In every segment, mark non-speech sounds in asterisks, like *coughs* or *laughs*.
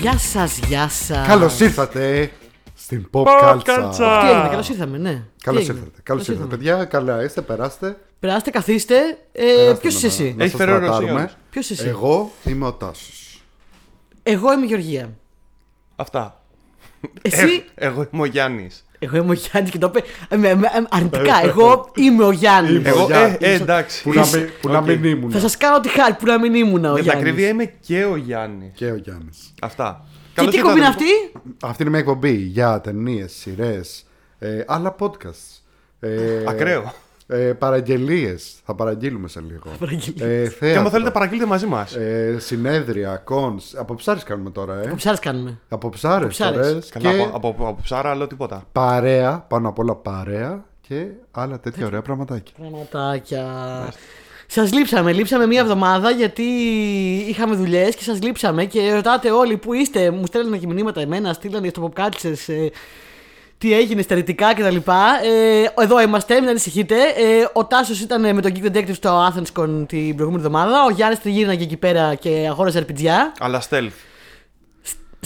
Γεια σας, γεια σας. Καλώς ήρθατε στην Pop Pop Culture. Culture. Τι έγινε, καλώς ήρθαμε, ναι. Καλώς Τι έγινε; ήρθατε. Καλώς Καλώς ήρθατε. ήρθαμε. Παιδιά, καλά είστε, περάστε. Περάστε, καθίστε. Ε, Περάστε Ποιος να- είσαι εσύ; να Έχει σας φέρει τρατάρουμε. οροσία. Ποιος είσαι εσύ; Εγώ είμαι ο Τάσος. Εγώ είμαι η Γεωργία. Αυτά. Εσύ; Ε, εγώ είμαι ο Γιάννης. Εγώ είμαι ο Γιάννης και το είπε ε, με- με- ε, αρνητικά. Εγώ είμαι ο Γιάννης. Είμαι. Εγώ, Γιάννης. ε, ε, εντάξει. Που, να Είσαι- μην, που να Οκ. μην ήμουν. Θα σας κάνω τη χάρη που να μην ήμουν ο Για την ακρίβεια Γιάννη. είμαι και ο Γιάννης. Και ο Γιάννης. Αυτά. Και Καλώς τι κομπή είναι ήρθατε. αυτή; Αυτή είναι μια εκπομπή για ταινίες, σειρές, ε, άλλα podcast. Ε, Ακραίο. Ε, Παραγγελίες. Θα παραγγείλουμε σε λίγο. Παραγγελίες. Ε, Και θέατρο, άμα θέλετε παραγγείλτε μαζί μας. ε, συνέδρια, κόνς. Από ψάρες κάνουμε τώρα, ε. Από ψάρε κάνουμε. Από ψάρες ψάρες. φορές Καλά, και από, από, από, από ψάρα, άλλο τίποτα. παρέα, πάνω απ' όλα παρέα και άλλα τέτοια ωραία πραγματάκια. Πραγματάκια. Σας λείψαμε, λείψαμε μία εβδομάδα γιατί είχαμε δουλειές και σας λείψαμε και ρωτάτε όλοι που είστε. Μου στέλνανε και μηνύματα εμένα, στείλανε στο Pop Cultures, ε, τι έγινε στερετικά κτλ. Ε, εδώ είμαστε, μην ανησυχείτε. Ε, ο Τάσος ήταν με τον Geek Detective στο AthensCon την προηγούμενη εβδομάδα. Ο Γιάννης τριγύρναγε εκεί πέρα και αγόρασε RPG. Αλλά stealth.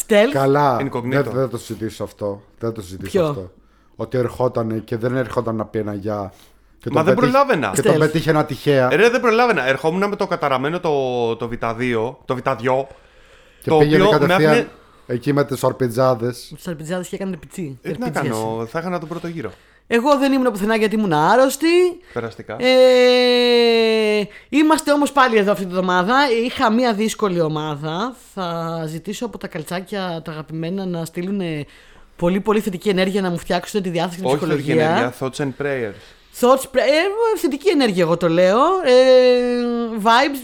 Stealth. Καλά, Incognito. δεν δεν θα το συζητήσω αυτό. Δεν θα το συζητήσω Ποιο; αυτό. Ότι ερχόταν και δεν ερχόταν να πει ένα γεια. Και Μα τον δεν πετύχε- προλάβαινα. Και τον Stealth. πετύχε ένα τυχαία. Ε, Ρε, δεν προλάβαινα. Ερχόμουν με το καταραμένο το, το Β2, το Β2. και το πήγαινε οποίο με κατευθείαν άφηνε- εκεί με τις ορπιτζάδε. Του αρπιτζάδες και έκανε πιτσί. Ε, τι να Αρπιτζιάς. κάνω, θα έκανα τον πρώτο γύρο. Εγώ δεν ήμουν πουθενά γιατί ήμουν άρρωστη. Περαστικά. Ε, είμαστε όμως πάλι εδώ αυτή τη εβδομάδα. Είχα μία δύσκολη ομάδα. Θα ζητήσω από τα καλτσάκια τα αγαπημένα να στείλουν ε, πολύ πολύ θετική ενέργεια να μου φτιάξουν τη διάθεση και την Όχι θετική ψυχολογία. ενέργεια, thoughts and prayers. Thoughts, pre- ε, θετική ενέργεια εγώ το λέω. Ε, vibes,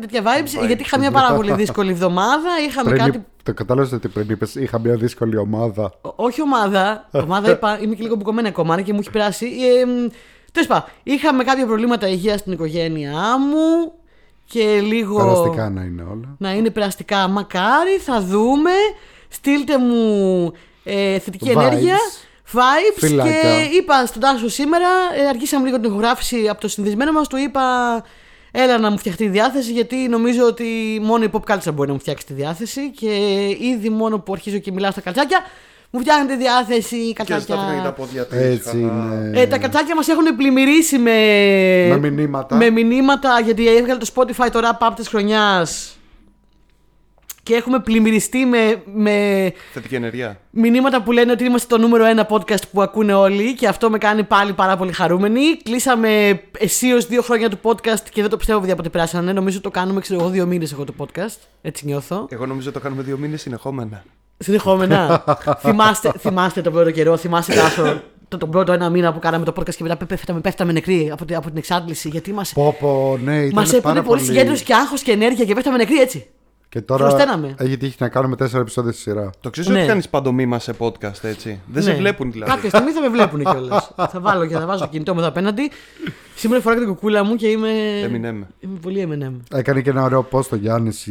τέτοια vibes, Vibes. γιατί είχα μια πάρα πολύ δύσκολη εβδομάδα. Είχαμε Πριν, κάτι Το κατάλαβες ότι πριν είπες: Είχα μια δύσκολη ομάδα. Ό- Όχι ομάδα. *laughs* ομάδα είπα, είμαι και λίγο μπουκωμένη ακόμα είναι και μου έχει περάσει. Ε, Τέλος πάντων, είχαμε κάποια προβλήματα υγεία στην οικογένειά μου και λίγο. Περαστικά να είναι όλα. Να είναι περαστικά. Μακάρι, θα δούμε. Στείλτε μου ε, θετική Vibes. ενέργεια. Vibes Φιλάκια. και είπα στον Τάσο σήμερα, ε, αρχίσαμε λίγο την ηχογράφηση από το συνδυσμένο μας, του είπα έλα να μου φτιαχτεί η διάθεση γιατί νομίζω ότι μόνο η pop culture μπορεί να μου φτιάξει τη διάθεση και ήδη μόνο που αρχίζω και μιλάω στα καλτσάκια μου φτιάχνει τη διάθεση Και στάθηκα για τα καλτσάκια. πόδια της. Έτσι είναι. Ε, τα καλτσάκια μας έχουν πλημμυρίσει με, Με μηνύματα. με μηνύματα γιατί έβγαλε το Spotify το rap up της χρονιάς και έχουμε πλημμυριστεί με, με Θετική ενέργεια. μηνύματα που λένε ότι είμαστε το νούμερο ένα podcast που ακούνε όλοι και αυτό με κάνει πάλι πάρα πολύ χαρούμενη. Κλείσαμε αισίως δύο χρόνια του podcast και δεν το πιστεύω παιδιά πότε περάσανε. Νομίζω το κάνουμε, ξέρω εγώ, δύο μήνες εγώ το podcast. Έτσι νιώθω. Εγώ νομίζω το κάνουμε δύο μήνες συνεχόμενα. Συνεχόμενα. *laughs* θυμάστε, θυμάστε τον πρώτο καιρό, θυμάστε Τάσο, το, τον πρώτο ένα μήνα που κάναμε το podcast και μετά πέφταμε, πέφταμε νεκροί από, την- από την εξάντληση. Γιατί μα Πω, πω, ναι, ήταν μας έπαιρνε πάρα πολύ συγκέντρωση και άγχος και ενέργεια και πέφταμε νεκροί έτσι. Και τώρα Χρωστέναμε. έχει τύχει να κάνουμε τέσσερα επεισόδια στη σειρά. Το ξέρει Ναι. ότι κάνεις παντομήμα σε podcast, έτσι. Δεν σε Ναι. βλέπουν δηλαδή. Κάποια στιγμή θα με βλέπουν κιόλας. *laughs* θα βάλω και θα βάζω το κινητό μου εδώ απέναντι. Σήμερα φοράω και την κουκούλα μου και είμαι. Eminem. Είμαι πολύ M&M. Έκανε και ένα ωραίο post ο Γιάννης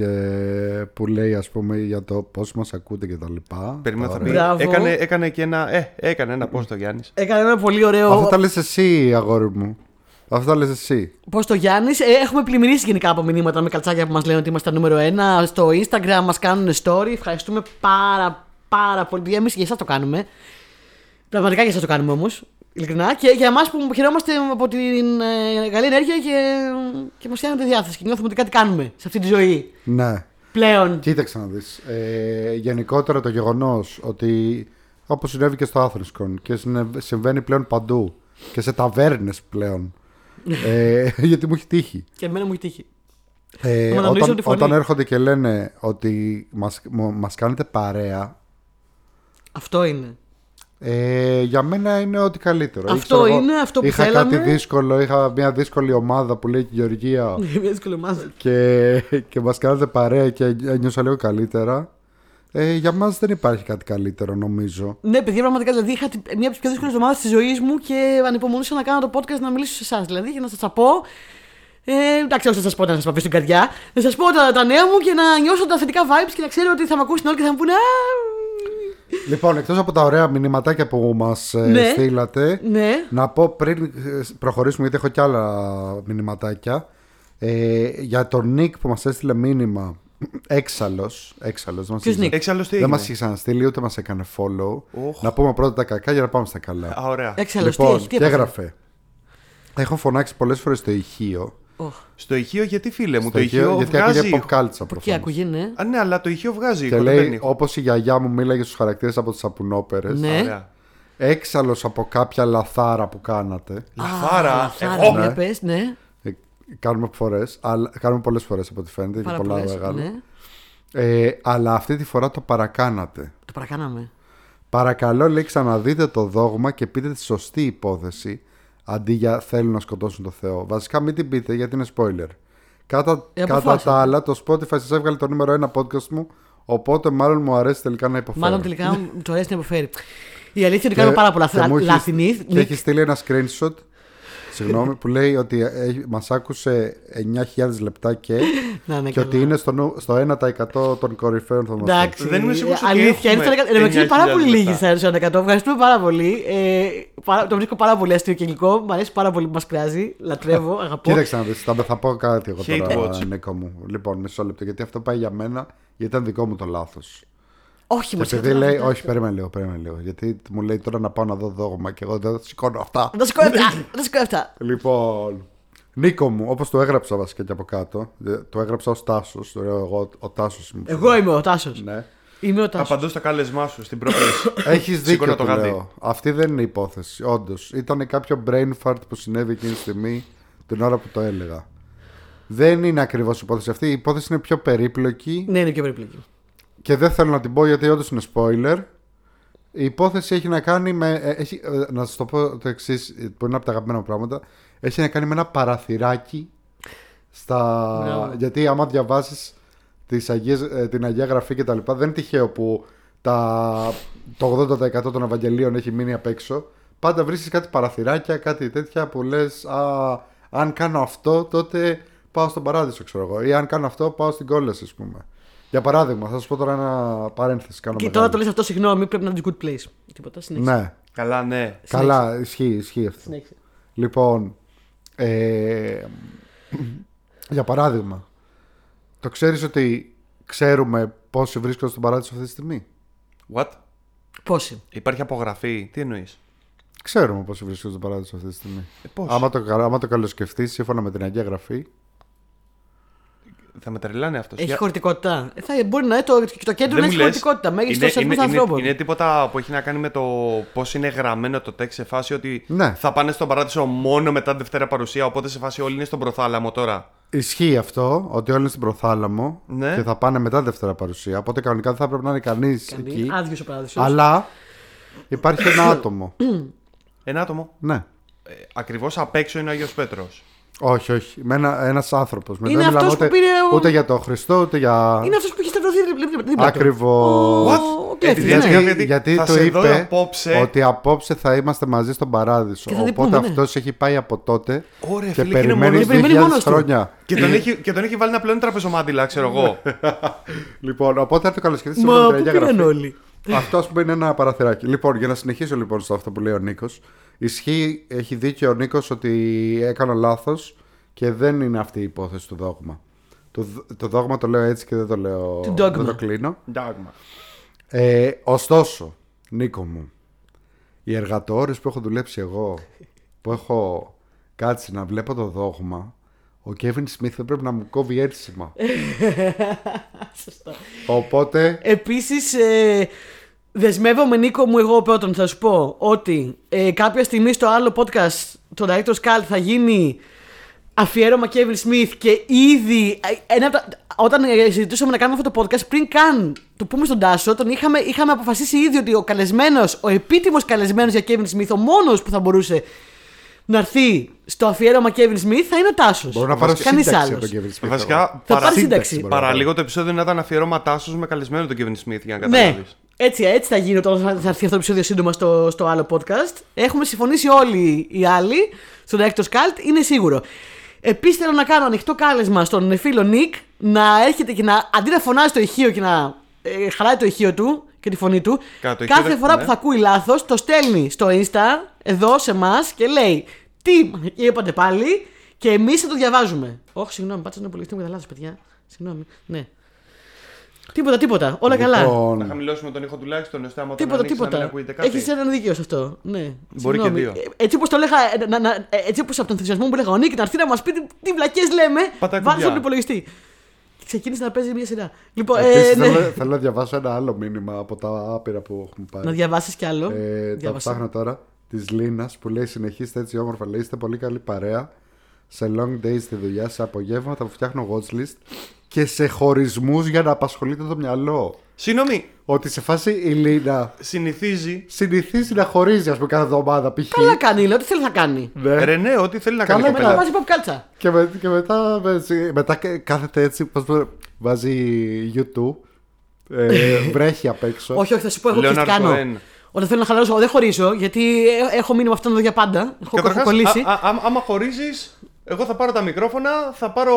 που λέει ας πούμε για το πώς μας ακούτε και τα λοιπά. Περίμενα θα Ωραία. πει. Μπράβο. Έκανε, έκανε και ένα. Ε, έκανε ένα πώ το Γιάννης. Έκανε ένα πολύ ωραίο. Αυτό τα λες εσύ αγόρι μου. Αυτό τα λες εσύ. Πώς το Γιάννης; έχουμε πλημμυρίσει γενικά από μηνύματα με καλτσάκια που μας λένε ότι είμαστε τα νούμερο ένα. Στο Instagram μας κάνουν story. Ευχαριστούμε πάρα πάρα πολύ. Εμείς για εσάς το κάνουμε. Πραγματικά για εσάς το κάνουμε όμως. Ειλικρινά. Και για εμάς που χαιρόμαστε από την ε, καλή ενέργεια και, και μας φτιάχνετε διάθεση. Και νιώθουμε ότι κάτι κάνουμε σε αυτή τη ζωή. Ναι. Πλέον. Κοίταξε να δεις. Ε, γενικότερα το γεγονός ότι όπως συνέβη και στο Athenscon και συνε- συμβαίνει πλέον παντού και σε ταβέρνες πλέον. Ε, *laughs* γιατί μου έχει τύχει. Και εμένα μου έχει τύχει. Ε, Να αναγνωρίσω όταν, τη φωνή. όταν έρχονται και λένε ότι μας, μο- μας κάνετε παρέα Αυτό είναι. ε, για μένα είναι ό,τι καλύτερο. Αυτό Ή ξέρω εγώ, είναι αυτό που είχα θέλαμε. κάτι δύσκολο, είχα μια δύσκολη ομάδα που λέει και η Γεωργία *laughs* Μια δύσκολη ομάδα. και, και μας κάνατε παρέα και νιώσα λίγο καλύτερα. Ε, για μας δεν υπάρχει κάτι καλύτερο νομίζω. Ναι, παιδιά, πραγματικά δηλαδή είχα την- μια από τις πιο δύσκολες εβδομάδες της ζωής μου και ανυπομονούσα να κάνω το podcast να μιλήσω σε εσάς. Δηλαδή, για να σας τα πω. Ε, εντάξει, όχι να σας πω να σας πω στην καρδιά. Να σας πω τα, τα νέα μου και να νιώσω τα θετικά vibes και να ξέρω ότι θα με ακούσουν όλοι και θα μου πούνε Α, Λοιπόν, εκτός από τα ωραία μηνυματάκια που μας ε, Ναι. στείλατε, Ναι. να πω πριν ε, προχωρήσουμε, γιατί έχω κι άλλα μηνυματάκια, ε, για τον Νίκ που μας έστειλε μήνυμα Έξαλλος. Έξαλλος, δεν μας Ποιος είχε- Νίκ; Έξαλλος τι Δεν έγινε; μας είχε ξαναστείλει ούτε μας έκανε follow. Οχ. Να πούμε πρώτα τα κακά για να πάμε στα καλά. Α, ωραία. Έξαλλος, τι λοιπόν, έχει, τι και έπαθε; έγραφε; Έχω φωνάξει πολλές φορές στο ηχείο. Οχ, Στο ηχείο, γιατί φίλε μου, Στο το ηχείο γιατί βγάζει. άκουγε pop culture Εκεί προφανώς. ακούγε, ναι. Α, ναι, αλλά το ηχείο βγάζει. Και ήχο, δεν λέει, παίρνει ήχο. όπως η γιαγιά μου μίλαγε στους χαρακτήρες από τις σαπουνόπερες. Ναι. Ωραία. Έξαλλος από κάποια λαθάρα που κάνατε. Λαθάρα. Α, λαθάρα, Εγώ. ναι, Ναι. πες, ναι. Ε, κάνουμε φορές, αλλά, κάνουμε πολλές φορές από ό,τι φαίνεται. Είναι Πάρα πολλά πολλές, μεγάλο. ναι. Ε, αλλά αυτή τη φορά το παρακάνατε. Το παρακάναμε. Παρακαλώ, λέει, ξαναδείτε το δόγμα και πείτε τη σωστή υπόθεση αντί για θέλουν να σκοτώσουν το Θεό. Βασικά, μην την πείτε γιατί είναι spoiler. Κατά, Ε, κατά αποφάσισα. τα άλλα, το Spotify σας έβγαλε το νούμερο ένα podcast μου, οπότε μάλλον μου αρέσει τελικά να υποφέρω. Μάλλον τελικά *laughs* μου το αρέσει να υποφέρει. Η αλήθεια είναι ότι κάνουμε πάρα πολλά και μου έχει- λάθη. Και έχεις στείλει ένα screenshot συγγνώμη, που λέει ότι μας άκουσε 9.000 λεπτά και, *laughs* Να, ναι, και ότι καλά. είναι στο, νου- στο 1% των κορυφαίων θαυμαστών. Εντάξει. Δεν είμαι σίγουρος ότι Αλήθεια είναι. έχουμε στο 100. Εν τω μεταξύ είναι πάρα 9.000 πολύ λίγοι λεπτά. στα 100. Ευχαριστούμε πάρα πολύ. Ε, παρά- το βρίσκω πάρα πολύ αστείο και υλικό. Μ' αρέσει πάρα πολύ που μας κράζει. Λατρεύω, *laughs* αγαπώ. Κοίταξε να δεις, θα, θα πω κάτι εγώ Hate τώρα, watch. Νίκο μου. Λοιπόν, μισό λεπτό, γιατί αυτό πάει για μένα, γιατί ήταν δικό μου το λάθος. Όχι, μου Επειδή λέει, όχι, περίμενε λίγο, περίμενε λίγο. Γιατί μου λέει τώρα να πάω να δω δόγμα και εγώ δεν σηκώνω αυτά. Δεν σηκώ αυτά. *laughs* Δεν σηκώ αυτά. Λοιπόν, Νίκο μου, όπως το έγραψα βασικά και από κάτω, ε, το έγραψα ως Τάσος. Το λέω εγώ, ο Τάσος είμαι. Εγώ είμαι ο Τάσος. Ναι. Είμαι ο Τάσος. Απαντώ στο κάλεσμά σου στην πρόκληση. *coughs* Έχεις Σήκωνα δίκιο, το το γάντι. λέω. Αυτή δεν είναι υπόθεση. Όντως. Ήταν κάποιο brain fart που συνέβη εκείνη τη στιγμή την ώρα που το έλεγα. Δεν είναι ακριβώς υπόθεση αυτή. Η υπόθεση είναι πιο περίπλοκη Ναι, είναι πιο περίπλοκη. Και δεν θέλω να την πω γιατί όντως είναι spoiler. Η υπόθεση έχει να κάνει με. ε, Έχει, ε, να σας το πω το εξής, που είναι από τα αγαπημένα μου πράγματα. Έχει να κάνει με ένα παραθυράκι. Στα... Μπράβο. Γιατί άμα διαβάσεις την Αγία Γραφή και τα λοιπά, δεν είναι τυχαίο που τα, το 80% των Ευαγγελίων έχει μείνει απ' έξω. Πάντα βρίσκεις κάτι παραθυράκια, κάτι τέτοια που λες, αν κάνω αυτό, τότε πάω στον παράδεισο, ξέρω εγώ. Ή αν κάνω αυτό, πάω στην κόλαση, ας πούμε. Για παράδειγμα, θα σας πω τώρα ένα παρένθεση. Κάνω Και μεγάλη. τώρα το λες αυτό, συγγνώμη, πρέπει να είναι good place. Τίποτα, συνέχισε. Ναι, Καλά, ναι. καλά, ισχύει, ισχύει αυτό. Συνέχισε. Λοιπόν, ε, για παράδειγμα, το ξέρεις ότι ξέρουμε πόσοι βρίσκονται στον παράδεισο αυτή τη στιγμή; What? Πόσοι; Υπάρχει απογραφή. Τι εννοείς; Ξέρουμε πόσοι βρίσκονται στον παράδεισο αυτή τη στιγμή. Ε, πώς; Άμα το, άμα το καλοσκεφτείς, σύμφωνα με την Αγία Γραφή, Θα με τρελάνε αυτό. Έχει χωρητικότητα. Ε, θα, μπορεί να είναι το, και το κέντρο να έχει χωρητικότητα. Μέγιστος είναι, αριθμός είναι, ανθρώπων. είναι, είναι τίποτα που έχει να κάνει με το πώς είναι γραμμένο το τέξ σε φάση ότι Ναι. θα πάνε στον παράδεισο μόνο μετά τη Δευτέρα παρουσία. Οπότε σε φάση όλοι είναι στον προθάλαμο τώρα. ισχύει αυτό, ότι όλοι είναι στην προθάλαμο Ναι. και θα πάνε μετά Δευτέρα παρουσία. Οπότε κανονικά δεν θα πρέπει να είναι κανείς εκεί. Άδειος ο παράδεισος. Αλλά υπάρχει ένα *clears throat* άτομο. Ένα άτομο. ναι. Ε, Ακριβώς απ' έξω είναι ο Άγιος Πέτρος. Όχι, όχι. Με ένα ένας άνθρωπος. Με- Είναι δεν μιλάμε αυτός που ούτε, πήρε ο- ούτε για τον Χριστό, ούτε για. Είναι αυτός που έχει σταυρωθεί δίπλα- δίπλα- δίπλα. του. Ακριβώς. Ο- What? ο κλέφτης, Ε, ναι. γιατί- Γιατί, γιατί θα το σε είπε δω απόψε. ότι απόψε θα είμαστε μαζί στον παράδεισο. Και θα την Οπότε πούμε, ναι. αυτός έχει πάει από τότε Ωραία, και φίλε, και είναι περιμένει μόνος του. Περιμένει 2.000 μόνος του. χρόνια. Και τον, έχει, και τον έχει βάλει να πλέον τραπεζομάντιλα, ξέρω εγώ. *laughs* Λοιπόν, οπότε αν το καλοσκεφτείς Μα σύμφωνα πού με την Αγία πήγαν Γραφή, όλοι; Αυτό ας πούμε είναι ένα παραθυράκι. Λοιπόν, για να συνεχίσω λοιπόν στο αυτό που λέει ο Νίκος. Ισχύει, έχει δίκιο ο Νίκος ότι έκανα λάθος και δεν είναι αυτή η υπόθεση του δόγμα. Το, δ- το δόγμα το λέω έτσι και δεν το λέω. Του dogma. Δεν το κλείνω. Ντάγμα. Ε, ωστόσο, Νίκο μου, οι εργατόρες που έχω δουλέψει εγώ, που έχω κάτσει να βλέπω το δόγμα, ο Κέβιν Σμιθ δεν πρέπει να μου κόβει έρσημα. *laughs* Σωστά. Οπότε, Επίσης, ε, δεσμεύομαι, Νίκο μου, εγώ πρώτον θα σου πω ότι ε, κάποια στιγμή στο άλλο podcast, το Director's Cult, θα γίνει αφιέρωμα Kevin Smith και ήδη. ε, Ένα, από τα- όταν ε, συζητούσαμε να κάνουμε αυτό το podcast, πριν καν το πούμε στον Τάσο, τον είχαμε, είχαμε αποφασίσει ήδη ότι ο καλεσμένος, ο επίτιμος καλεσμένος για Kevin Smith, ο μόνος που θα μπορούσε να έρθει στο αφιέρωμα Kevin Smith θα είναι ο Τάσος. μπορώ να πάρω Κανείς σύνταξη άλλος. από τον Kevin Smith. εγώ. Βασικά, Θα παρα... πάρει σύνταξη. μπορώ να παραλίγο το επεισόδιο να ήταν αφιέρωμα τάσος με καλεσμένο τον Kevin Smith για να Ναι, καταλάβεις. έτσι, έτσι θα γίνει όταν θα, θα έρθει αυτό το επεισόδιο σύντομα στο, στο άλλο podcast. Έχουμε συμφωνήσει όλοι οι άλλοι στο Director's Cult, είναι σίγουρο. Επίσης θέλω να κάνω ανοιχτό κάλεσμα στον φίλο Νικ να έρχεται και να αντί να φωνάζει το ηχείο και να ε, χαλάει το ηχείο του και τη φωνή του, Κάτω το ηχείο κάθε δεν- φορά ναι. που θα ακούει λάθος, το στέλνει στο Insta, εδώ σε εμάς και λέει Τι είπατε πάλι και εμείς θα το διαβάζουμε. Όχι, συγγνώμη, πάτσα να απολογιστούμε κατά λάθος, παιδιά. Συγγνώμη. Ναι. Τίποτα, τίποτα. Όλα καλά. Να Λοιπόν, χαμηλώσουμε τον ήχο τουλάχιστον, ώστε άμα τον Τίποτα, ανοίξεις να μην τίποτα. ακούγεται κάτι. Έχεις ένα δίκιο σε αυτό. Ναι. Μπορεί Συγγνώμη. και δύο. Ε, Έτσι όπως το λέγα, ε, να, να, ε, έτσι όπως από τον ενθουσιασμό μου λέγα ο Νίκ να έρθει να μας πει τι, τι βλακές λέμε, Πατάει βάζει κουμπιά. τον υπολογιστή. Και ξεκίνησε να παίζει μια σειρά. Λοιπόν, ε, επίσης ναι. θέλω, θέλω να διαβάσω ένα άλλο μήνυμα από τα άπειρα που έχουμε πάρει. Να διαβάσεις κι άλλο. Ε, τα Διάβασα. ψάχνω τώρα. Της Λίνας που λέει: Συνεχίστε έτσι όμορφα. Λέει: Είστε πολύ καλή παρέα. Σε long days στη δουλειά, σε απογεύματα που φτιάχνω watchlist και σε χωρισμούς για να απασχολείτε το μυαλό. Συγγνώμη, Ότι σε φάση η Λίνα συνηθίζει. συνηθίζει να χωρίζει, ας πούμε, κάθε εβδομάδα π.χ. Καλά κάνει, λέει, ό,τι θέλει να κάνει. Ναι. Ρενέ, ό,τι θέλει να Καλά κάνει η Μετά κάνει. κοπέλα. βάζει pop κάλτσα. Και, με, και μετά, με- μετά κάθεται έτσι, πώς πω, βάζει YouTube, ε, *laughs* βρέχει απ' έξω. όχι, όχι, θα σου πω εγώ και τι Leonard κάνω. Cohen. Όταν θέλω να χαλαρώσω, δεν χωρίζω, γιατί ε- έχω μείνει με αυτόν εδώ για πάντα. Έχω, έχω Καταρχάς, κολλήσει. α- α- άμα- άμα χωρίζεις, εγώ θα πάρω τα μικρόφωνα, θα πάρω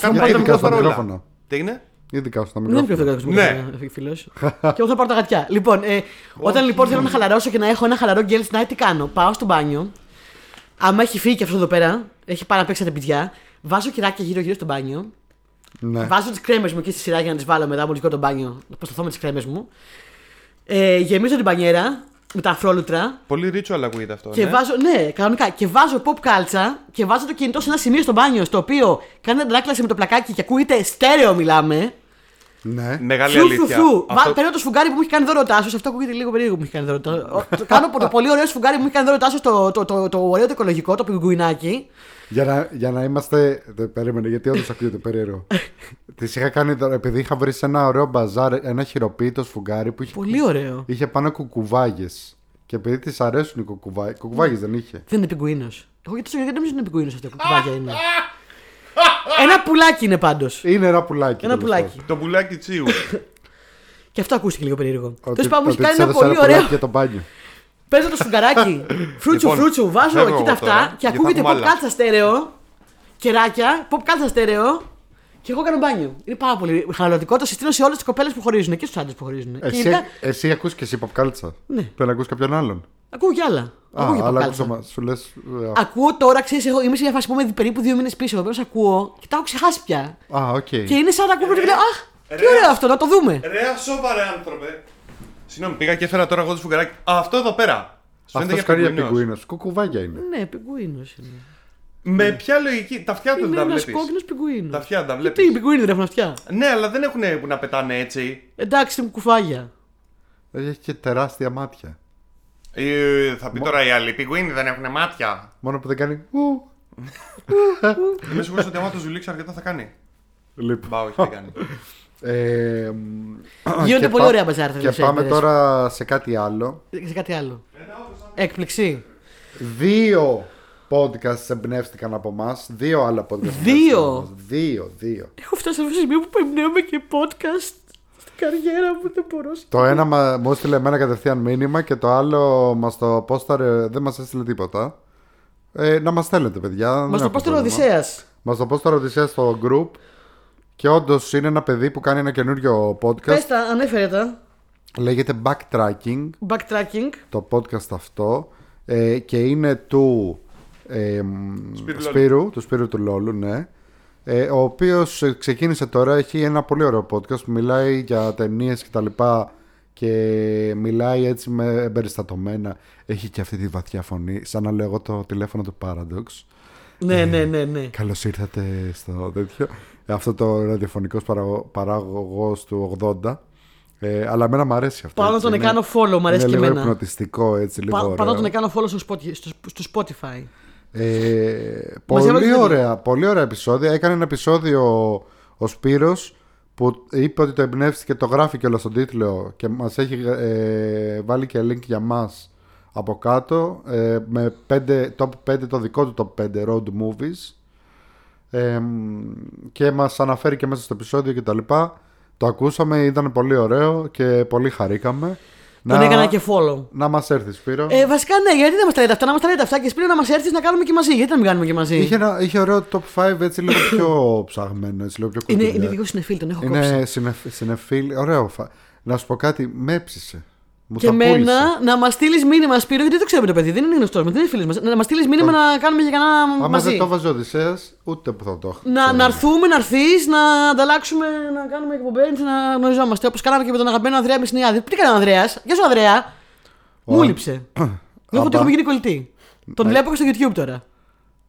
κάποια πάρω τα υλικά, θα μικρόφωνα. πάρω όλα. μικρόφωνα. Τι έγινε; Ειδικά στο Δεν είναι πιο μικρόφωνο. φωτογραφικό Ναι. φίλος. *laughs* και εγώ θα πάρω τα γατιά. Λοιπόν, ε, όταν λοιπόν θέλω να χαλαρώσω και να έχω ένα χαλαρό girls night, τι κάνω; Πάω στο μπάνιο. Άμα έχει φύγει και αυτό εδώ πέρα, έχει πάει να παίξει τα παιδιά. Βάζω κυράκια γύρω-γύρω στο μπάνιο. Ναι. Βάζω τις κρέμες μου εκεί στη σειρά για να τις βάλω μετά μόλι το μπάνιο. Να προσταθώ με τις κρέμες μου. Ε, γεμίζω την πανιέρα με τα αφρόλουτρα. Πολύ ritual ακούγεται αυτό. Και ναι. βάζω, ναι, κανονικά. Και βάζω pop κάλτσα και βάζω το κινητό σε ένα σημείο στο μπάνιο στο οποίο κάνει αντανάκλαση με το πλακάκι και ακούγεται στέρεο μιλάμε. Ναι. Μεγάλη Φρου, φρου, αλήθεια. φρου. Αυτό- Βα- Παίρνω το σφουγγάρι που μου έχει κάνει δώρο ο Τάσος. Αυτό ακούγεται λίγο περίεργο που μου έχει κάνει δώρο. Το- το- Κάνω το πολύ ωραίο σφουγγάρι που μου έχει κάνει δώρο ο Τάσος, το, το, το, το ωραίο το οικολογικό, το πιγκουινάκι. Για να, για να είμαστε. Δεν περίμενε, γιατί όντως ακούγεται περίεργο. *laughs* Της είχα κάνει τώρα, επειδή είχα βρει σε ένα ωραίο μπαζάρ ένα χειροποίητο σφουγγάρι που είχε, Πολύ ωραίο. είχε πάνω κουκουβάγες. Και επειδή της αρέσουν οι κουκουβάγε. Κουκουβάγες δεν είχε. Δεν είναι πιγκουίνος. Εγώ γιατί δεν νομίζω ότι είναι πιγκουίνος αυτό. Κουκουβάγια είναι. *laughs* *laughs* Ένα πουλάκι είναι πάντως. Είναι ένα πουλάκι. Ένα τέλος πουλάκι. Το πουλάκι τσίου. *laughs* Και αυτό ακούστηκε λίγο περίεργο. Ότι- Τέλος πάντων μου έχει ότι κάνει της ένα έδωσα πολύ πουλάκι ωραίο. Για το μπάνιο. *laughs* Παίζω το σφουγγαράκι, φρούτσου Λοιπόν, φρούτσου, βάζω φεύγω εκεί τα εγώ τώρα, αυτά και γιατί ακούγεται θα pop έχουμε άλλα. κάλτσα στέρεο, κεράκια, pop κάλτσα στέρεο και εγώ κάνω μπάνιο. Είναι πάρα πολύ χαλαρωτικό. Το συστήνω σε όλες τις κοπέλες που χωρίζουν και στους άντρες που χωρίζουν. Και Εσύ, γενικά εσύ ακούς και εσύ pop κάλτσα. Ναι. Πρέπει να ακούς κάποιον άλλον. Ακούω κι άλλα. Ακούω και pop αλλά κάλτσα. άκουσα, μα- σου λες... ε, Ακούω τώρα, ξέρεις, είμαι σε μια φάση που είμαι περίπου δύο μήνες πίσω. Πρέπει να σε ακούω και τα έχω ξεχάσει πια. Α, οκ. Και είναι σαν να ακούω και λέω Αχ, τι Ρε. ωραίο αυτό, να το δούμε. Ρε, σοβαρέ άνθρωπε. Συγγνώμη, πήγα και έφερα τώρα εγώ το σφουγγαράκι. Α, αυτό εδώ πέρα. Σου φαίνεται Αυτός κάνει για πιγκουίνος. πιγκουίνος. Κουκουβάγια είναι. Ναι, πιγκουίνο είναι. Με ποια λογική. Τα αυτιά τους δεν Είναι τα ένας βλέπεις. κόκκινος πιγκουίνο. Τα αυτιά τα Γιατί οι βλέπει. πιγκουίνοι δεν έχουν αυτιά; Ναι, αλλά δεν έχουν που να πετάνε έτσι. Εντάξει, μου κουφάγια. Έχει και τεράστια μάτια. Ε, θα πει τώρα οι άλλοι. Οι πιγκουίνοι δεν έχουν μάτια. Μόνο που δεν κάνει. ου. Είμαι σίγουρο ότι άμα το ζουλήξει αρκετά θα κάνει. Λοιπόν. Μπα, όχι, δεν κάνει. Ε, μ, Γίνονται και πολύ πά- ωραία μπαζάρ, Και τελευταίες πάμε μέρες. τώρα σε κάτι άλλο. Σε κάτι άλλο. Έκπληξη. Δύο podcasts εμπνεύστηκαν από εμάς. Δύο άλλα podcast. Δύο; εμπνεύστηκαν από εμάς. Δύο, δύο. Έχω φτάσει σε αυτό το σημείο που εμπνέομαι και podcast στην καριέρα μου. Δεν μπορώ. Το ένα μα- μου έστειλε εμένα κατευθείαν μήνυμα και το άλλο μας το πόσταρε, δεν μας έστειλε τίποτα. Ε, να μας στέλνετε, παιδιά. Μας το πώ τον Οδυσσέας. Μας το πόσταρε Οδυσσέας στο group. Και όντως είναι ένα παιδί που κάνει ένα καινούριο Πες podcast. τα, ανέφερε τα. Λέγεται Backtracking. Backtracking. το podcast αυτό ε, και είναι του ε, μ, Σπύρου Σπύρου, του Σπύρου του Λόλου, ναι. Ε, ο οποίος ε, ξεκίνησε τώρα, έχει ένα πολύ ωραίο podcast που μιλάει για ταινίες και τα λοιπά και μιλάει έτσι με εμπεριστατωμένα. Έχει και αυτή τη βαθιά φωνή, σαν να λέω εγώ το τηλέφωνο του Paradox. Ναι, ναι, ναι, ναι. Καλώς ήρθατε στο τέτοιο. Αυτό το ραδιοφωνικός παράγωγος του 80. Ε, αλλά εμένα μου αρέσει αυτό. Πάω να έτσι, τον είναι- κάνω follow, μου αρέσει είναι και λίγο εμένα. υπνοτιστικό έτσι λίγο Πα- Πάω να ωραίο. τον κάνω follow στο Spotify. Στο, στο Spotify. Ε, Μας έβαλε πολύ στο ωραία, πολύ ωραία επεισόδια. Έκανε ένα επεισόδιο ο, ο Σπύρος που είπε ότι το εμπνεύστηκε, το γράφει και στον τίτλο και μας έχει ε, βάλει και link για μας από κάτω ε, με πέντε, top 5, το δικό του top 5 road movies ε, και μας αναφέρει και μέσα στο επεισόδιο και τα λοιπά. Το ακούσαμε, ήταν πολύ ωραίο και πολύ χαρήκαμε. Τον έκανα και follow. Να μας έρθεις Σπύρο. Ε, βασικά ναι, γιατί δεν μας τα λέτε αυτά, να μας τα λέτε αυτά και σπίτι να μας έρθεις να κάνουμε και μαζί. Γιατί να μην κάνουμε και μαζί; Είχε, ένα, είχε ωραίο top 5 έτσι λίγο πιο *coughs* ψαγμένο, έτσι λίγο πιο Είναι, κοντινό. είναι λίγο συνεφίλ, τον έχω κόψει. Είναι συνεφ, συνεφίλ, ωραίο. φα- Να σου πω κάτι, με έψησε. Μου και τα εμένα πούλησε. να μας στείλεις μήνυμα, Σπύρο, γιατί δεν το ξέρουμε το παιδί, δεν είναι γνωστός μα, δεν είναι φίλος μας. Να μας στείλεις μήνυμα να κάνουμε για κανένα Άμα μαζί. δεν το βάζεις ο Οδυσσέας, ούτε που θα το έχω. Να, να έρθουμε, να έρθεις, να ανταλλάξουμε, να κάνουμε εκπομπές, να γνωριζόμαστε. Όπως κάναμε και με τον αγαπημένο Ανδρέα Μεσνιάδη. Τι έκανε ο Ανδρέας, Γεια σου Ανδρέα. Μου λείψε. *coughs* Νιώθω ότι έχουμε γίνει κολλητοί. Τον βλέπω και στο YouTube τώρα.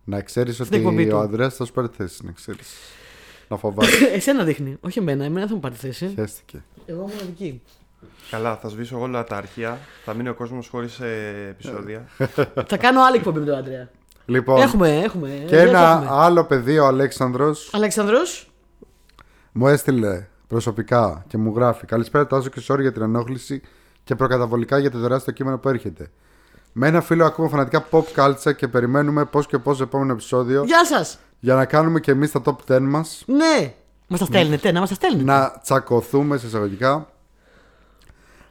Να ξέρεις εκπομπή ότι του. ο Ανδρέας θα σου πάρει θέση. Να ξέρεις. Να φοβάσαι. *coughs* Εσένα δείχνει, όχι εμένα, εμένα θα μου πάρει θέση. Χαίστηκε. Εγώ μοναδική. Καλά, θα σβήσω όλα τα αρχεία. Θα μείνει ο κόσμος χωρίς επεισόδια. *laughs* θα κάνω άλλη εκπομπή με τον Ανδρέα. Λοιπόν, Έχουμε, έχουμε. και δεν ένα έχουμε. άλλο παιδί, ο Αλέξανδρος, Αλέξανδρος, μου έστειλε προσωπικά και μου γράφει Καλησπέρα, Τάζο και sorry για την ενόχληση και προκαταβολικά για το τεράστιο κείμενο που έρχεται. Με ένα φίλο ακούμε φανατικά pop culture και περιμένουμε πώς και πώς επόμενο επεισόδιο γεια σας. για να κάνουμε και εμείς τα top 10 μας. Ναι. Μας τα στέλνετε, να μας τα στέλνετε. να τσακωθούμε σε εισαγωγικά,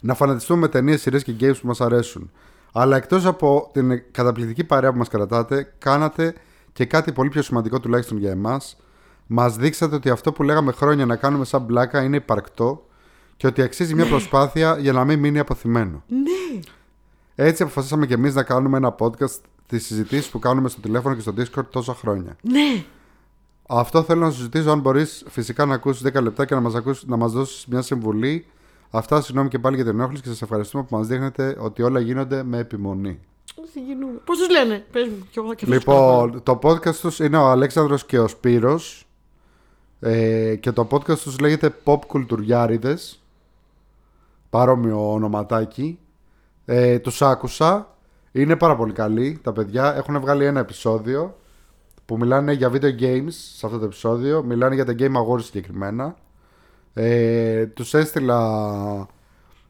να φανατιστούμε με ταινίες, σειρές και games που μας αρέσουν. Αλλά εκτός από την καταπληκτική παρέα που μας κρατάτε, κάνατε και κάτι πολύ πιο σημαντικό τουλάχιστον για εμάς. Μας δείξατε ότι αυτό που λέγαμε χρόνια να κάνουμε σαν μπλάκα είναι υπαρκτό και ότι αξίζει μια προσπάθεια για να μην μείνει αποθυμένο. Ναι. Έτσι αποφασίσαμε και εμείς να κάνουμε ένα podcast τι συζητήσεις που κάνουμε στο τηλέφωνο και στο Discord τόσα χρόνια. Ναι. Αυτό θέλω να σου ζητήσω αν μπορείς φυσικά να ακούσεις 10 λεπτά και να μας να μας δώσεις μια συμβουλή. Αυτά συγγνώμη και πάλι για την ενόχληση και σας ευχαριστούμε που μας δείχνετε ότι όλα γίνονται με επιμονή. Πώς τους λένε, πες μου. κι εγώ και αυτούς Λοιπόν, το podcast τους είναι ο Αλέξανδρος και ο Σπύρος ε, και το podcast τους λέγεται Pop Culturiárides παρόμοιο ονοματάκι. Ε, τους άκουσα. Είναι πάρα πολύ καλοί τα παιδιά. Έχουν βγάλει ένα επεισόδιο που μιλάνε για video games σε αυτό το επεισόδιο. Μιλάνε για τα Game Awards συγκεκριμένα ε, τους έστειλα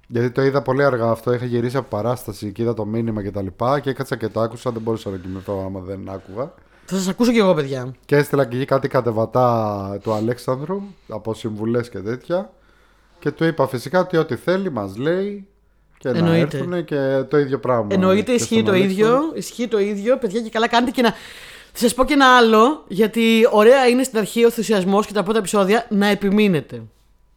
γιατί το είδα πολύ αργά αυτό. Είχα γυρίσει από παράσταση και είδα το μήνυμα και τα λοιπά. Και έκατσα και το άκουσα. Δεν μπορούσα να κοιμηθώ άμα δεν άκουγα. Θα σας ακούσω κι εγώ, παιδιά. Και έστειλα και εκεί κάτι κατεβατά του Αλέξανδρου από συμβουλές και τέτοια. Και του είπα φυσικά ότι ό,τι θέλει μας λέει. Και να Εννοείται. έρθουν και το ίδιο πράγμα. Εννοείται, Και ισχύει στον το Αλέξανδρο. ίδιο. Ισχύει το ίδιο, παιδιά, και καλά κάνετε και να. Θα σας πω και ένα άλλο, γιατί ωραία είναι στην αρχή ο ενθουσιασμός και τα πρώτα επεισόδια να επιμείνετε.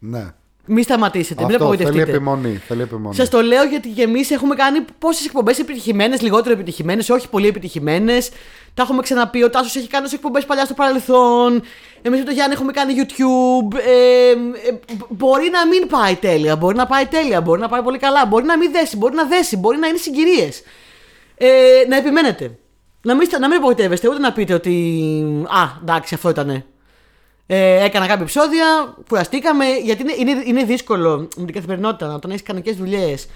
Ναι. Μην σταματήσετε, μην Αυτό θέλει απογοητευτείτε. επιμονή. Θέλει επιμονή. Σας το λέω γιατί και εμείς έχουμε κάνει πόσες εκπομπές επιτυχημένες, λιγότερο επιτυχημένες, όχι πολύ επιτυχημένες. Τα έχουμε ξαναπεί. Ο Τάσος έχει κάνει εκπομπές παλιά στο παρελθόν. Εμείς με τον Γιάννη έχουμε κάνει YouTube. Ε, ε, μπορεί να μην πάει τέλεια, μπορεί να πάει τέλεια, μπορεί να πάει πολύ καλά, μπορεί να μην δέσει, μπορεί να δέσει, μπορεί να είναι συγκυρίες. Ε, να επιμένετε. Να μην, στα- να μην απογοητεύεστε, ούτε να πείτε ότι. Α, εντάξει, αυτό ήτανε. Ε, έκανα κάποια επεισόδια, κουραστήκαμε, γιατί είναι, είναι, είναι δύσκολο με την καθημερινότητα όταν έχεις κανονικές δουλειές.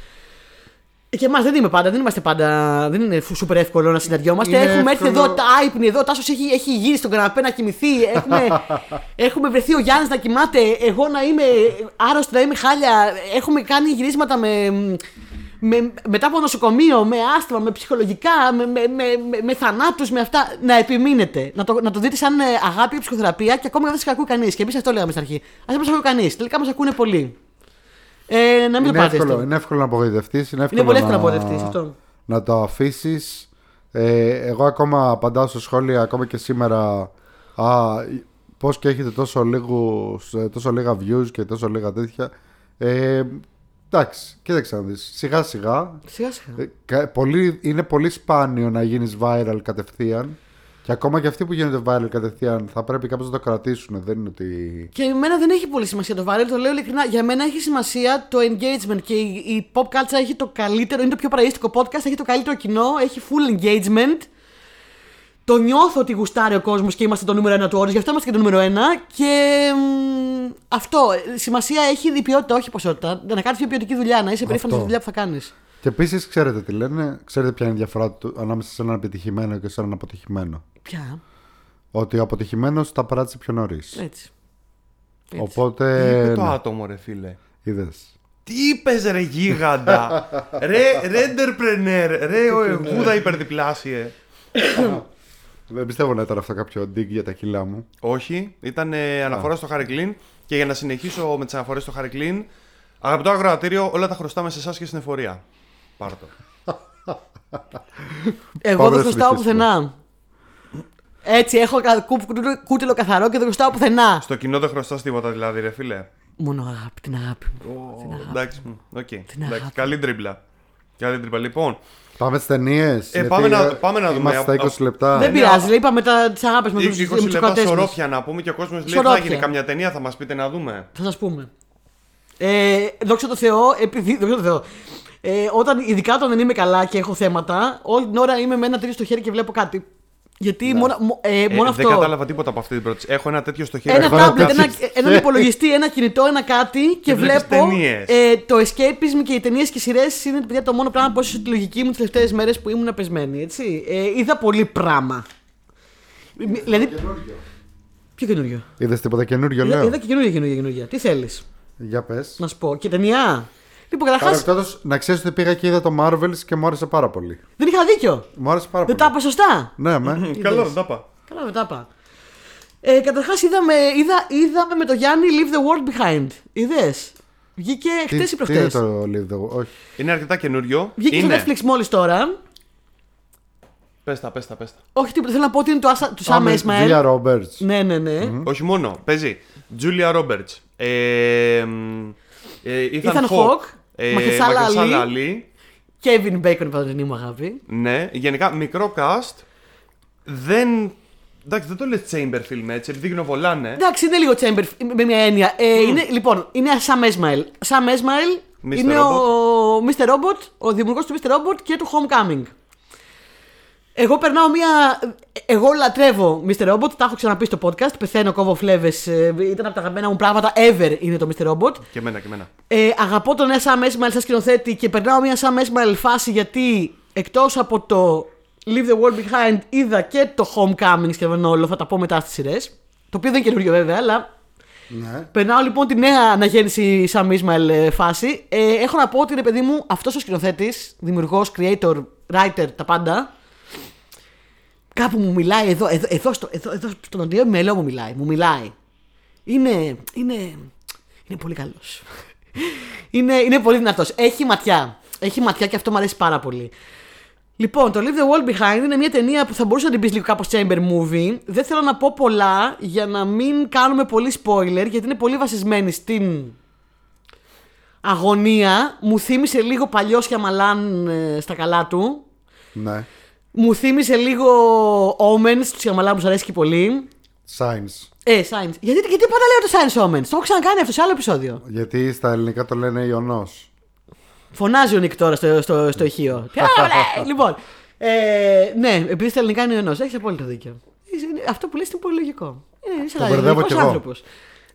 Και εμάς δεν είμαι πάντα, δεν είμαστε πάντα. Δεν είναι σούπερ εύκολο να συναντιόμαστε. Είναι έχουμε έρθει εύκολο. εδώ, τα άϊπνοι εδώ, ο Τάσος έχει, έχει γύρει στον καναπέ να κοιμηθεί. Έχουμε, *laughs* έχουμε βρεθεί ο Γιάννης να κοιμάται, εγώ να είμαι άρρωστη, να είμαι χάλια. Έχουμε κάνει γυρίσματα με, με, μετά από νοσοκομείο, με άσθημα, με ψυχολογικά, με, με, με, με, με θανάτους, με αυτά. Να επιμείνετε. Να το, να το δείτε σαν ε, αγάπη και ψυχοθεραπεία και ακόμα δεν σας ακούει κανείς. Και εμείς αυτό λέγαμε στην αρχή. Α δεν μας ακούει κανείς. Τελικά μας ακούνε πολύ. Ε, να μην είναι, το πάτε. εύκολο, είναι εύκολο να απογοητευτείς. Είναι, εύκολο Είναι πολύ εύκολο να να αποδευτεί αυτό. να το αφήσεις. Ε, εγώ ακόμα απαντάω σε σχόλια ακόμα και σήμερα. Α, πώς και έχετε τόσο, λίγους, ε, τόσο λίγα views και τόσο λίγα τέτοια. Ε, εντάξει, κοίταξε να δεις. Σιγά σιγά. Σιγά σιγά. Ε, κα- πολύ, είναι πολύ σπάνιο να γίνεις viral κατευθείαν. Και ακόμα και αυτοί που γίνονται viral κατευθείαν θα πρέπει κάπως να το κρατήσουν. Δεν είναι ότι... Και εμένα δεν έχει πολύ σημασία το viral, το λέω ειλικρινά. Για μένα έχει σημασία το engagement και η, η pop culture έχει το καλύτερο, είναι το πιο παραγωγικό podcast, έχει το καλύτερο κοινό, έχει full engagement. Το νιώθω ότι γουστάρει ο κόσμος και είμαστε το νούμερο ένα του όρους, γι' αυτό είμαστε και το νούμερο ένα. Και μ, αυτό. ε, Σημασία έχει η ποιότητα, όχι η ποσότητα. Να κάνεις πιο ποιοτική δουλειά, να είσαι περήφανος Αυτό. στη δουλειά που θα κάνεις. Και επίσης ξέρετε τι λένε, ξέρετε ποια είναι η διαφορά του ανάμεσα σε έναν επιτυχημένο και σε έναν αποτυχημένο; Πια. Ότι ο αποτυχημένος τα παράτησε πιο νωρίς. Έτσι. Έτσι. Οπότε. Τι είπε το ναι, άτομο, ρε φίλε. είδες. Τι είπες, ρε γίγαντα; *laughs* ρε, ρέντερπρενέρ. Ρε, ο εγούδα υπερδιπλάσιε. *coughs* Δεν πιστεύω να ήταν αυτό κάποιο dig για τα κιλά μου. Όχι, ήταν ε, αναφορά στο Harry Clean. Και για να συνεχίσω με τις αναφορές στο Harry Clean, αγαπητό αγροατήριο, όλα τα χρωστάμε σε εσάς και στην εφορία. Πάρ' το. Εγώ Πάμε δεν να χρωστάω συνεχίσουμε. πουθενά. Έτσι, έχω κα- κου- κου- κούτελο καθαρό και δεν χρωστάω πουθενά. Στο κοινό δεν χρωστάς τίποτα δηλαδή, ρε φίλε. Μόνο αγάπη, την αγάπη μου. Ω, Την αγάπη. Εντάξει, μ, οκ. Την Εντάξει, αγάπη. Καλή τρίμπλα. Καλή τρίμπλα. Λοιπόν, Πάμε στις ταινίες. Ε, πάμε να- πάμε να δούμε. Είμαστε στα Α- 20 λεπτά. Δεν ναι, πειράζει, α- λέει, είπαμε τα, τις αγάπες με 20 τους, με τους λεπτά κρατές μας. σωρόπια να πούμε και ο κόσμος λέει: Θα Σωρόπια. γίνει καμιά ταινία, θα μας πείτε να δούμε. Θα σας πούμε. Ε, δόξα τω Θεώ, επειδή. Δόξα τω Θεώ. Ε, όταν, ειδικά όταν δεν είμαι καλά και έχω θέματα, όλη την ώρα είμαι με ένα τέτοιο στο χέρι και βλέπω κάτι. Γιατί μόνο, μο- ε, Ε, μόνο Δεν αυτό. κατάλαβα τίποτα από αυτή την πρόταση. Έχω ένα τέτοιο στο χέρι. Ένα *laughs* Έχω ένα τάμπλετ, τέτοιο ένα, στο έναν χέρι. *laughs* υπολογιστή, ένα κινητό, ένα κάτι και Και βλέπεις βλέπω. ταινίες. Ε, το escapism και οι ταινίες και οι σειρές είναι παιδιά, το μόνο πράγμα που έσωσε τη λογική μου τις τελευταίες μέρες που ήμουν πεσμένη. Έτσι. Ε, είδα πολύ πράγμα. Μ- Δηλαδή. Ποιο καινούριο; Είδες τίποτα καινούριο, Είδα, λέω. είδα και καινούργια, καινούργια, καινούργια. Τι θέλεις; Για πες. να σου πω. Και ταινιά. Λοιπόν, καταρχά Παρεμπιπτόντω, να ξέρεις ότι πήγα και είδα το Marvels και μου άρεσε πάρα πολύ. δεν είχα δίκιο. Μου άρεσε πάρα Δεν πολύ. τα είπα σωστά; Ναι, με. Μ, Καλό, δεν τα είπα. Καλά, δεν τα είπα. Ε, Καταρχάς είδαμε, είδα, είδαμε με το Γιάννη Leave the World Behind. Είδες; Βγήκε χτες ή τι είναι προχτέ. το Live the Όχι. Είναι αρκετά καινούριο. Βγήκε είναι. στο Netflix μόλις τώρα. Πες τα, πες τα, πες τα. Όχι τίποτα, θέλω να πω ότι είναι του, Asa- του Α, Sam με Esmail. Julia Roberts. Ναι, ναι, ναι. Όχι μόνο. Παίζει Julia Roberts. Ε, μ, ε, Ethan, Ethan Hawke. Hawke, ε, Mahershala Mahershala Ali. Ali. Kevin Bacon, η παντρινή μου αγάπη. Ναι, γενικά μικρό cast. Δεν. Εντάξει, δεν το λες chamber film έτσι, επειδή γνωβολάνε. Εντάξει, είναι λίγο chamber με μια έννοια. Ε, είναι, λοιπόν, είναι Sam Esmail. Sam Esmail Mr. είναι ο Mr. Robot, ο δημιουργός του Mr. Robot και του Homecoming. Εγώ περνάω μια. Εγώ λατρεύω Mr. Robot, τα έχω ξαναπεί στο podcast. Πεθαίνω, κόβω φλέβες. Ήταν από τα αγαπημένα μου πράγματα ever είναι το Mr. Robot. Και εμένα, και εμένα. Ε, αγαπώ τον Sam Esmail σαν σκηνοθέτη και περνάω μια Sam Esmail φάση γιατί εκτός από το Leave the World Behind είδα και το Homecoming σχεδόν όλο, θα τα πω μετά στις σειρές. Το οποίο δεν είναι καινούριο βέβαια, αλλά Ναι. περνάω λοιπόν τη νέα αναγέννηση Sam Esmail ε, φάση. Ε, έχω να πω ότι ρε παιδί μου, αυτός ο σκηνοθέτης, δημιουργός, creator, writer, τα πάντα, κάπου μου μιλάει εδώ, εδώ, εδώ, στο, εδώ, εδώ στον οντιαίο μελό μου μιλάει, μου μιλάει. Είναι, είναι, είναι πολύ καλός. είναι, είναι πολύ δυνατός. Έχει ματιά. Έχει ματιά και αυτό μου αρέσει πάρα πολύ. Λοιπόν, το Leave the World Behind είναι μια ταινία που θα μπορούσε να την πεις λίγο κάπως chamber movie. Δεν θέλω να πω πολλά για να μην κάνουμε πολύ spoiler, γιατί είναι πολύ βασισμένη στην αγωνία. Μου θύμισε λίγο παλιός Σιαμαλάν ε, στα καλά του. Ναι. Μου θύμισε λίγο Omens του Σιαμαλάν που σου αρέσει και πολύ. Science. Ε, Science. Γιατί, γιατί πάντα λέω το Science Omens; Το έχω ξανακάνει αυτό σε άλλο επεισόδιο. Γιατί στα ελληνικά το λένε Ιωνός. Φωνάζει ο Νικ τώρα στο, στο, στο ηχείο. *laughs* Ποια, ρε! λοιπόν. Ε, ναι, επειδή στα ελληνικά είναι ο ενός. Έχεις απόλυτο δίκιο. Είναι- Αυτό που λες είναι πολύ λογικό. Είναι, είσαι Το μπερδεύω κι εγώ. άνθρωπος.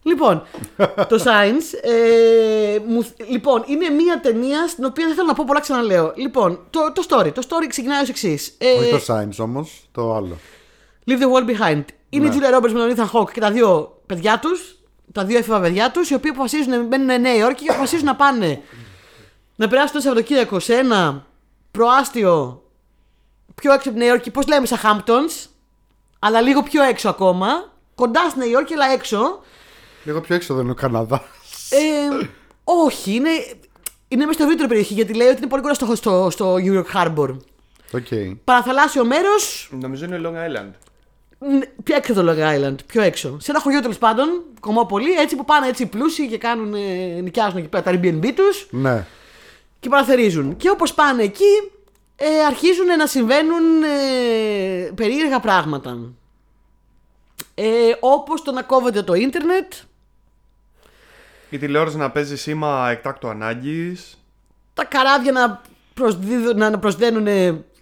Λοιπόν, το Science. Ε, μου, λοιπόν, είναι μια ταινία στην οποία δεν θέλω να πω πολλά ξαναλέω. Λοιπόν, το, το story. Το story ξεκινάει ως εξής. Ε, Όχι το Science όμως, το άλλο. Leave the world behind. Είναι Ναι. η Julia Roberts με τον Ethan Hawke και τα δύο παιδιά τους, τα δύο έφηβα παιδιά τους, οι οποίοι αποφασίζουν, μπαίνουν Νέα Υόρκη και αποφασίζουν να πάνε να περάσουν το Σαββατοκύριακο σε ένα προάστιο πιο έξω από τη Νέα Υόρκη, πώς λέμε, σαν Hamptons, αλλά λίγο πιο έξω ακόμα, κοντά στη Νέα Υόρκη, αλλά έξω. Λίγο πιο έξω δεν είναι ο Καναδάς. Ε, όχι, είναι, είναι μέσα στο ευρύτερο περιοχή γιατί λέει ότι είναι πολύ κοντά στο, στο, στο New York Harbor. Οκ. Παραθαλάσσιο μέρος, Νομίζω είναι Long Island. Πιο έξω το Long Island, πιο έξω. Σε ένα χωριό τέλος πάντων, κομμόπολη, έτσι που πάνε έτσι οι πλούσιοι και κάνουν, ε, νοικιάζουν εκεί πέρα τα Airbnb τους Ναι. και παραθερίζουν. Και όπως πάνε εκεί, ε, αρχίζουν να συμβαίνουν ε, περίεργα πράγματα. Ε, όπως το να κόβεται το ίντερνετ, Η τηλεόραση να παίζει σήμα εκτάκτου ανάγκης. τα καράβια να, προσδίδουν, να προσδένουν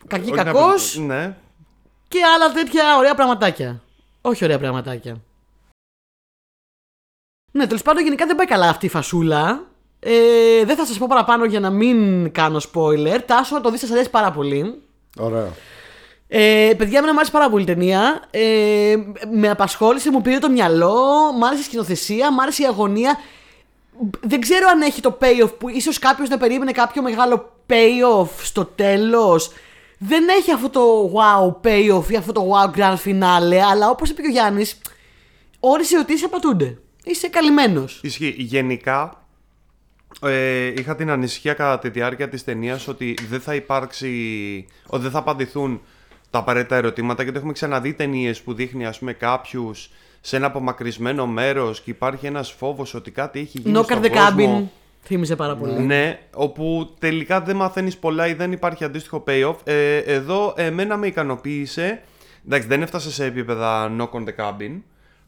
κακή κακός Ναι. και άλλα τέτοια ωραία πραγματάκια. Όχι ωραία πραγματάκια. Ναι, τέλος πάντων γενικά δεν πάει καλά αυτή η φασούλα. Ε, δεν θα σας πω παραπάνω για να μην κάνω spoiler. Τάσο, να το δεις, σας αρέσει πάρα πολύ. Ωραίο. Ε, παιδιά, εμένα μου άρεσε πάρα πολύ η ταινία. Ε, με απασχόλησε, μου πήρε το μυαλό, μου άρεσε η σκηνοθεσία, μου άρεσε η αγωνία. Δεν ξέρω αν έχει το payoff που ίσως κάποιος να περίμενε κάποιο μεγάλο payoff στο τέλος. Δεν έχει αυτό το wow payoff ή αυτό το wow grand finale, αλλά όπως είπε και ο Γιάννης, όρισε ότι είσαι πατούνται. Είσαι καλυμμένος. Ισχύει. Γενικά, ε, είχα την ανησυχία κατά τη διάρκεια της ταινίας ότι δεν θα υπάρξει, ότι δεν θα απαντηθούν τα απαραίτητα ερωτήματα γιατί έχουμε ξαναδεί ταινίες που δείχνει ας πούμε κάποιους σε ένα απομακρυσμένο μέρος και υπάρχει ένας φόβος ότι κάτι έχει γίνει. Knock στον at the κόσμο. cabin. Θύμισε πάρα πολύ. Ναι, όπου τελικά δεν μαθαίνεις πολλά ή δεν υπάρχει αντίστοιχο payoff. Ε, εδώ εμένα με ικανοποίησε. Εντάξει, δεν έφτασε σε επίπεδα knock on the cabin.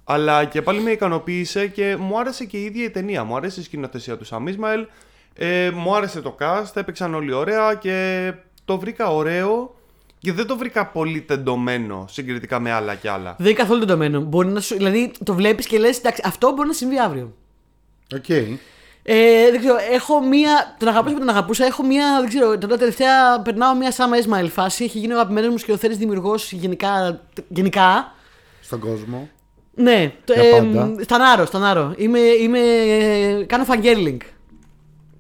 Αλλά και πάλι με ικανοποίησε και μου άρεσε και η ίδια η ταινία. Μου άρεσε η σκηνοθεσία του Σαμ Ισμαήλ. Ε, μου άρεσε το cast, έπαιξαν όλοι ωραία και το βρήκα ωραίο και δεν το βρήκα πολύ τεντωμένο συγκριτικά με άλλα και άλλα. Δεν είναι καθόλου τεντωμένο. Μπορεί να σου, δηλαδή το βλέπεις και λες: Εντάξει, αυτό μπορεί να συμβεί αύριο. Οκ. Ε, δεν ξέρω, έχω μία. Τον αγαπούσα με τον αγαπούσα. Έχω μία. Δεν ξέρω, τώρα τελευταία περνάω μία Σαμ Ισμαήλ φάση. Έχει γίνει ο αγαπημένος μου σκηνοθέτης δημιουργός γενικά, γενικά. Στον κόσμο. Ναι, το, Για ε, πάντα. στανάρω, στανάρω. Είμαι, είμαι, ε, κάνω fangirling.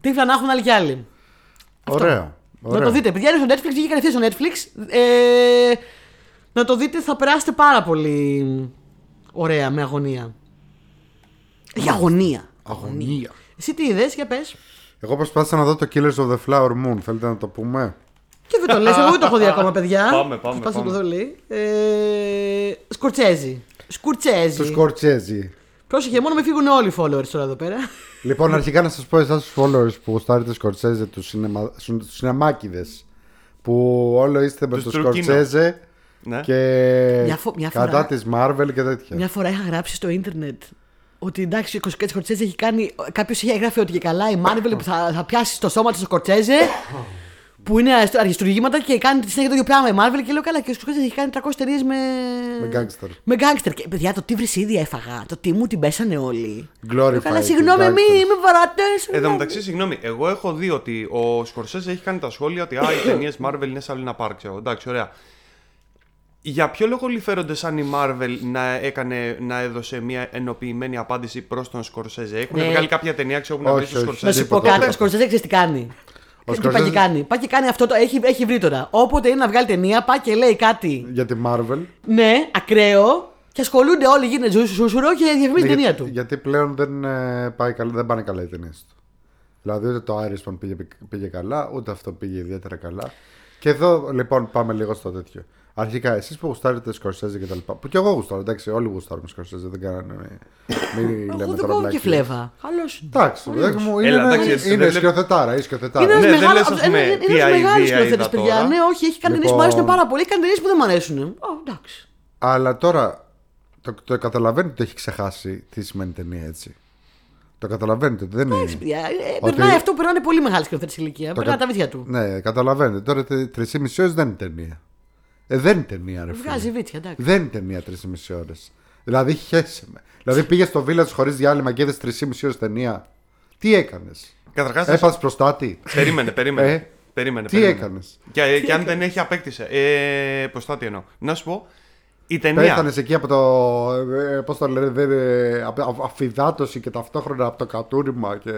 Τύφλα να έχουν άλλοι κι άλλοι. Ωραία. Να το δείτε. Παιδιά είναι στο Netflix, βγήκε κατευθείαν στο Netflix. Ε, να το δείτε, θα περάσετε πάρα πολύ ωραία με αγωνία. Έχει αγωνία. Αγωνία. Εσύ τι είδες, για πες. Εγώ προσπάθησα να δω το Killers of the Flower Moon. Θέλετε να το πούμε; Και δεν το λες, εγώ δεν το έχω δει *laughs* ακόμα, παιδιά. Πάμε, πάμε, Προσπάθησα να το πάμε. δω λέει. Ε, Σκορτσέζι. Σκουρτσέζι. Του Σκορτσέζι. Πρόσεχε, μόνο με φύγουν όλοι οι followers τώρα εδώ πέρα. Λοιπόν, αρχικά να σας πω εσάς τους followers που γουστάρετε Σκορτσέζε, τους σινεμάκιδε. Που όλο είστε με Τους το Τρουκίνο. Σκορτσέζε Ναι. και Μια φο- μια κατά φορά- της Marvel και τέτοια. Μια φορά είχα γράψει στο ίντερνετ ότι εντάξει, ο Σκορτσέζε έχει κάνει. Κάποιος είχε έγραφε ότι και καλά η Marvel που θα, θα πιάσει στο σώμα του στο Σκορτσέζε. Που είναι αριστο- αριστουργήματα και κάνει τη συνέχεια το ίδιο πράγμα η Marvel. Και λέω καλά, και ο Σκορτσέζε έχει κάνει 300 ταινίε με. Με gangster. Με γκάγκστερ. Και παιδιά, το τι βρυσίδια έφαγα. Το τι μου την πέσανε όλοι. Glorified Λέω, Καλά, συγγνώμη, gangsters. μη με βαράτε. Εδώ μεταξύ, συγγνώμη, εγώ έχω δει ότι ο Σκορσέζε έχει κάνει τα σχόλια ότι α, οι ταινίες Marvel είναι σαν να πάρξε. Εντάξει, ωραία. Για ποιο λόγο λιφέρονται σαν η Marvel να, έκανε, να έδωσε μια ενοποιημένη απάντηση προς τον Σκορσέζε. Έχουν Ναι. βγάλει κάποια ταινία, ξέρω που να Όχι, βρει τον όχι. Να Σκορσέζε. σου πω Τίποτα. κάτι, ο Σκορσέζε ξέρεις τι κάνει. Ο Τι πάει και Σκορσέζε- κάνει. Πάει και κάνει αυτό το. Έχει, έχει βρει τώρα. Όποτε είναι να βγάλει ταινία, πάει και λέει κάτι. Για τη Marvel. Ναι, ακραίο. Και ασχολούνται όλοι, γίνεται ζου- σούσουρο και διαφημίζει την Ναι, ταινία γιατί, του. γιατί πλέον δεν, ε, πάει καλά, δεν πάνε καλά οι ταινίες του. Δηλαδή ούτε το Irishman πήγε, πήγε καλά, ούτε αυτό πήγε ιδιαίτερα καλά. Και εδώ λοιπόν πάμε λίγο στο τέτοιο. Αρχικά, εσείς που γουστάρετε Σκορσέζε και τα λοιπά. Που κι εγώ γουστάρω, εντάξει, όλοι γουστάρουμε Σκορσέζε, δεν κάνανε. Μην Εγώ λέμε δεν τώρα κόβω και βλακίες. φλέβα. Καλό. Εντάξει, παιδάκι μου, είναι, Έλα, εντάξει, είναι, δεν είναι βλέπ- σκηνοθετάρα, είναι σκηνοθετάρα. Είναι Ναι, ένα δεν μεγάλο λες, ας πούμε, τι μεγάλο idea σκηνοθέτη, είδα παιδιά. τώρα. Ναι, όχι, έχει κάνει ταινίε που μου Λοιπόν. αρέσουν πάρα πολύ. Έχει κάνει ταινίε που δεν μου αρέσουν. Ω, εντάξει. Αλλά τώρα το, το καταλαβαίνετε ότι έχει ξεχάσει τι σημαίνει ταινία έτσι. Το καταλαβαίνετε ότι δεν είναι. Παιδιά, ε, Ότι- Περνάει αυτό που περνάνε πολύ μεγάλη σκηνοθέτη ηλικία. Περνάει κα- τα βίθια του. Ναι, καταλαβαίνετε. Τώρα τρεις ή μισή ώρες δεν είναι ταινία. Ε, δεν είναι ταινία, ρε φίλε. Βγάζει βίτσια, εντάξει. Δεν είναι ταινία τρεις ή μισή ώρες. Δηλαδή, χέσε με. Δηλαδή, πήγες στο Village χωρίς διάλειμμα και είδες τρεις ή μισή ώρες ταινία. Τι έκανες; Καταρχάς, Έπασε προστάτη. περίμενε, περίμενε. Ε, περίμενε τι περίμενε. έκανες; Και, και αν δεν έχει, απέκτησε. Ε, προστάτη εννοώ. Να σου πω, η ταινία. Πέθανε εκεί από το. Πώς το λένε, δεν, ε, από- από αφυδάτωση και ταυτόχρονα από το κατούριμα. Και...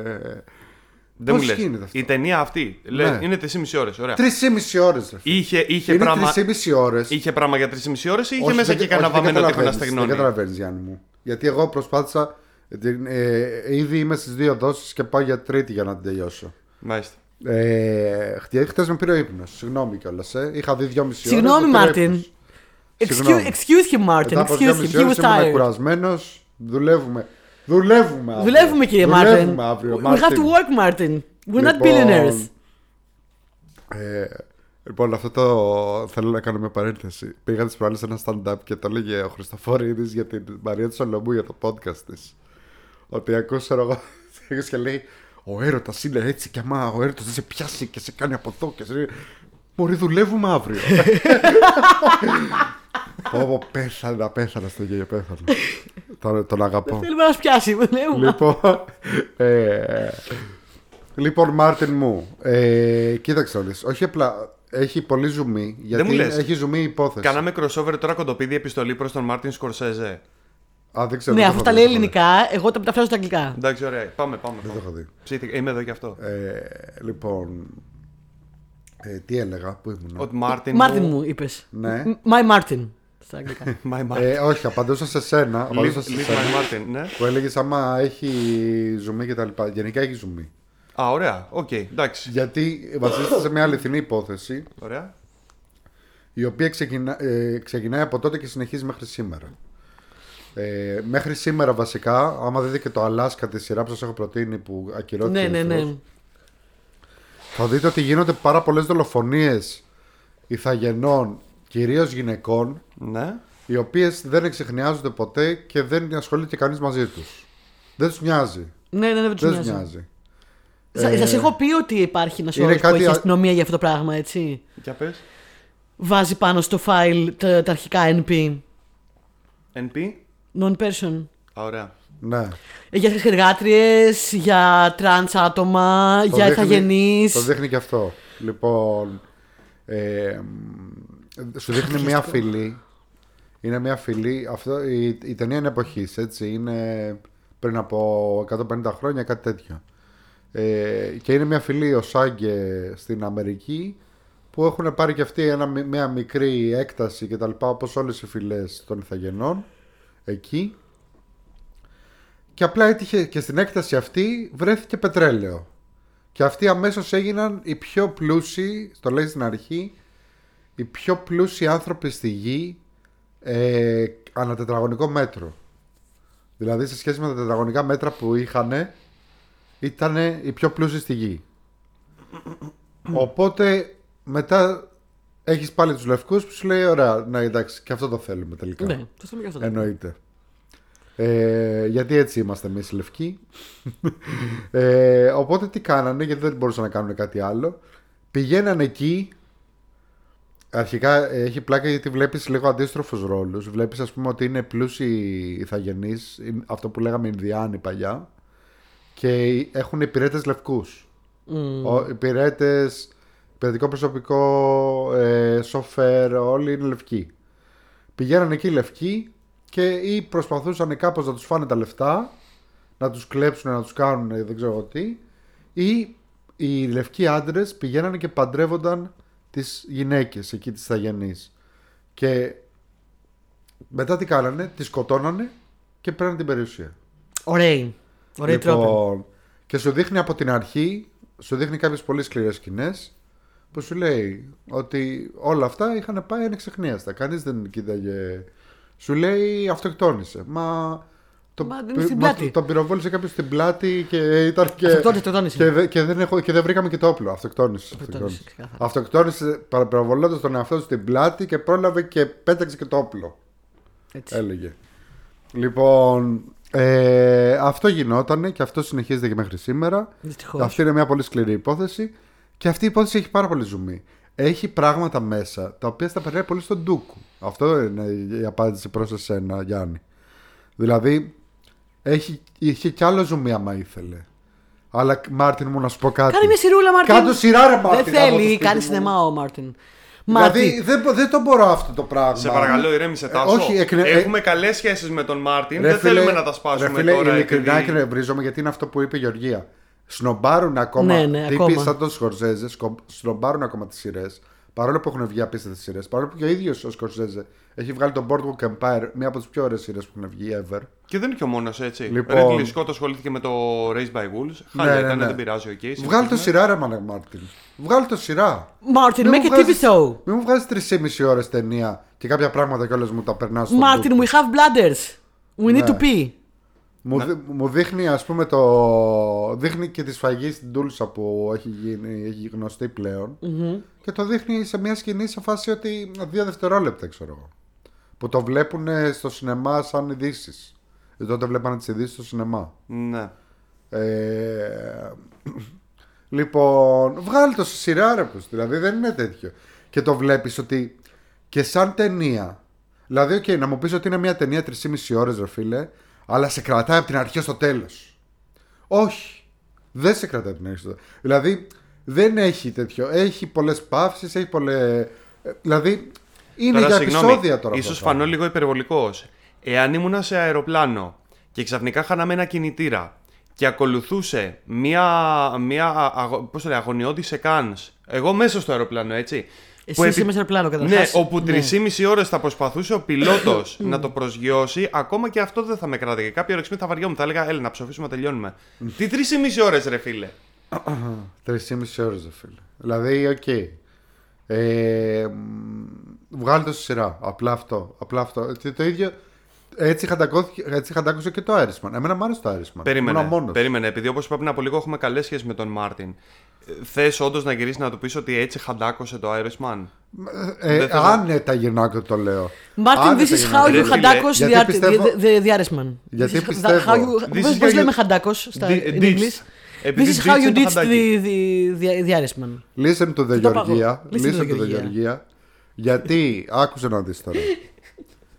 Δεν μου Πώς λες. γίνεται αυτό; Η ταινία αυτή λες, Ναι. είναι 3,5 ώρες. Ωραία. Τρεις ή μισή ώρες. Είχε, είχε, Είναι πράγμα, τρεις ή μισή ώρες. είχε πράγμα για 3,5 ώρες ή είχε μέσα και κανένα βαμμένο τείχο να Δεν στεγνώνει; καταλαβαίνεις, Γιάννη μου. Γιατί εγώ προσπάθησα. την- Ε, ήδη είμαι στις δύο δόσεις και πάω για τρίτη για να την τελειώσω. Μάλιστα. Ε, Χθε με πήρε ο ύπνος. Συγγνώμη κιόλας. Ε. Είχα δει δυόμιση ώρες. Συγγνώμη, Μάρτιν. Excuse, Συγγνώμη. excuse him, Martin. Μετά από Excuse him. δυόμιση He was ώρες ήμουν tired. κουρασμένος. Δουλεύουμε. Δουλεύουμε αύριο. Δουλεύουμε, κύριε Μάρτιν. Δουλεύουμε αύριο. We have to work, Martin. We're not Λοιπόν, billionaires. Ε, λοιπόν, αυτό το θέλω να κάνω μια παρένθεση. Πήγα τις προάλλες σε ένα stand-up και το έλεγε ο Χριστοφορίδης για την Μαρία του Σολομού για το podcast της. Ότι ακούσω εγώ *laughs* και λέει Ο έρωτας είναι έτσι και άμα ο έρωτας δεν σε πιάσει και σε κάνει από εδώ και σε. Μωρή, δουλεύουμε αύριο. *laughs* Πω, πω, πέθανα, πέθανα στο γέλιο, πέθανα. Τον, τον αγαπώ. Θέλουμε να μας πιάσει. Λέμε. Λοιπόν, ε, λοιπόν, Μάρτιν μου, ε, κοίταξε να δεις. Όχι απλά, έχει πολύ ζουμί, γιατί μου λες. έχει ζουμί η υπόθεση. Κάναμε crossover τώρα κοντοπίδι επιστολή προς τον Μάρτιν Σκορσέζε. Α, δεν ξέρω. Ναι, δεν αφού το τα έχω λέει δει, δεν το έχω ελληνικά, εγώ τα μεταφράζω στα αγγλικά. Εντάξει, ωραία. Πάμε, πάμε. δει. Δεν το πάμε. έχω δει. Ψήθηκα. Είμαι εδώ γι' αυτό. Ε, λοιπόν, ε, τι έλεγα, πού ήμουν; Ότι Μάρτιν. Μάρτιν μου είπες. Ναι. My Martin. Στα αγγλικά. *laughs* My Martin. Ε, όχι, απαντούσα σε σένα. Leave Απαντούσα σε leave σένα my Martin, ναι. που έλεγες άμα έχει ζουμί και τα λοιπά. Γενικά έχει ζουμί. Α, ωραία. Οκ, εντάξει. Γιατί βασίζεται σε μια αληθινή υπόθεση Ωραία. η οποία ξεκινά, ε, ξεκινάει από τότε και συνεχίζει μέχρι σήμερα. Ε, μέχρι σήμερα βασικά, άμα δείτε και το Αλάσκα τη σειρά που σας έχω προτείνει που ακυρώθηκε Ναι, ναι, εχθρός, ναι. θα δείτε ότι γίνονται πάρα πολλές δολοφονίες ηθαγενών, κυρίως γυναικών, Ναι. οι οποίες δεν εξεχνιάζονται ποτέ και δεν ασχολείται κανείς μαζί τους. Δεν τους νοιάζει. Ναι, ναι, ναι, δεν τους Δεν τους νοιάζει. νοιάζει. Σα Ε, σας έχω πει ότι υπάρχει ένα είναι όρο που κάτι έχει α- αστυνομία για αυτό το πράγμα, έτσι. Για πες. Βάζει πάνω στο file τα, τα αρχικά NP. NP. Non-person. Α, ωραία. Ναι. Ε, Για εργάτριε, για τρανς άτομα, Το για δείχνει- ιθαγενείς. Το δείχνει και αυτό. Λοιπόν, ε, μ, σου δείχνει μια φυλή. Είναι μια φυλή. Αυτό, η, η ταινία είναι εποχής, έτσι. Είναι πριν από 150 χρόνια, κάτι τέτοιο. Ε, και είναι μια φυλή ο Σάγκε στην Αμερική που έχουν πάρει και αυτοί ένα, μια μικρή έκταση και τα λοιπά όπως όλες οι φυλές των Ιθαγενών εκεί και απλά έτυχε και στην έκταση αυτή βρέθηκε πετρέλαιο και αυτοί αμέσως έγιναν οι πιο πλούσιοι, το λέει στην αρχή, οι πιο πλούσιοι άνθρωποι στη γη ε, ανά τετραγωνικό μέτρο. Δηλαδή σε σχέση με τα τετραγωνικά μέτρα που είχαν ήταν οι πιο πλούσιοι στη γη. *clears throat* Οπότε μετά έχεις πάλι τους λευκούς που σου λέει ωραία, ναι εντάξει και αυτό το θέλουμε τελικά. Ναι, το θέλουμε και αυτό. Εννοείται. Ε, γιατί έτσι είμαστε εμείς οι λευκοί. *laughs* ε, οπότε τι κάνανε, γιατί δεν μπορούσαν να κάνουν κάτι άλλο. Πηγαίνανε εκεί. Αρχικά ε, έχει πλάκα γιατί βλέπεις λίγο αντίστροφους ρόλους. Βλέπεις ας πούμε ότι είναι πλούσιοι ηθαγενείς, είναι αυτό που λέγαμε Ινδιάνοι παλιά. Και έχουν υπηρέτες λευκούς. Μμμ. Ο, υπηρέτες, παιδικό προσωπικό, ε, σοφέρ, όλοι είναι λευκοί. Πηγαίνανε εκεί λευκοί και ή προσπαθούσαν κάπως να τους φάνε τα λεφτά, να τους κλέψουν, να τους κάνουν δεν ξέρω εγώ τι, ή οι λευκοί άντρες πηγαίνανε και παντρεύονταν τις γυναίκες εκεί τις θαγενείς. Και μετά τι κάνανε, τις σκοτώνανε και παίρνανε την περιουσία. Ωραίοι. Ωραίοι τρόποι. Λοιπόν, και σου δείχνει από την αρχή, σου δείχνει κάποιες πολύ σκληρές σκηνές που σου λέει ότι όλα αυτά είχαν πάει ανεξεχνίαστα. Κανείς δεν κοίταγε. Σου λέει αυτοκτόνησε. Μα το, Μα είναι στην μα πλάτη. τον πυροβόλησε κάποιος στην πλάτη και ήταν και. Αυτοκτόνησε, αυτοκτόνησε. Και, δε- και, δεν έχω, και δεν βρήκαμε και το όπλο. Αυτοκτόνησε. Αυτοκτόνησε, Αυτοκτόνησε, ξεκάθαρα. αυτοκτόνησε πυροβολώντα τον εαυτό του στην πλάτη και πρόλαβε και πέταξε και το όπλο. Έτσι. Έλεγε. Λοιπόν, ε, αυτό γινόταν και αυτό συνεχίζεται και μέχρι σήμερα. Δυστυχώς. Αυτή είναι μια πολύ σκληρή υπόθεση. Και αυτή η υπόθεση έχει πάρα πολύ ζουμί. Έχει πράγματα μέσα τα οποία στα περνάει πολύ στον Ντούκου. Αυτό είναι η απάντηση προς εσένα, Γιάννη. Δηλαδή, έχει, είχε κι άλλο ζουμί άμα ήθελε. Αλλά Μάρτιν μου να σου πω κάτι. Κάνε μια σειρούλα, Μάρτιν. Κάντο σειρά, ρε Μάρτιν. Δεν από το θέλει, σπίτι κάνει μου. σινεμά ο Μάρτιν. Δηλαδή, Μάρτιν. δεν, μπο- δεν το μπορώ αυτό το πράγμα. Σε παρακαλώ, ηρέμησε Τάσο. όχι, εκνε- Έχουμε καλές σχέσεις με τον Μάρτιν. Ρε δεν φίλε, θέλουμε να τα σπάσουμε ρε φίλε, τώρα. Ειλικρινά επειδή- εκνευρίζομαι γιατί είναι αυτό που είπε η Γεωργία. Σνομπάρουν ακόμα. Ναι, ναι, τύποι ακόμα. σαν τον Σκορσέζε, σκο- σνομπάρουν ακόμα τις σειρές. Παρόλο που έχουν βγει απίστευτε σειρές. Παρόλο που και ο ίδιος ο Σκορσέζε έχει βγάλει το Boardwalk Empire, μία από τις πιο ωραίες σειρές που έχουν βγει ever. Και δεν είναι και ο μόνος έτσι. Λοιπόν- Λοιπόν... Ο Ridley Scott ασχολήθηκε με το Raised by Wolves. Χάλια Ναι, ναι, έκανε, ναι. δεν πειράζει, οκ. Βγάλε το συνεχίζουμε. σειρά, ρε Μανε Μάρτιν. Βγάλε το σειρά. Μάρτιν, Μην make μου a TV βγάζεις- show. Μην μου βγάζεις 3,5 ώρες ταινία και κάποια πράγματα κιόλας μου τα περνάς στο. Μάρτιν, we have bladders. We need Ναι. to pee. Μου, δει- μου δείχνει ας πούμε το... Δείχνει και τη σφαγή στην Τούλσα που έχει, γίνει, έχει γνωστή πλέον Και το δείχνει σε μια σκηνή σε φάση ότι δύο δευτερόλεπτα ξέρω εγώ Που το βλέπουν στο σινεμά σαν ειδήσεις. Γιατί τότε βλέπανε τις ειδήσεις στο σινεμά Ναι. ε, Λοιπόν, βγάλει το σε σειρά ρε πως, δηλαδή δεν είναι τέτοιο. Και το βλέπεις ότι και σαν ταινία, δηλαδή οκ, να μου πεις ότι είναι μια ταινία 3,5 ώρες ρε φίλε, αλλά σε κρατάει από την αρχή στο τέλος. Όχι, δεν σε κρατάει από την αρχή στο τέλος. Δηλαδή δεν έχει τέτοιο, έχει πολλές παύσεις, έχει πολλές... ε, Δηλαδή είναι Τώρα, για συγγνώμη, επεισόδια τώρα. αυτό Ίσως το πράγμα. φανώ λίγο υπερβολικός. Εάν ήμουνα σε αεροπλάνο και ξαφνικά χάναμε ένα κινητήρα και ακολουθούσε μία, μία αγω, πώς το λέει, αγωνιώδη σεκάνς, εγώ μέσα στο αεροπλάνο, έτσι. Εσύ είσαι μέσα στο αεροπλάνο, Ναι, καταρχάς. όπου Ναι. 3,5 ώρες θα προσπαθούσε ο πιλότος *coughs* να το προσγειώσει, ακόμα και αυτό δεν θα με κράταγε. Κάποια ώρα θα βαριόμουν, θα έλεγα, έλα να ψοφήσουμε, να τελειώνουμε. Τι 3,5 ώρες ρε φίλε; Τρεισήμισι ώρες, ρε *coughs* φίλε. Δηλαδή, οκ. Ε, μ, βγάλε το στη σειρά. Απλά αυτό. Απλά αυτό. Και το ίδιο. Έτσι, χαντακώθηκε- έτσι χαντάκωσε και το Irishman. Εμένα μου άρεσε το Irishman. Περίμενε, Ήμουν μόνος. περίμενε. Επειδή όπως είπα πριν από λίγο έχουμε καλές σχέσεις με τον Μάρτιν. Θες όντως να γυρίσεις να του πεις ότι έτσι χαντάκωσε το Irishman. Ε, Δεν θέλω- αν ε, τα γυρνάω και το λέω. Μάρτιν, Αν this δεν τα is γυρνάω. how Ρε you φίλε, χαντάκωσες γιατί the, πιστεύω- the, the, the Irishman. Γιατί This is πιστεύω- how you- This πώς- is Πώς how λέμε you- χαντάκωσες στα Di- in ditch. English; Επειδή This is how ditch you είναι το ditch χαντάκι. the, the, the, the Irishman. Listen to the Το πάω. Γεωργία. Listen to Listen the to the Γεωργία. Γεωργία. Γιατί, άκουσε να δεις τώρα.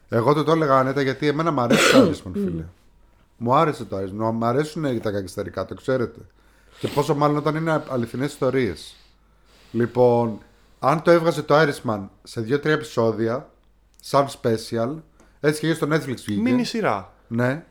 Εγώ του το έλεγα άνετα γιατί εμένα μου αρέσει το *coughs* Irisman, φίλε. Μου άρεσε το Irisman. Μου αρέσουν τα κακισταρικά, το ξέρετε. Και πόσο μάλλον όταν είναι αληθινές ιστορίες. Λοιπόν, αν το έβγαζε το Irishman σε 2-3 επεισόδια, σαν special, έτσι και στο Netflix βγήκε. Μίνι σειρά. Ναι.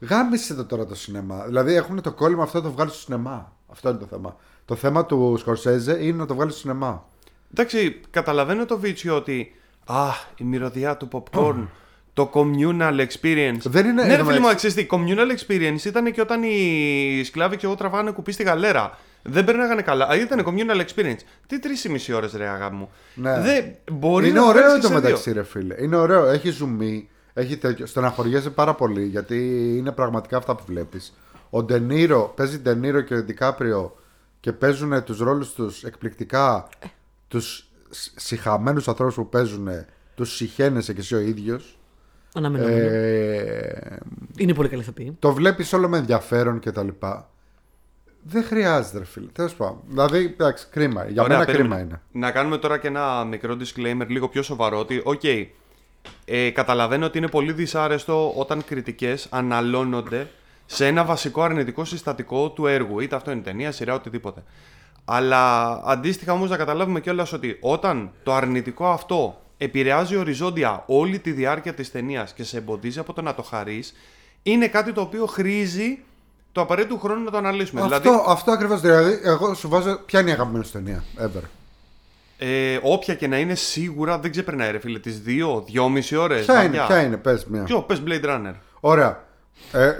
Γάμισε το τώρα το σινεμά. Δηλαδή έχουν το κόλλημα αυτό να το βγάλεις στο σινεμά. Αυτό είναι το θέμα. Το θέμα του Σκορσέζε είναι να το βγάλεις στο σινεμά. Εντάξει, καταλαβαίνω το βίτσιο ότι. Α, η μυρωδιά του popcorn. *clears throat* *clears throat* Το communal experience. Δεν είναι- Ναι, ρε είναι φίλε μου, μεταξύ- ξέρεις τι, communal experience ήταν και όταν οι σκλάβοι και εγώ τραβάγανε κουπίς στη γαλέρα. Δεν περνάγανε καλά. Α, ήταν communal experience. Τι τρεις ή μισή ώρες, ρε αγάπη μου. Ναι. Δεν, μπορεί είναι να ωραίο βγάλεις το και σε μεταξύ, δύο. ρε φίλε. Είναι ωραίο. Έχει ζουμί. Έχει τέτοιο. Στεναχωριέσαι πάρα πολύ γιατί είναι πραγματικά αυτά που βλέπεις. Ο Ντενίρο παίζει Ντενίρο και Ντικάπριο και παίζουν τους ρόλους τους εκπληκτικά. Τους συχαμένους ανθρώπους που παίζουν, τους συχαίνεσαι και εσύ ο ίδιος. Αναμενόμενο. Ε, Είναι πολύ καλοί ηθοποιοί. το βλέπεις όλο με ενδιαφέρον και τα λοιπά. Δεν χρειάζεται, ρε φίλε. Τέλος πάντων. Δηλαδή, εντάξει, κρίμα. Για Ωραία, μένα περίμενε. κρίμα είναι. Να κάνουμε τώρα και ένα μικρό disclaimer λίγο πιο σοβαρό ότι, οκ, ε, καταλαβαίνω ότι είναι πολύ δυσάρεστο όταν κριτικές αναλώνονται σε ένα βασικό αρνητικό συστατικό του έργου, είτε αυτό είναι ταινία, σειρά, οτιδήποτε. Αλλά αντίστοιχα όμως να καταλάβουμε κιόλας ότι όταν το αρνητικό αυτό επηρεάζει οριζόντια όλη τη διάρκεια της ταινίας και σε εμποδίζει από το να το χαρείς, είναι κάτι το οποίο χρήζει το απαραίτητο χρόνο να το αναλύσουμε. Αυτό, Δηλαδή, αυτό ακριβώς. Δηλαδή, εγώ σου βάζω. Ποια είναι η αγαπημένη σου ταινία, ever; Ε, όποια και να είναι σίγουρα δεν ξεπερνάει ρε φίλε τις δύο, δυόμιση ώρες. Ποια είναι, βαριά. ποια είναι, πες μια. Ποιο, πες Blade Runner. Ωραία. Ε,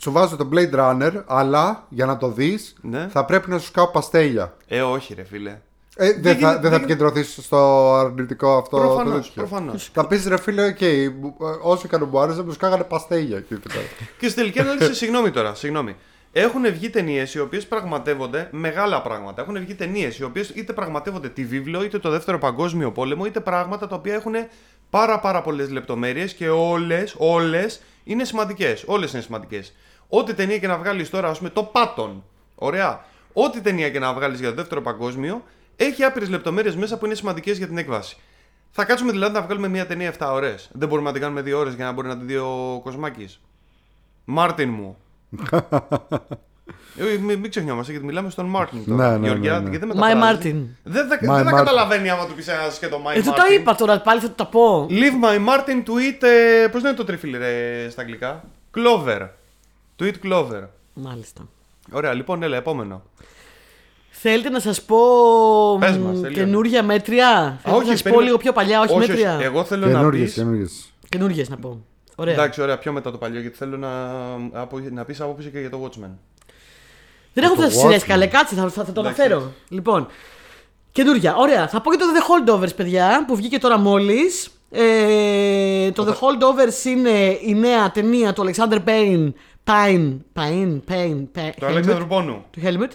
σου βάζω το Blade Runner, αλλά για να το δεις Ναι. θα πρέπει να σου κάω παστέλια. Ε, όχι ρε φίλε. Ε, δεν, Δεν θα, γίνεται- δεν θα δεν- επικεντρωθείς στο αρνητικό αυτό. το Προφανώς, τέτοιο. προφανώς. Θα πεις ρε φίλε, οκ, μου- ε, όσο και αν μου άρεσε, μου σκάγανε παστέλια. εκεί και πέρα. Και στη τελική ανάλυση, συγγνώμη τώρα, συγγνώμη. Έχουν βγει ταινίες οι οποίες πραγματεύονται μεγάλα πράγματα. Έχουν βγει ταινίες οι οποίες είτε πραγματεύονται τη βίβλο, είτε το δεύτερο παγκόσμιο πόλεμο, είτε πράγματα τα οποία έχουν πάρα πάρα πολλές λεπτομέρειες και όλες όλες είναι σημαντικές. Όλες είναι σημαντικές. Ό,τι ταινία και να βγάλεις τώρα, ας πούμε, το Patton. Ωραία. Ό,τι ταινία και να βγάλεις για το δεύτερο παγκόσμιο, έχει άπειρες λεπτομέρειες μέσα που είναι σημαντικές για την έκβαση. Θα κάτσουμε δηλαδή να βγάλουμε μια ταινία 7 ώρες. Δεν μπορούμε να την κάνουμε 2 ώρες για να μπορεί να την δει ο Κοσμάκης. Μάρτιν μου. ε, μην, μην ξεχνιόμαστε γιατί μιλάμε στον Μάρτιν τώρα. Ναι, ναι, Γεωργιά, ναι, ναι. γιατί δεν My μεταφράζεις; Martin. Δεν, δεν, My δεν θα Martin. καταλαβαίνει άμα του πεις ένα και το My Ε, το τα Martin. είπα τώρα, πάλι θα το τα πω. Leave my Martin tweet. Ε, Πώς είναι το τριφύλι ρε, στα αγγλικά; Clover. Tweet Clover. Μάλιστα. Ωραία, λοιπόν, έλα, επόμενο. Θέλετε να σας πω Πες μ, μας, τελείωνε. καινούρια μέτρια; Θέλετε να σας πω περίμενε. λίγο πιο παλιά, όχι, όχι, μέτρια; Όχι, εγώ θέλω να Καινούργιες, πεις... καινούργιες. Καινούργιες να πω. Ωραία. Εντάξει, ωραία, πιο μετά το παλιό, γιατί θέλω να, απο- να πεις άποψη και για το Watchmen. Δεν έχω το φτάσει σειρές Watchmen. καλέ, κάτσε, θα, θα, θα το Εντάξει, αναφέρω. Λοιπόν, καινούρια. Ωραία, θα πω και το The Holdovers, παιδιά, που βγήκε τώρα μόλις. Ε, το The Holdovers είναι η νέα ταινία του Alexander Payne. Payne, Payne, Payne, Payne. Το Αλέξανδρο Πόνου. του Helmut.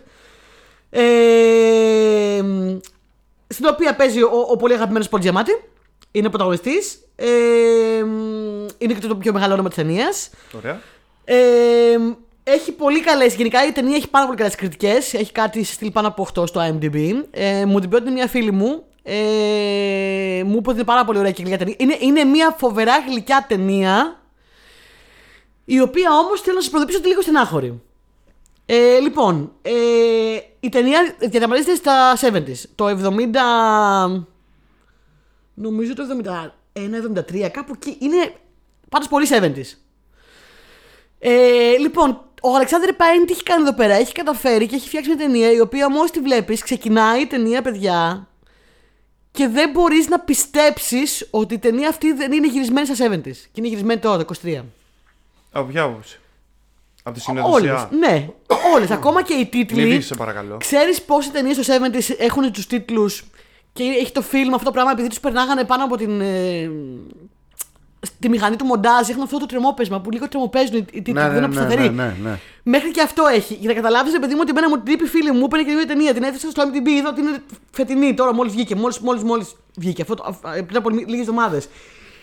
Ε, μ, στην οποία παίζει ο, ο πολύ αγαπημένος Πολ Giamatti. Είναι πρωταγωνιστής. Ε, μ, είναι και το πιο μεγάλο όνομα της ταινίας. Ωραία. Ε, έχει πολύ καλές. Γενικά η ταινία έχει πάρα πολύ καλές κριτικές. Έχει κάτι στη στυλ πάνω από 8 στο IMDb. Ε, μου την πρότεινε μια φίλη μου. Ε, μου είπε ότι είναι πάρα πολύ ωραία και γλυκιά ταινία. Είναι, είναι μια φοβερά γλυκιά ταινία. Η οποία όμως θέλω να σας προειδοποιήσω ότι είναι λίγο στενάχωρη. Ε, λοιπόν, ε, η ταινία διαδραματίζεται στα 70s. Το 70. Νομίζω το 71-73, κάπου εκεί. Είναι πάντως πολύ 70s. Ε, λοιπόν, ο Αλεξάνδρ Πάιν τι έχει κάνει εδώ πέρα; Έχει καταφέρει και έχει φτιάξει μια ταινία η οποία μόλις τη βλέπεις, ξεκινάει η ταινία, παιδιά, και δεν μπορείς να πιστέψεις ότι η ταινία αυτή δεν είναι γυρισμένη στα 70s. Και είναι γυρισμένη τώρα, το 23. Από ποια άποψη; Από τη Όλε. συνεργασία. Ναι, όλες. Ακόμα και οι Μην τίτλοι. δείξεις, σε παρακαλώ. Ξέρεις πόσοι ταινίες στο 70s έχουν τους τίτλους και έχει το φιλμ αυτό το πράγμα επειδή τους περνάγανε πάνω από την. ε, στη μηχανή του μοντάζ έχουν αυτό το τρεμόπεσμα που λίγο τρεμοπαίζουν οι οι τίτλοι, Ναι, δεν ναι, είναι ναι, σταθεροί. ναι, ναι, ναι. Μέχρι και αυτό έχει. Για να καταλάβεις, παιδί μου, ότι εμένα μου την είπε η φίλη μου, έπαιρνε και μια ταινία. Την έθεσα στο MTV, είδα ότι είναι φετινή τώρα, μόλις βγήκε. Μόλις μόλις, μόλις βγήκε. Αυτό, το- α- πριν από λίγες εβδομάδες.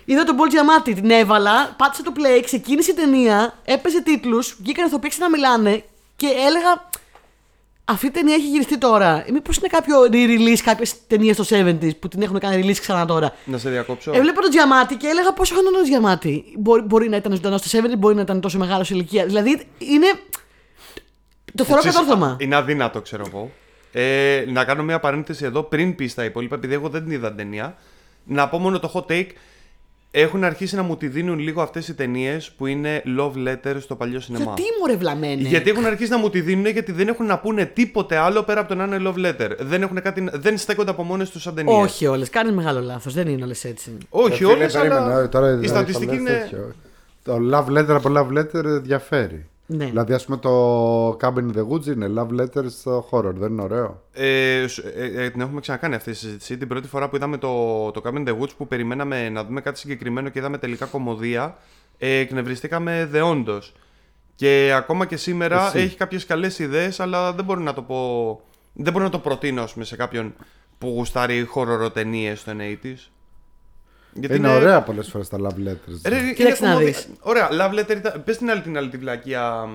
Είδα τον Πολ Giamatti, την έβαλα, πάτησα το play, ξεκίνησε η ταινία, έπαιζε τίτλους, βγήκαν ηθοποιοί να μιλάνε και έλεγα. Αυτή η ταινία έχει γυριστεί τώρα. Μήπως είναι κάποιο re-release κάποιες ταινίες στο 70s που την έχουν κάνει release ξανά τώρα; Να σε διακόψω. Έβλεπα τον Τζιαμάτι και έλεγα πόσο χρόνο είναι ο Τζιαμάτι. Μπορεί, μπορεί να ήταν ζωντανός στο 70, μπορεί να ήταν τόσο μεγάλος σε ηλικία. Δηλαδή είναι. Το θεωρώ Ξέρεις, κατόρθωμα. Είναι αδύνατο, ξέρω εγώ. Ε, να κάνω μια παρένθεση εδώ πριν πεις τα υπόλοιπα, επειδή εγώ δεν την είδα την ταινία. Να πω μόνο το hot take. Έχουν αρχίσει να μου τη δίνουν λίγο αυτές οι ταινίες που είναι love letter στο παλιό σινεμά. Γιατί μωρέ βλαμμένε. Γιατί έχουν αρχίσει να μου τη δίνουν γιατί δεν έχουν να πούνε τίποτε άλλο πέρα από το να είναι love letter. Δεν, έχουν κάτι, δεν στέκονται από μόνες τους σαν ταινίες. Όχι όλες. Κάνεις μεγάλο λάθος. Δεν είναι όλες έτσι. Όχι Ε, φίλε, όλες, περίμενε, αλλά τώρα, η ε, στατιστική θα λες είναι. τέτοιο. Το love letter από love letter διαφέρει. Ναι. Δηλαδή, ας πούμε, το Cabin in the Woods είναι love letter στο horror, δεν είναι ωραίο; Ε, σ- ε, ε, την έχουμε ξανακάνει αυτή τη συζήτηση. Την πρώτη φορά που είδαμε το, το Cabin in the Woods που περιμέναμε να δούμε κάτι συγκεκριμένο και είδαμε τελικά κομμωδία, ε, εκνευριστήκαμε δεόντως. Και ακόμα και σήμερα Εσύ. έχει κάποιες καλές ιδέες, αλλά δεν μπορώ να το πω. Δεν μπορώ να το προτείνω ας πούμε, σε κάποιον που γουστάρει χοροροτενίες στο 80s. Γιατί είναι, ωραία πολλές φορές τα love letters. Ρε, είναι Κοίταξε να κομμωδία. δεις. Ωραία, love letter ήταν. Πες την άλλη την άλλη τη βλακεία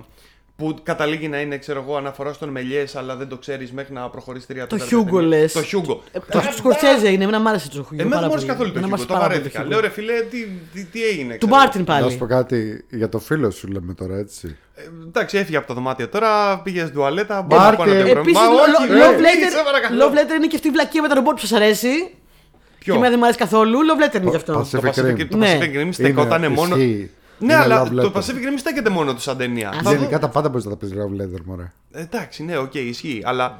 που καταλήγει να είναι, ξέρω εγώ, αναφορά στον Μελιές, αλλά δεν το ξέρεις μέχρι να προχωρήσει τρία Το τέταρτα Hugo ταινία. λες. Το Hugo. Ε, Το Σκορσέζε είναι, εμένα μ' άρεσε το Hugo. Εμένα πάρα δεν μου άρεσε πολύ. καθόλου το Εμένα μ' Hugo. άρεσε Το πάρα πολύ βαρέθηκα. Hugo. Λέω ρε φίλε, τι, τι, τι έγινε. Του ξέρω. Μάρτιν Να πάλι. σου πω κάτι για το φίλο σου, λέμε τώρα έτσι. Ε, εντάξει, έφυγε από το δωμάτιο τώρα, πήγε στην τουαλέτα. Μάρτιν. Μπορεί να πω ένα Επίσης, Μα όχι, ρε, Love σε παρακαλώ. Letter- Love Letter είναι και αυτή η βλακία με τα ρομπότ που σας αρέσει. Ποιο; Και εμένα δεν μου αρέσει καθόλου. Love Letter είναι γι' αυτό. Pacific Το Pacific, Rim. το Ναι. Pacific Rim στεκόταν μόνο. ισχύει. Ναι, Είναι αλλά love το letter. Pacific Rim στέκεται μόνο του σαν ταινία. Θα δω- Γενικά τα πάντα μπορείς να τα πεις love letter, μωρέ. Ε, Εντάξει, ναι, οκ, ισχύει. Αλλά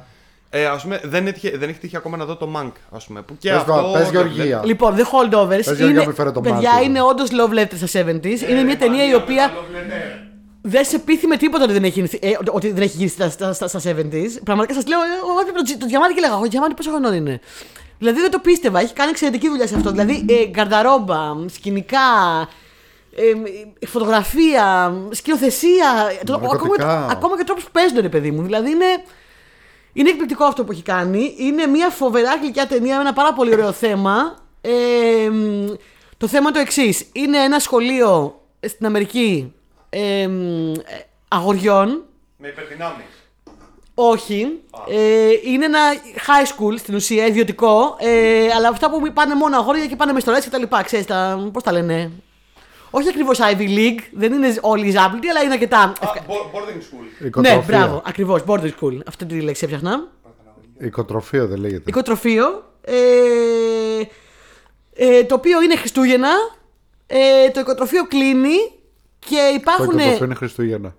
ε, ας πούμε, δεν, έτυχε, δεν έχει τύχει ακόμα να δω το Mank, ας πούμε. Που και Πες, αυτό. πες, δεν- Γεωργία. Λοιπόν, The Holdovers Πες, Γιώργο, είναι, μην φέρω το παιδιά, μάτι. είναι όντως love letter στα 70s. είναι μια ταινία η οποία δεν σε πείθει με τίποτα ότι δεν έχει, γυριστεί- ε, ότι δεν έχει γυρίσει στα, στα, στα, στα 70s. Πραγματικά σας λέω, εγώ έβλεπα το, το Τζιαμάτι και λέγα, Ο Τζιαμάτι πόσο χρονών είναι. Δηλαδή δεν το πίστευα, έχει κάνει εξαιρετική δουλειά σε αυτό. Δηλαδή ε, γκαρνταρόμπα, σκηνικά, ε, φωτογραφία, σκηνοθεσία. το- Ναρκωτικά. ακόμα, ακόμα και τρόπο που παίζουν, ρε παιδί μου. Δηλαδή είναι, είναι εκπληκτικό αυτό που έχει κάνει. Είναι μια φοβερά γλυκιά ταινία με ένα πάρα πολύ ωραίο θέμα. Ε, μ, το θέμα είναι το εξής. Είναι ένα σχολείο στην Αμερική ε, μ, ε, αγοριών. Με υπερδυνάμεις. Όχι. Ε, είναι ένα high school στην ουσία, ιδιωτικό. Ε, αλλά αυτά που πάνε μόνο αγόρια και πάνε με στολές και τα λοιπά. Ξέρεις, τα, πώς τα λένε. Όχι ακριβώς Ivy League, δεν είναι όλοι ζάμπλουτοι, αλλά είναι αρκετά. boarding school. Ναι, Οικοτροφία. μπράβο, ακριβώς. Boarding school. Αυτή τη λέξη έψαχνα. Οικοτροφείο δεν λέγεται. Οικοτροφείο. Ε, ε, το οποίο είναι Χριστούγεννα. Ε, το οικοτροφείο κλείνει και Το υπάρχουν, οικοτροφείο είναι Χριστούγεννα.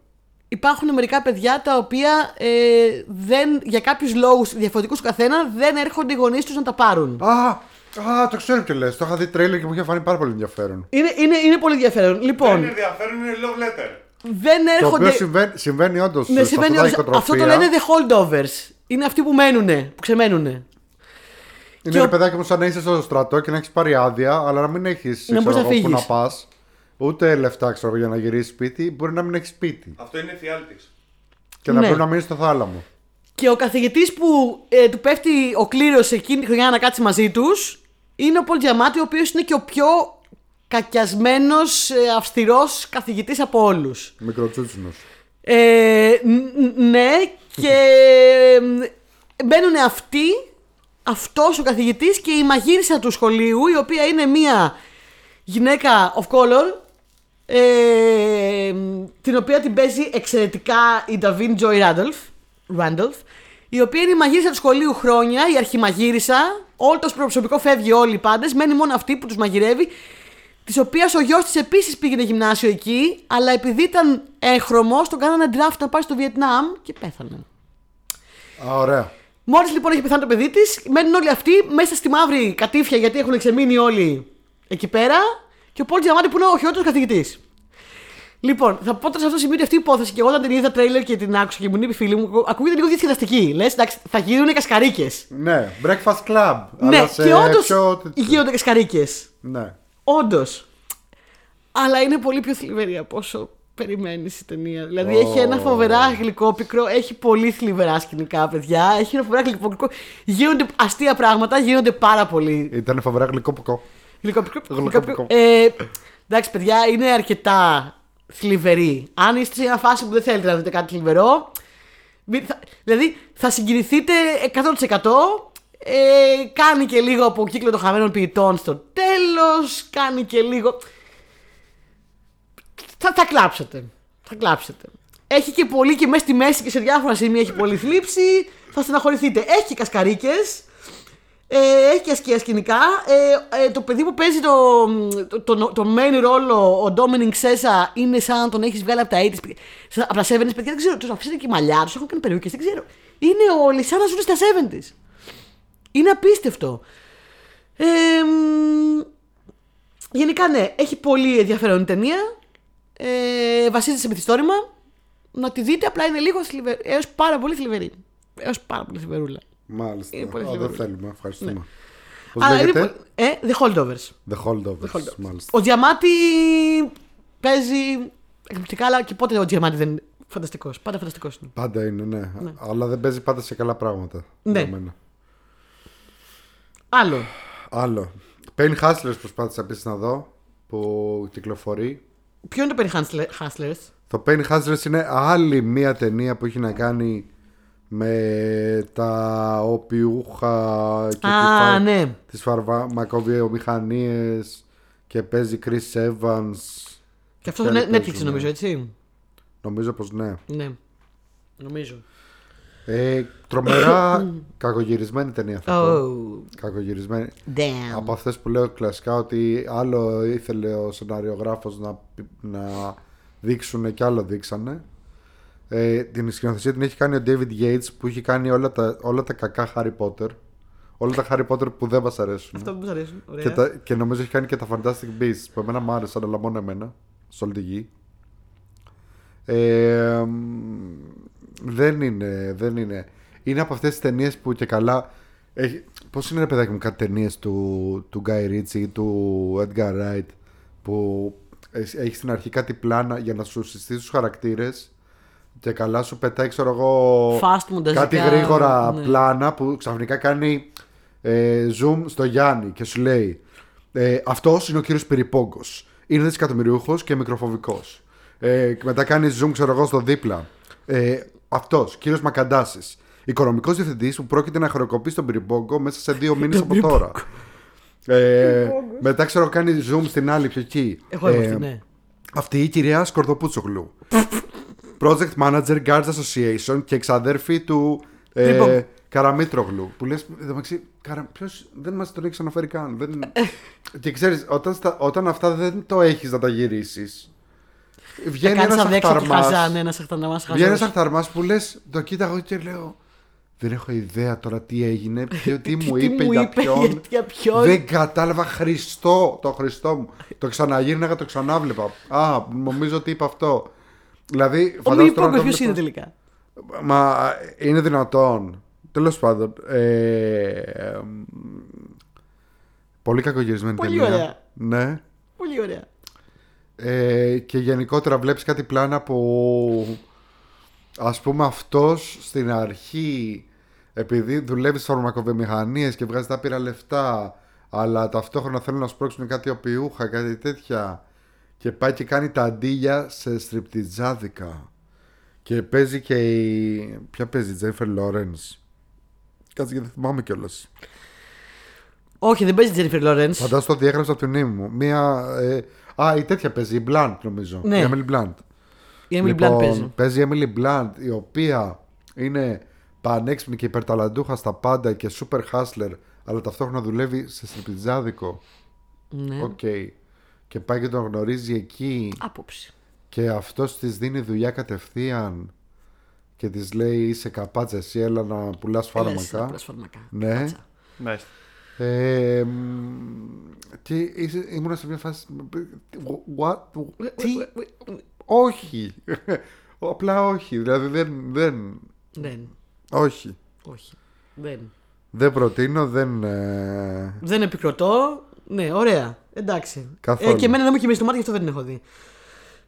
Υπάρχουν μερικά παιδιά τα οποία ε, δεν, για κάποιους λόγους διαφορετικούς του καθένα δεν έρχονται οι γονείς τους να τα πάρουν. Α, α, το ξέρω τι λες. Το είχα δει τρέιλερ και μου είχε φανεί πάρα πολύ ενδιαφέρον. Είναι, είναι, είναι πολύ ενδιαφέρον. Λοιπόν, ενδιαφέρον, είναι love letter. δεν Το οποίο έρχονται. συμβαίνει, συμβαίνει όντως. Ναι, συμβαίνει όντως. Αυτό το λένε the holdovers. Είναι αυτοί που μένουνε, που ξεμένουνε. Είναι και ρε ο- παιδάκι μου σαν να είσαι στο στρατό και να έχεις πάρει άδεια, αλλά να μην έχεις Να μπορείς να που να φύγεις. πας. Ούτε λεφτά ξέρω εγώ, για να γυρίσεις σπίτι, μπορεί να μην έχεις σπίτι. Αυτό είναι φιάλτη. Και να Ναι. πρέπει να μείνεις στο θάλαμο. Και ο καθηγητής που ε, του πέφτει ο κλήρος εκείνη τη χρονιά να κάτσει μαζί τους είναι ο Πολ Τζιαμάτι, ο οποίος είναι και ο πιο κακιασμένος, ε, αυστηρός καθηγητής από όλους. Μικροτσούτσινος. Ε, ν- ναι, και μπαίνουν αυτοί, αυτός ο καθηγητής και η μαγείρισα του σχολείου, η οποία είναι μία γυναίκα of color, ε, την οποία την παίζει εξαιρετικά η Davin Joy Randolph, Randolph, η οποία είναι η μαγείρισα του σχολείου χρόνια, η αρχιμαγείρισα, όλο το προσωπικό φεύγει όλοι οι πάντες, μένει μόνο αυτή που τους μαγειρεύει, της οποίας ο γιος της επίσης πήγαινε γυμνάσιο εκεί, αλλά επειδή ήταν έγχρωμος, τον κάνανε draft να πάει στο Βιετνάμ και πέθανε. Α, ωραία. Μόλις λοιπόν έχει πεθάνει το παιδί της, μένουν όλοι αυτοί μέσα στη μαύρη κατήφια γιατί έχουν ξεμείνει όλοι εκεί πέρα και ο Πολ Τζιαμάτι που είναι ο χειρότερος καθηγητής. Λοιπόν, θα πω τώρα σε αυτό το σημείο ότι αυτή η υπόθεση και εγώ όταν την είδα τρέιλερ και την άκουσα και μου είπε η φίλη μου, ακούγεται λίγο διασκεδαστική. Λες, εντάξει, θα γίνουν κασκαρίκες. Ναι, breakfast club. Ναι, αλλά σε και όντως πιο... γίνονται κασκαρίκες. Ναι. Όντως. Αλλά είναι πολύ πιο θλιβερή από όσο περιμένεις η ταινία. Δηλαδή έχει ένα φοβερά γλυκό πικρό, έχει πολύ θλιβερά σκηνικά, παιδιά. Έχει ένα φοβερά γλυκό πικρό. Γίνονται αστεία πράγματα, γίνονται πάρα πολύ. Ήταν φοβερά γλυκό ποκό. Γλυκό πικρό. Γλυκό γλυκό πικρό. πικρό. Ε, εντάξει, παιδιά, είναι αρκετά θλιβερή. Αν είστε σε μια φάση που δεν θέλετε να δείτε κάτι θλιβερό, μη- θα- δηλαδή θα συγκινηθείτε 100%. Ε, κάνει και λίγο από κύκλο των χαμένων ποιητών στο τέλος Κάνει και λίγο θα, θα κλάψετε. Θα κλάψετε. Έχει και πολύ και μέσα στη μέση και σε διάφορα σημεία έχει πολύ θλίψη. Θα στεναχωρηθείτε. Έχει και κασκαρίκες. Ε, έχει και ασκία σκηνικά. Ε, ε, το παιδί που παίζει το, το, το, το main ρόλο, ο Ντόμινινγκ Σέσα, είναι σαν να τον έχεις βγάλει από τα 80's. Σαν- Από τα 70's, παιδιά δεν ξέρω. Τους αφήσανε και μαλλιά, τους έχουν κάνει περιούκε, δεν ξέρω. Είναι όλοι σαν να ζουν στα 70's. Είναι απίστευτο. Ε, μ, γενικά ναι, έχει πολύ ενδιαφέρον η ταινία. Ε, βασίζεται σε μυθιστόρημα. Να τη δείτε, απλά είναι λίγο θλιβερή. Έως πάρα πολύ θλιβερή. Έως πάρα πολύ θλιβερούλα. Μάλιστα. Είναι πολύ Α, δεν θλιβερό. θέλουμε. Ευχαριστούμε. Ναι. Πώς Αλλά είναι λέγεται; πο- Ε, The Holdovers. The Holdovers. The Holdovers. Μάλιστα. Ο Διαμάτι παίζει εκπληκτικά, αλλά και πότε ο Διαμάτι δεν είναι φανταστικός. Πάντα φανταστικός είναι. Πάντα είναι, ναι. Αλλά δεν παίζει πάντα σε καλά πράγματα. Ναι. για μένα. Άλλο. Άλλο. Pain Hustlers προσπάθησα επίσης να δω που κυκλοφορεί. Ποιο είναι το Penny Hustle- Hustlers; Το Pain Hustlers είναι άλλη μία ταινία που έχει να κάνει με τα όπιούχα και Α, ναι. τις φαρμακοβιομηχανίες και παίζει Chris Evans. Και αυτό Ποιοι είναι άλλοι Netflix παίζουν, νομίζω, ναι. έτσι. Νομίζω πως ναι. Ναι. Νομίζω. Ε, τρομερά *clears throat* κακογυρισμένη ταινία θα πω. Oh, Κακογυρισμένη. damn. Από αυτές που λέω κλασικά ότι άλλο ήθελε ο σεναριογράφος να, να δείξουν και άλλο δείξανε. Ε, την σκηνοθεσία την έχει κάνει ο David Yates που έχει κάνει όλα τα, όλα τα κακά Harry Potter. Όλα τα Harry Potter που δεν μας αρέσουν. Αυτό που μου αρέσουν. Ωραία. Και, τα, και νομίζω έχει κάνει και τα Fantastic Beasts που εμένα μου άρεσαν αλλά μόνο εμένα. Σε όλη τη γη. Ε, μ, δεν είναι, δεν είναι. Είναι από αυτές τις ταινίες που και καλά... Έχει, πώς είναι ρε παιδάκι μου κάτι ταινίες του, του Guy Ritchie ή του Edgar Wright που έχει στην αρχή κάτι πλάνα για να σου συστήσει τους χαρακτήρες και καλά σου πετάει ξέρω εγώ Fast μονταζικά, κάτι γρήγορα ναι. πλάνα που ξαφνικά κάνει ε, zoom στο Γιάννη και σου λέει ε, αυτός είναι ο κύριος Περιπόγκος είναι δισεκατομμυριούχος και μικροφοβικός. Ε, και μετά κάνει zoom ξέρω εγώ στο δίπλα. Ε, αυτός, κύριος Μακαντάσης. Οικονομικός διευθυντής που πρόκειται να χρεοκοπήσει τον Περιπόγκο μέσα σε δύο *laughs* μήνες από τώρα. Ε, μετά ξέρω κάνει zoom στην άλλη πιο εκεί. Εγώ είμαι Ε, αυτή, ναι. αυτή η κυρία Σκορδοπούτσογλου. *laughs* Project Manager Guards Association και εξαδέρφη του ε, Λοιπόν. Καραμίτρογλου. Που λες, εδώ μεταξύ, Καρα... ποιος δεν μας τον έχει αναφέρει καν. Δεν... *laughs* και ξέρεις, όταν, στα- όταν αυτά δεν το έχεις να τα γυρίσεις, Θα βγαίνει κάνεις ένας αδέξα και χαζά, αχταρμάς. ναι, ένας αχταρμάς Βγαίνει ένας χαζός. αχταρμάς που λες, το κοίταγα και λέω, δεν έχω ιδέα τώρα τι έγινε, *laughs* ποιο- τι μου Τι είπε, μου για είπε, ποιον. για- για ποιον. Δεν κατάλαβα Χριστό, το Χριστό μου. το ξαναγύρναγα, το ξανάβλεπα. Α, νομίζω ότι είπα αυτό. Δηλαδή, Ο φαντάζομαι μη τώρα να το ποιος είναι βλέπω- τελικά; Μα είναι δυνατόν. Τέλος πάντων. Ε, μ, πολύ κακογυρισμένη Πολύ ταινία. ωραία. Ναι. Πολύ ωραία. Ε, και γενικότερα βλέπεις κάτι πλάνα που ας πούμε αυτός στην αρχή επειδή δουλεύεις στις φαρμακοβιομηχανίες και βγάζεις τα πήρα λεφτά αλλά ταυτόχρονα θέλουν να σπρώξουν κάτι οπιούχα, κάτι τέτοια και πάει και κάνει τα αντίλια σε στριπτιτζάδικα και παίζει και η... ποια παίζει, Τζέφερ Λόρενς Κάτσε και δεν θυμάμαι κιόλας Όχι, δεν παίζει Τζένιφερ Λόρενς. Φαντάζομαι το διέγραψα από την μνήμη μου. Μία. Ε, α, η τέτοια παίζει, η Blunt νομίζω. Ναι. Η Emily Blunt. Η Emily Λοιπόν, Blunt παίζει. παίζει η Emily Blunt, η οποία είναι πανέξυπνη και υπερταλαντούχα στα πάντα και super hustler, αλλά ταυτόχρονα δουλεύει σε στριπτιζάδικο. Ναι. Οκ. Και πάει και τον γνωρίζει εκεί Άποψη. και αυτός της δίνει δουλειά κατευθείαν και της λέει είσαι καπάτσα εσύ έλα να πουλάς Έλα, εσύ να φάρμακα. πουλάς φάρμακα. Ναι. Πάτσα. Μάλιστα. Ε, μ, και είσαι- ήμουνα σε μια φάση. What? Τι; Όχι. Απλά όχι. Δηλαδή δεν. δεν Δεν. όχι. Όχι. Δεν. Δεν προτείνω, δεν. ε, Δεν επικροτώ. Ναι, ωραία. Εντάξει. Καθόλου. Ε, και εμένα δεν μου έχει μείνει στο μάτι, γι' αυτό δεν την έχω δει.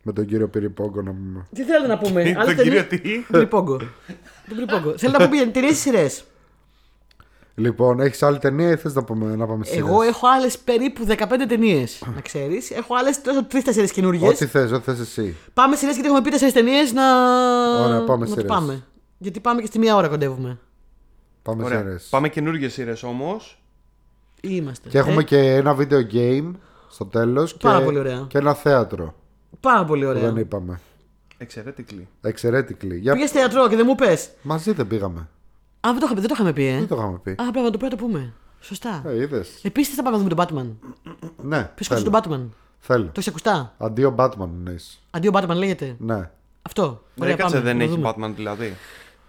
Με τον κύριο Πυριπόγκο να πούμε. Τι θέλετε να πούμε, άλλες *laughs* Τον ταινίες- κύριο τι; Τον Πριπόγκο. Τον Πριπόγκο. Θέλετε να πούμε ταινίες ή σειρές; Λοιπόν, έχεις άλλη ταινία ή θες να πάμε, να πάμε στις Εγώ σειρές; έχω άλλες περίπου 15 ταινίες, να ξέρεις. Έχω άλλες τρει-τέσσερι καινούργιε. Ό,τι θες, ό,τι θες εσύ. Πάμε σειρές γιατί έχουμε πει τέσσερις ταινίες να. Ωραία, πάμε να το σειρές. πάμε. Γιατί πάμε και στη μία ώρα κοντεύουμε. Πάμε Ωραία. σειρές. Πάμε καινούργιες σειρές όμως. Ή είμαστε. Και έχουμε Ε, και ένα video game στο τέλος. Πάρα πολύ ωραία. Και ένα θέατρο. Πάρα πολύ Που ωραία. δεν είπαμε. Εξαιρετική. Εξαιρετικly. Για... Πήγες θέατρο και δεν μου πες. Μαζί δεν πήγαμε. Α, δεν το, είχαμε- δεν το είχαμε πει, ε. Δεν το είχαμε πει. Α, πρέπει να το πρέπει να το πούμε. Σωστά. Ε, είδες. Επίσης, θα πάμε να δούμε τον Batman. Ναι, Ποιος θέλω. τον Batman; θέλω. Το έχεις ακουστά; Αντίο Batman εννοείς. Αντίο Batman λέγεται. Ναι. Αυτό. Ναι, Ωραία, κάτσε, πάμε, δεν να έχει δούμε. Batman δηλαδή.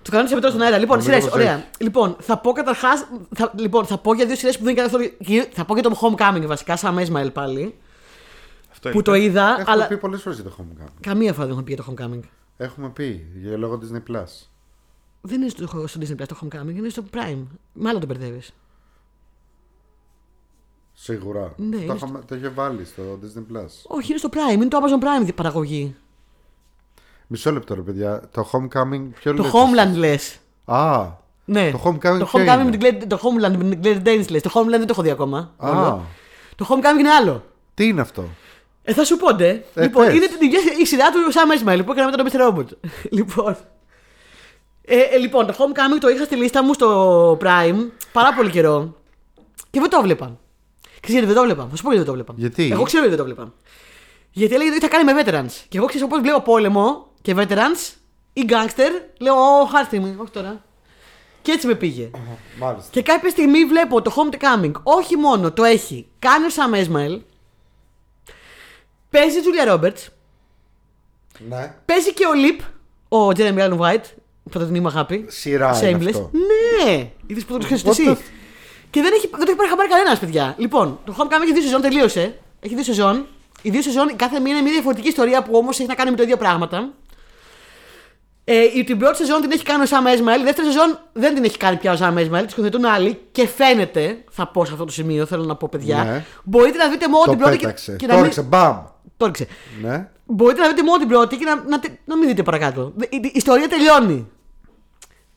Του κανόνε επιτρέπει στον αέρα. Λοιπόν, Νομίζω σειρές. πως Ωραία. έχεις. Λοιπόν, θα πω καταρχάς. Θα, λοιπόν, θα πω για δύο σειρές που δεν είναι καθόλου. Θα πω για το Homecoming βασικά, σαν Ismail πάλι. Αυτό Που το είναι. είδα, Έχουμε αλλά. πει πολλές φορές για το Homecoming. Καμία φορά δεν έχω πει για το Homecoming. Έχουμε πει για λόγω Disney Plus. Δεν είναι στο, στο Disney Plus το Homecoming, είναι στο Prime. Μάλλον το μπερδεύεις. Σίγουρα. Ναι, το, είναι είχαμε- το είχε βάλει στο Disney Plus. Όχι, είναι στο Prime, είναι το Amazon Prime η παραγωγή. Μισό λεπτό ρε παιδιά. Το Homecoming ποιο Το λέτε Homeland λες. εσείς; Α, Ναι. Το Homecoming το ποιο Homecoming είναι; με την Claire- το Homeland με την Claire Danes λες. Το Homeland δεν το έχω δει ακόμα. α, όλο. Το Homecoming είναι άλλο. τι είναι αυτό; Ε, θα σου πω, ντε. Ε, λοιπόν, πες. είναι την ίδια η σειρά του Sam Esmail που έκανα μετά το Mr. Robot. *laughs* λοιπόν. Ε, ε, λοιπόν, το Homecoming το είχα στη λίστα μου στο Prime πάρα πολύ καιρό και δεν το έβλεπα. Ξέρεις γιατί δεν το έβλεπα; Θα σου πω γιατί δεν το έβλεπα. Γιατί; Εγώ ξέρω γιατί δεν το έβλεπα. Γιατί έλεγε ότι θα κάνει με veterans. Και εγώ ξέρω πώς βλέπω πόλεμο και veterans ή gangster. Λέω, Ω, χάρτη μου, όχι τώρα. Και έτσι με πήγε. Μάλιστα. Και κάποια στιγμή βλέπω το Homecoming όχι μόνο το έχει κάνει ο Sam Esmail, παίζει η Julia Roberts, Ναι. παίζει και ο Lip, ο Jeremy Allen White, που θα τον είμαι αγάπη. Σειρά είναι Shameless. αυτό. Ναι! Είδες που το ξέρεις What εσύ. the- Και δεν, έχει, δεν το έχει πάρει χαμπάρι κανένας, παιδιά. Λοιπόν, το Homecoming έχει δύο σεζόν, τελείωσε. Έχει δύο σεζόν. Οι δύο σεζόν, κάθε μία είναι μια διαφορετική ιστορία που όμως έχει να κάνει με το ίδιο πράγματα. Ε, η, την πρώτη σεζόν την έχει κάνει ο Sam Esmail, η δεύτερη σεζόν δεν την έχει κάνει πια ο Sam Esmail, τη σκηνοθετούν άλλοι και φαίνεται, θα πω σε αυτό το σημείο, θέλω να πω παιδιά, Ναι. μπορείτε να δείτε μόνο Το την πρώτη και, πέταξε. και Το να μην... έριξε. Μπαμ. Το έριξε. Ναι. Μπορείτε να δείτε μόνο την πρώτη και να, να, τε- να μην δείτε παρακάτω. Η, η ιστορία τελειώνει.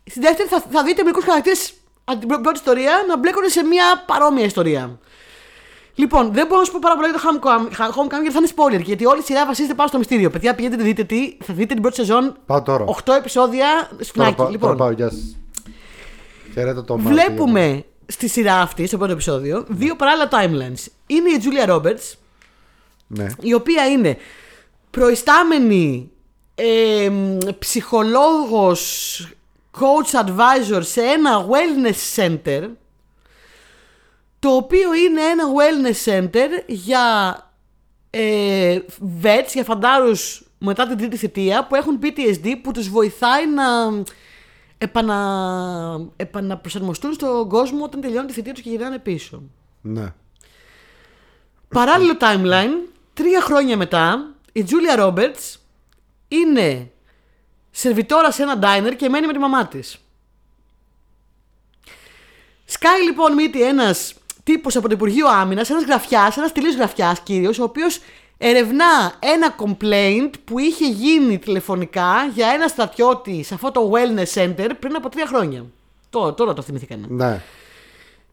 Στη δεύτερη θα, θα δείτε μερικούς χαρακτήρες από την πρω- πρώτη ιστορία να μπλέκονται σε μια παρόμοια ιστορία. Λοιπόν, δεν μπορώ να σου πω πάρα πολύ για το Homecoming, Homecoming γιατί θα είναι spoiler. Γιατί όλη η σειρά βασίζεται πάνω στο μυστήριο. Παιδιά, πηγαίνετε να δείτε τι. Θα δείτε την πρώτη σεζόν. Πάω τώρα. 8 επεισόδια Τώρα, σφινάκι. πάω- Λοιπόν, τώρα πάω. Γεια σας. Χαιρέτω το μάτι. βλέπουμε στη σειρά αυτή, στο πρώτο επεισόδιο, δύο παράλληλα timelines. Είναι η Julia Roberts, Ναι. η οποία είναι προϊστάμενη ε, ψυχολόγος, coach advisor σε ένα wellness center το οποίο είναι ένα wellness center για ε, vets, για φαντάρους μετά την τρίτη θητεία που έχουν PTSD που τους βοηθάει να επανα, επαναπροσαρμοστούν στον κόσμο όταν τελειώνει τη θητεία τους και γυρνάνε πίσω. Ναι. Παράλληλο timeline, τρία χρόνια μετά, η Julia Roberts είναι σερβιτόρα σε ένα diner και μένει με τη μαμά της. Σκάει λοιπόν μύτη ένας τύπος από το Υπουργείο Άμυνας, ένας γραφιάς, ένας τελείως γραφιάς κύριος, ο οποίος ερευνά ένα complaint που είχε γίνει τηλεφωνικά για ένα στρατιώτη σε αυτό το wellness center πριν από τρία χρόνια. Τώρα, τώρα το θυμηθήκανε. Ναι.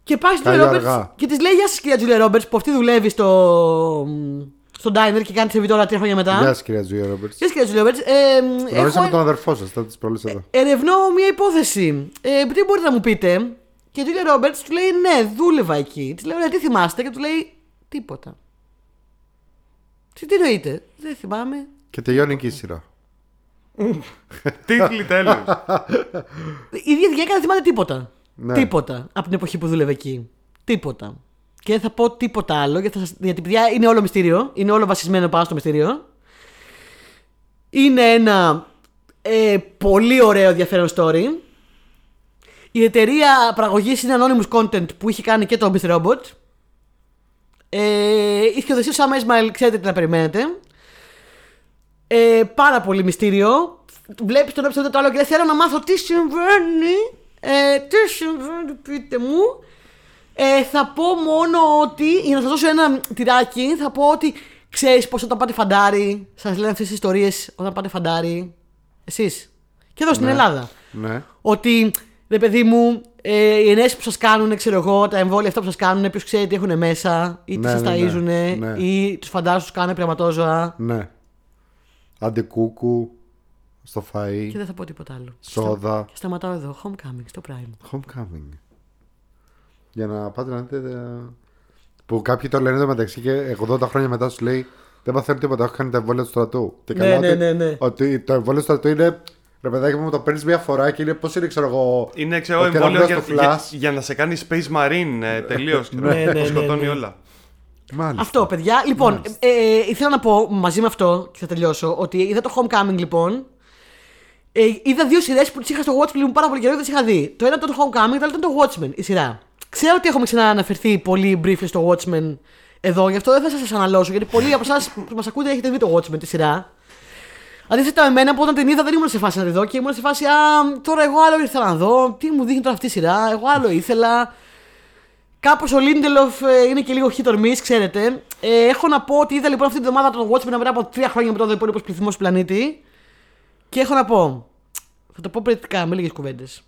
Και πάει στην Καλή Julia Roberts αργά. και της λέει: Γεια σας, κυρία Julia Roberts, που αυτή δουλεύει στο, στο diner και κάνει σερβιτόρα τρία χρόνια μετά. Γεια σας κυρία Τζουία Ρόμπερτς. Γεια σας, κυρία Julia Roberts. Ε, Γνωρίζαμε έχω, τον αδερφό σας, θα τη προλύσω εδώ. ερευνώ μια υπόθεση. Ε, τι μπορείτε να μου πείτε; Και η Julia Roberts του λέει: Ναι, δούλευα εκεί. Τη λέω: Ωραία, τι θυμάστε. Και του λέει: Τίποτα. Τι, τι εννοείτε; Δεν θυμάμαι. Και τελειώνει εκεί η σειρά. *laughs* Τίτλοι τέλος. Η ίδια γυναίκα δεν θυμάται τίποτα. Ναι. Τίποτα από την εποχή που δούλευε εκεί. Τίποτα. Και δεν θα πω τίποτα άλλο γιατί, θα σας... γιατί παιδιά είναι όλο μυστήριο. Είναι όλο βασισμένο πάνω στο μυστήριο. Είναι ένα ε, πολύ ωραίο ενδιαφέρον story. Η εταιρεία παραγωγής είναι Anonymous Content που είχε κάνει και το Mr. Robot. Ε, η σκηνοθεσία του Sam Esmail, ξέρετε τι να περιμένετε. Ε, πάρα πολύ μυστήριο. Βλέπεις τον επεισόδιο το άλλο και λες, θέλω να μάθω τι συμβαίνει. Ε, τι συμβαίνει, πείτε μου. Ε, θα πω μόνο ότι, για να σας δώσω ένα τυράκι, θα πω ότι ξέρεις πώ όταν πάτε φαντάρι, σας λένε αυτές τις ιστορίες όταν πάτε φαντάρι. Εσείς. Και εδώ στην Ναι. Ελλάδα. Ναι. Ότι ρε παιδί μου, ε, οι ενέσεις που σας κάνουν, ξέρω εγώ, τα εμβόλια αυτά που σας κάνουν, ποιος ξέρει τι έχουν μέσα, ή τι Ναι, σας ναι, ναι. ταΐζουνε, Ναι. ή τους φαντάρου τους κάνουν πειραματόζωα. Ναι. Αντικούκου στο φαΐ. Και δεν θα πω τίποτα άλλο. Σόδα. Και σταματάω εδώ. Homecoming στο Prime. Homecoming. Για να πάτε να δείτε. ε, Που κάποιοι το λένε εδώ μεταξύ και 80 χρόνια μετά σου λέει Δεν παθαίνω τίποτα, έχω κάνει τα εμβόλια του στρατού. Και Ναι, καλά ναι, ότι, ναι, ναι. ότι το εμβόλιο του στρατού είναι. Ρε παιδάκι μου, το παίρνεις μία φορά και είναι πώς είναι, ξέρω εγώ. Είναι ξέρω ο εμβόλιο κεραυνός για, στο για, Flash. για να σε κάνει Space Marine ε, τελείως. *laughs* Ναι, ναι, ναι, σκοτώνει ναι. όλα. Μάλιστα. Αυτό, παιδιά. Λοιπόν, ε, ε, ήθελα να πω μαζί με αυτό και θα τελειώσω ότι είδα το Homecoming λοιπόν. Ε, είδα δύο σειρές που τις είχα στο Watchmen μου πάρα πολύ καιρό και δεν τις είχα δει. Το ένα ήταν το Homecoming, το άλλο ήταν το Watchmen, η σειρά. Ξέρω ότι έχουμε ξανααναφερθεί πολύ briefly στο Watchmen εδώ, γι' αυτό δεν θα σας αναλώσω, γιατί πολλοί από εσάς που μας ακούτε έχετε δει το Watchmen τη σειρά. Αντίθετα με εμένα που όταν την είδα δεν ήμουν σε φάση να τη δω και ήμουν σε φάση Α, τώρα εγώ άλλο ήρθα να δω. Τι μου δείχνει τώρα αυτή η σειρά, εγώ άλλο ήθελα. Κάπως ο Λίντελοφ ε, είναι και λίγο hit or miss, ξέρετε. Ε, έχω να πω ότι είδα λοιπόν αυτή την εβδομάδα τον Watchmen μετά από τρία χρόνια μετά το υπόλοιπος πληθυσμός του πλανήτη. Και έχω να πω. Θα το πω πρακτικά με λίγες κουβέντες.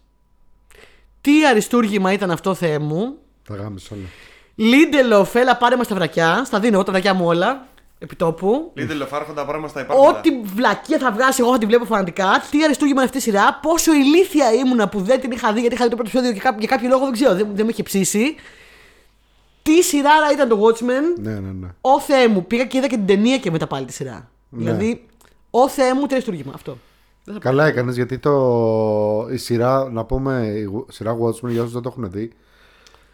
Τι αριστούργημα ήταν αυτό, Θεέ μου. Τα γάμισε όλα. Λίντελοφ, έλα πάρε μας τα βρακιά. Στα δίνω εγώ τα βρακιά μου όλα. Επιτόπου. Λίντελ άρχοντα πράγματα στα υπάρχοντα. Ό,τι βλακία θα βγάσει, εγώ θα τη βλέπω φανατικά. Τι αριστούργημα είναι αυτή η σειρά. Πόσο ηλίθια ήμουνα που δεν την είχα δει, γιατί είχα δει το πρώτο επεισόδιο και κά- για κάποιο λόγο δεν ξέρω, δεν, δεν με είχε ψήσει. Τι σειράρα ήταν το Watchmen. Ναι, ναι, ναι. Ω Θεέ μου, πήγα και είδα και την ταινία και μετά πάλι τη σειρά. Ναι. Δηλαδή, ω Θεέ μου, τι αριστούργημα. Αυτό. Δεν θα πω. Καλά έκανες γιατί το... η σειρά, να πούμε, η γου- σειρά Watchmen για όσους δεν το έχουν δει,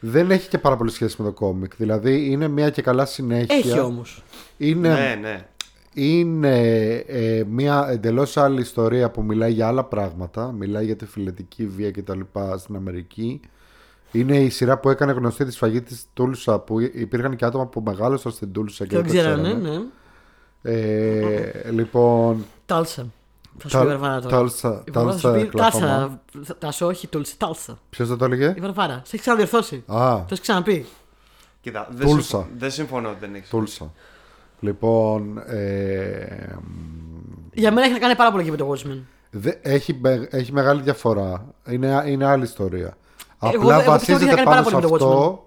δεν έχει και πάρα πολύ σχέση με το κόμικ. Δηλαδή είναι μια και καλά συνέχεια. Έχει όμως. Είναι, Ναι, ναι. είναι ε, μια εντελώς άλλη ιστορία που μιλάει για άλλα πράγματα. Μιλάει για τη φιλετική βία κτλ. στην Αμερική. Είναι η σειρά που έκανε γνωστή τη σφαγή της Τούλσα που υπήρχαν και άτομα που μεγάλωσαν στην Τούλσα και Δεν το ξέρανε, ξέρανε. ναι. Ε, λοιπόν. Τάλσα. Θα σου πει η Βαρβάρα τώρα; Τάλσα. Η Βαρβάρα θα σου πει Τάλσα. Τάλσα. Τάσο, όχι Τούλσα. Τάλσα. Ποιος δεν το έλεγε; Η Βαρβάρα. Σε έχεις ξαναδιορθώσει. Α, Το έχεις ξαναπεί. Κοίτα, δεν, Τούλσα. συμφω- δεν συμφωνώ ότι δεν έχεις. Τούλσα. Λοιπόν. Ε, Για μένα έχει να κάνει πάρα πολύ και με το Watchmen. δε, έχει, με- έχει μεγάλη διαφορά. Είναι, είναι άλλη ιστορία. Εγώ- Απλά εγώ πιστεύω ότι θα βασίζεται κάνει πάνω πάρα σε πολύ με το αυτό.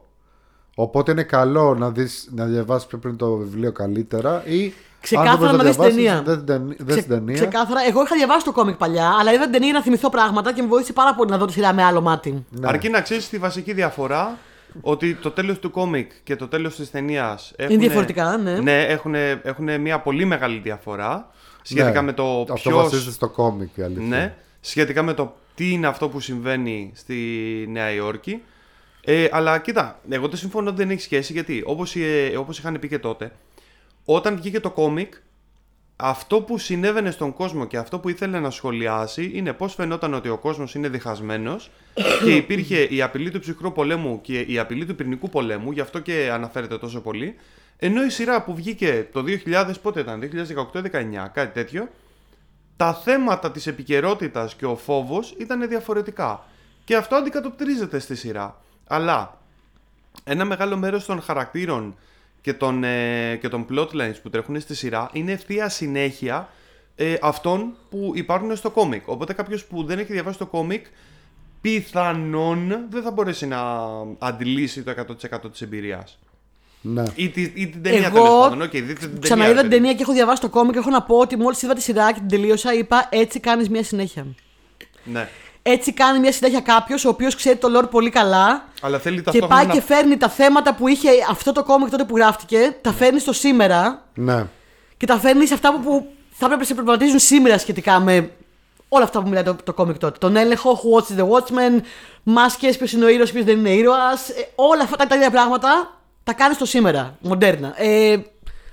Οπότε είναι καλό να, δεις, να διαβάσεις πιο πριν το βιβλίο καλύτερα ή Ξεκάθαρα αν δεν να μπορείς δεις την διαβάσεις, ταινία. δες την ταινία- δες Ξε- την ταινία. Ξεκάθαρα, εγώ είχα διαβάσει το κόμικ παλιά, αλλά είδα την ταινία να θυμηθώ πράγματα και με βοήθησε πάρα πολύ να δω τη σειρά με άλλο μάτι. Ναι. Αρκεί να ξέρεις τη βασική διαφορά ότι το τέλος του κόμικ και το τέλος της ταινίας Είναι διαφορετικά, ναι. Ναι, έχουν, έχουν μια πολύ μεγάλη διαφορά σχετικά Ναι. με το Αυτό ποιο. βασίζεται στο κόμικ η αλήθεια. Ναι, σχετικά με το τι είναι αυτό που συμβαίνει στη Νέα Υόρκη. Ε, αλλά κοίτα, εγώ δεν συμφωνώ ότι δεν έχει σχέση γιατί όπως, ε, όπως είχαν πει και τότε, όταν βγήκε το κόμικ, αυτό που συνέβαινε στον κόσμο και αυτό που ήθελε να σχολιάσει είναι πώς φαινόταν ότι ο κόσμος είναι διχασμένος *coughs* και υπήρχε η απειλή του ψυχρού πολέμου και η απειλή του πυρηνικού πολέμου, γι' αυτό και αναφέρεται τόσο πολύ. Ενώ η σειρά που βγήκε το 2000, πότε ήταν, 2018-19, κάτι τέτοιο, τα θέματα της επικαιρότητας και ο φόβος ήταν διαφορετικά. Και αυτό αντικατοπτρίζεται στη σειρά. Αλλά ένα μεγάλο μέρος των χαρακτήρων και των, ε, και των plotlines που τρέχουν στη σειρά είναι ευθεία συνέχεια ε, αυτών που υπάρχουν στο κόμικ. Οπότε κάποιος που δεν έχει διαβάσει το κόμικ πιθανόν δεν θα μπορέσει να αντλήσει το 100% της εμπειρίας. Ναι. Ή, τη- ή την ταινία Εγώ τέλος πάντων. Οκ, δείτε την Ξαναείδα ταινία, την ταινία και έχω διαβάσει το κόμικ και έχω να πω ότι μόλις είδα τη σειρά και την τελείωσα, είπα έτσι κάνεις μια συνέχεια. Ναι. Έτσι κάνει μια συνέχεια κάποιος ο οποίος ξέρει το lore πολύ καλά Αλλά θέλει και ταυτόχρονα πάει να και φέρνει τα θέματα που είχε αυτό το κόμικ τότε που γράφτηκε, τα φέρνει στο σήμερα ναι. και τα φέρνει σε αυτά που, που θα έπρεπε να σε προβληματίζουν σήμερα σχετικά με όλα αυτά που μιλάει το, το κόμικ τότε. Τον έλεγχο, who watches the watchman, μάσκες, ποιος είναι ο ήρωας, ποιος δεν είναι ήρωας. όλα αυτά τα ίδια πράγματα τα κάνει στο σήμερα, μοντέρνα. Ε,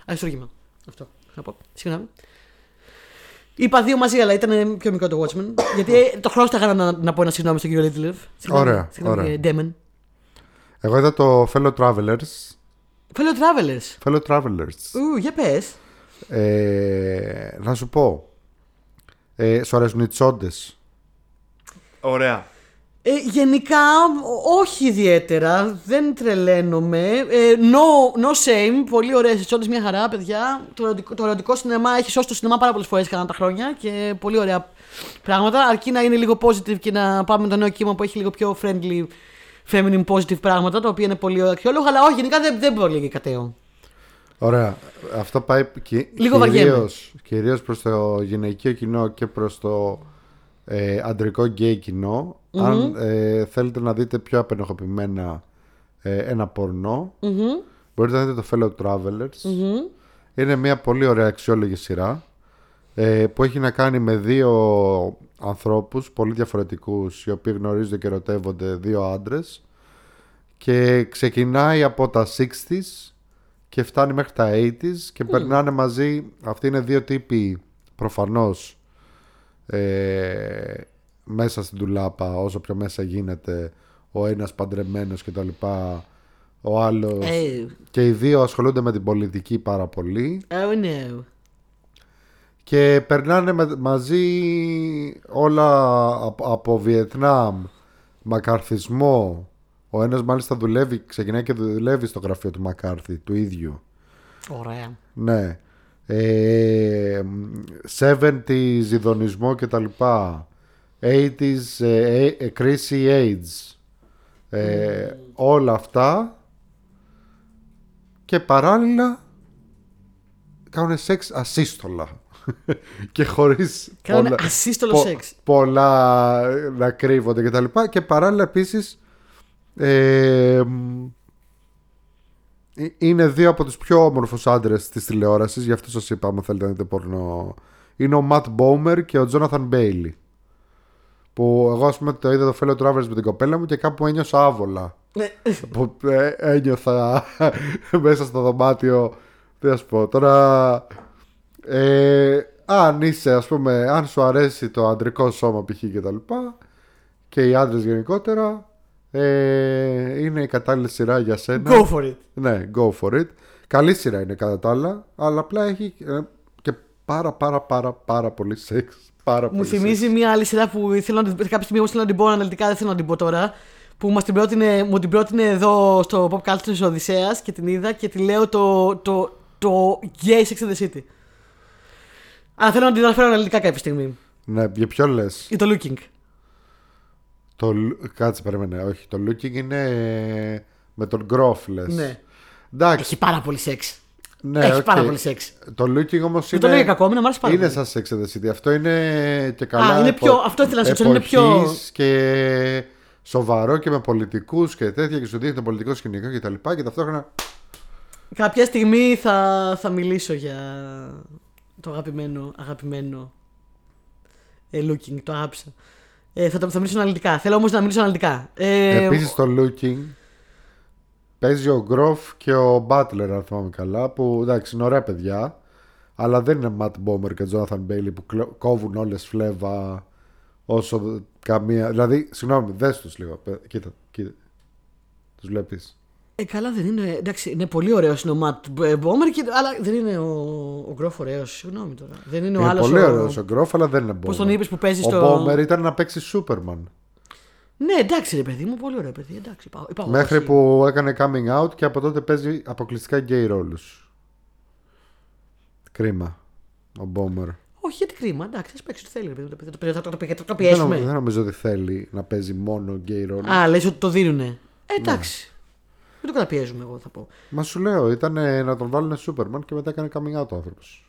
αριστούργημα. Αυτό θα πω. Συγγνώμη. Είπα δύο μαζί, αλλά ήταν πιο μικρό το Watchmen. *coughs* γιατί ε, το χρόνο να, να πω ένα συγγνώμη στον κύριο Λίτλεφ. Ωραία, ωραία. Κύριε Ντέμεν. Εγώ είδα το Fellow Travelers. Fellow Travelers. Fellow Travelers. Ου, για πες. Ε, να σου πω. Ε, σου αρέσουν οι τσόντες. Ωραία. Ε, γενικά, ό- όχι ιδιαίτερα. Δεν τρελαίνομαι. Ε, no, no shame. Πολύ ωραίε εισόδε, μια χαρά, παιδιά. Το, ερωτικό- το ερωτικό σινεμά έχει σώσει το σινεμά πάρα πολλές φορές κατά τα χρόνια και πολύ ωραία πράγματα. Αρκεί να είναι λίγο positive και να πάμε με το νέο κύμα που έχει λίγο πιο friendly, feminine positive πράγματα, τα οποία είναι πολύ αξιόλογα. Αλλά όχι, γενικά δεν, δεν πολύ κατέω. Ωραία. Αυτό πάει κυ... Λίγο κυρίως, κυρίως προς το γυναικείο κοινό και προς το ε, αντρικό γκέι κοινο Αν ε, θέλετε να δείτε πιο απενοχοποιημένα ε, ένα πορνό, μπορείτε να δείτε το Fellow Travelers. Είναι μια πολύ ωραία αξιόλογη σειρά ε, που έχει να κάνει με δύο ανθρώπους πολύ διαφορετικούς οι οποίοι γνωρίζονται και ερωτεύονται δύο άντρες. Και ξεκινάει από τα 60s και φτάνει μέχρι τα 80s και περνάνε μαζί. Αυτοί είναι δύο τύποι προφανώς ε, μέσα στην τουλάπα όσο πιο μέσα γίνεται ο ένας παντρεμένος και τα λοιπά ο άλλος Ε, και οι δύο ασχολούνται με την πολιτική πάρα πολύ oh no. και περνάνε με- μαζί όλα από, από Βιετνάμ, μακαρθισμό. Ο ένας μάλιστα δουλεύει, ξεκινάει και δουλεύει στο γραφείο του Μακάρθη, του ίδιου. Ωραία. Ναι. Ε, 70s ειδονισμό και τα λοιπά. 80s ε, ε, ε, κρίση AIDS. Ε, Όλα αυτά. Και παράλληλα κάνουν σεξ ασύστολα. *laughs* και χωρίς Κάνουνε ασύστολο σεξ. πολλά να κρύβονται και τα λοιπά. Και παράλληλα επίσης ε, μ, ε, είναι δύο από τους πιο όμορφους άντρες της τηλεόρασης Γι' αυτό σας είπα άμα θέλετε να δείτε πορνό Είναι ο Ματ Μπόμερ και ο Τζόναθαν Μπέιλι Που εγώ ας πούμε το είδα το Fellow Travelers με την κοπέλα μου Και κάπου ένιωσα άβολα Ναι. που ε, ένιωθα *laughs* μέσα στο δωμάτιο. Τι να σου πω τώρα. Ε, αν είσαι, ας πούμε, αν σου αρέσει το αντρικό σώμα π.χ. και τα λοιπά και οι άντρες γενικότερα, ε, είναι η κατάλληλη σειρά για σένα. Go for it. Ναι, go for it. Καλή σειρά είναι κατά τα άλλα, αλλά απλά έχει ε, και πάρα πάρα πάρα πάρα πολύ σεξ. Πάρα Μου πολύ θυμίζει σεξ. μια άλλη σειρά που ήθελα να την, κάποια στιγμή όμως θέλω να την πω αναλυτικά, δεν θέλω να την πω τώρα. Που μας την πρότεινε, μου την πρότεινε εδώ στο Pop Culture της Οδυσσέας και την είδα και τη λέω το, το, το Gay Sex and the City. Αλλά θέλω να την αναφέρω αναλυτικά κάποια στιγμή. Ναι, για ποιο λες; Ή το Looking. Το, λ- κάτσε περίμενε, όχι. Το looking είναι ε, με τον Γκρόφ λες. Ναι. Εντάξει, Έχει πάρα πολύ σεξ. ναι, Έχει οκ. πάρα πολύ σεξ. Το Looking όμως Δεν είναι... το λέω για κακό, εμένα μου άρεσε πάρα είναι πολύ. σαν Sex and the City. Αυτό είναι και καλά. είναι πιο- αυτό ήθελα να σου πω, είναι πιο- εποχής και σοβαρό και με πολιτικούς και τέτοια και σου δείχνει το πολιτικό σκηνικό και τα λοιπά και ταυτόχρονα Κάποια στιγμή θα, θα μιλήσω για το αγαπημένο, αγαπημένο ε, Looking, το άγαψα. Ε, θα, το- θα μιλήσω αναλυτικά. Θέλω όμως να μιλήσω αναλυτικά. Ε, Επίσης το looking παίζει ο Γκρόφ και ο Butler αν θυμάμαι καλά που εντάξει είναι ωραία παιδιά αλλά δεν είναι Matt Bomer και Jonathan Bailey που κλω- κόβουν όλες φλέβα όσο καμία δηλαδή συγγνώμη δες τους λίγο παι- κοίτα, κοίτα τους βλέπεις ε, καλά δεν είναι. Εντάξει, είναι πολύ ωραίο είναι ο Ματ Μπόμερ, και, αλλά δεν είναι ο, ο Γκρόφ ωραίο. Συγγνώμη τώρα. Δεν είναι, ο είναι άλλο. πολύ ωραίος ο Γκρόφ αλλά δεν είναι Bomer Πώ τον είπε που παίζει ο στο. Bomer ήταν να παίξει Superman Ναι, εντάξει, ρε παιδί μου, πολύ ωραίο παιδί. Εντάξει, είπα, είπα εγώ, Μέχρι όχι. που έκανε coming out και από τότε παίζει αποκλειστικά gay ρόλους. Κρίμα. Ο Μπόμερ. Όχι, γιατί κρίμα, εντάξει, α παίξει ό,τι θέλει. ρε παιδί μου, το παιδί. Θα το- θα το- θα το Δεν, πιέσουμε. νομ- δεν νομίζω ότι θέλει να παίζει μόνο gay ρόλους. Α, λε ότι το δίνουνε. Ε, Ναι. Εντάξει. Δεν το καταπιέζουμε, εγώ θα πω. Μα σου λέω, ήταν να τον βάλουν Superman και μετά έκανε coming out ο άνθρωπος.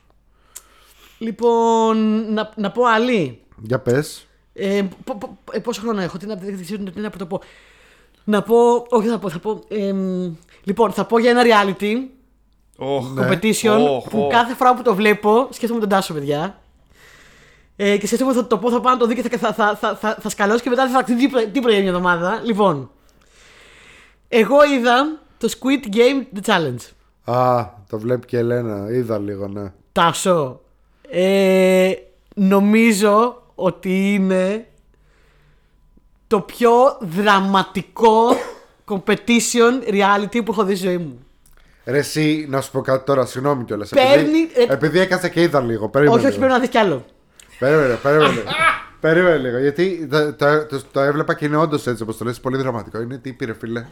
Λοιπόν, να, να πω άλλη. Για πες. Ε, πο- πο- ε, πόσο χρόνο έχω, τι να, δεν ξέρω τι να πρωτοπώ. Να πω, όχι θα πω, θα πω. εμ, λοιπόν, θα πω για ένα reality Οχ, Ναι. competition Οχ, που οχ. κάθε φορά που το βλέπω σκέφτομαι τον Τάσο, παιδιά. Ε, και σκέφτομαι ότι θα το πω, θα πάω να το δει και θα, θα, θα, θα, θα, θα σκαλώσει και μετά θα τι, προ- τι πρωί μια εβδομάδα. Λοιπόν, εγώ είδα το Squid Game The Challenge. Α, το βλέπει και η Ελένα. Είδα λίγο, ναι. Τάσο, ε, νομίζω ότι είναι το πιο δραματικό competition reality που έχω δει στη ζωή μου. Ρε εσύ, να σου πω κάτι τώρα, συγγνώμη κιόλας. Παίρνει- Επειδή, ε- επειδή έκατσα και είδα λίγο. Περίμενε. όχι, όχι, λίγο. πρέπει να δεις κι άλλο. Περίμενε, περίμενε. *laughs* Περίμενε λίγο. Γιατί το, το, το, το έβλεπα και είναι όντως έτσι όπως το λες, πολύ δραματικό. Είναι τι πήρε, φίλε.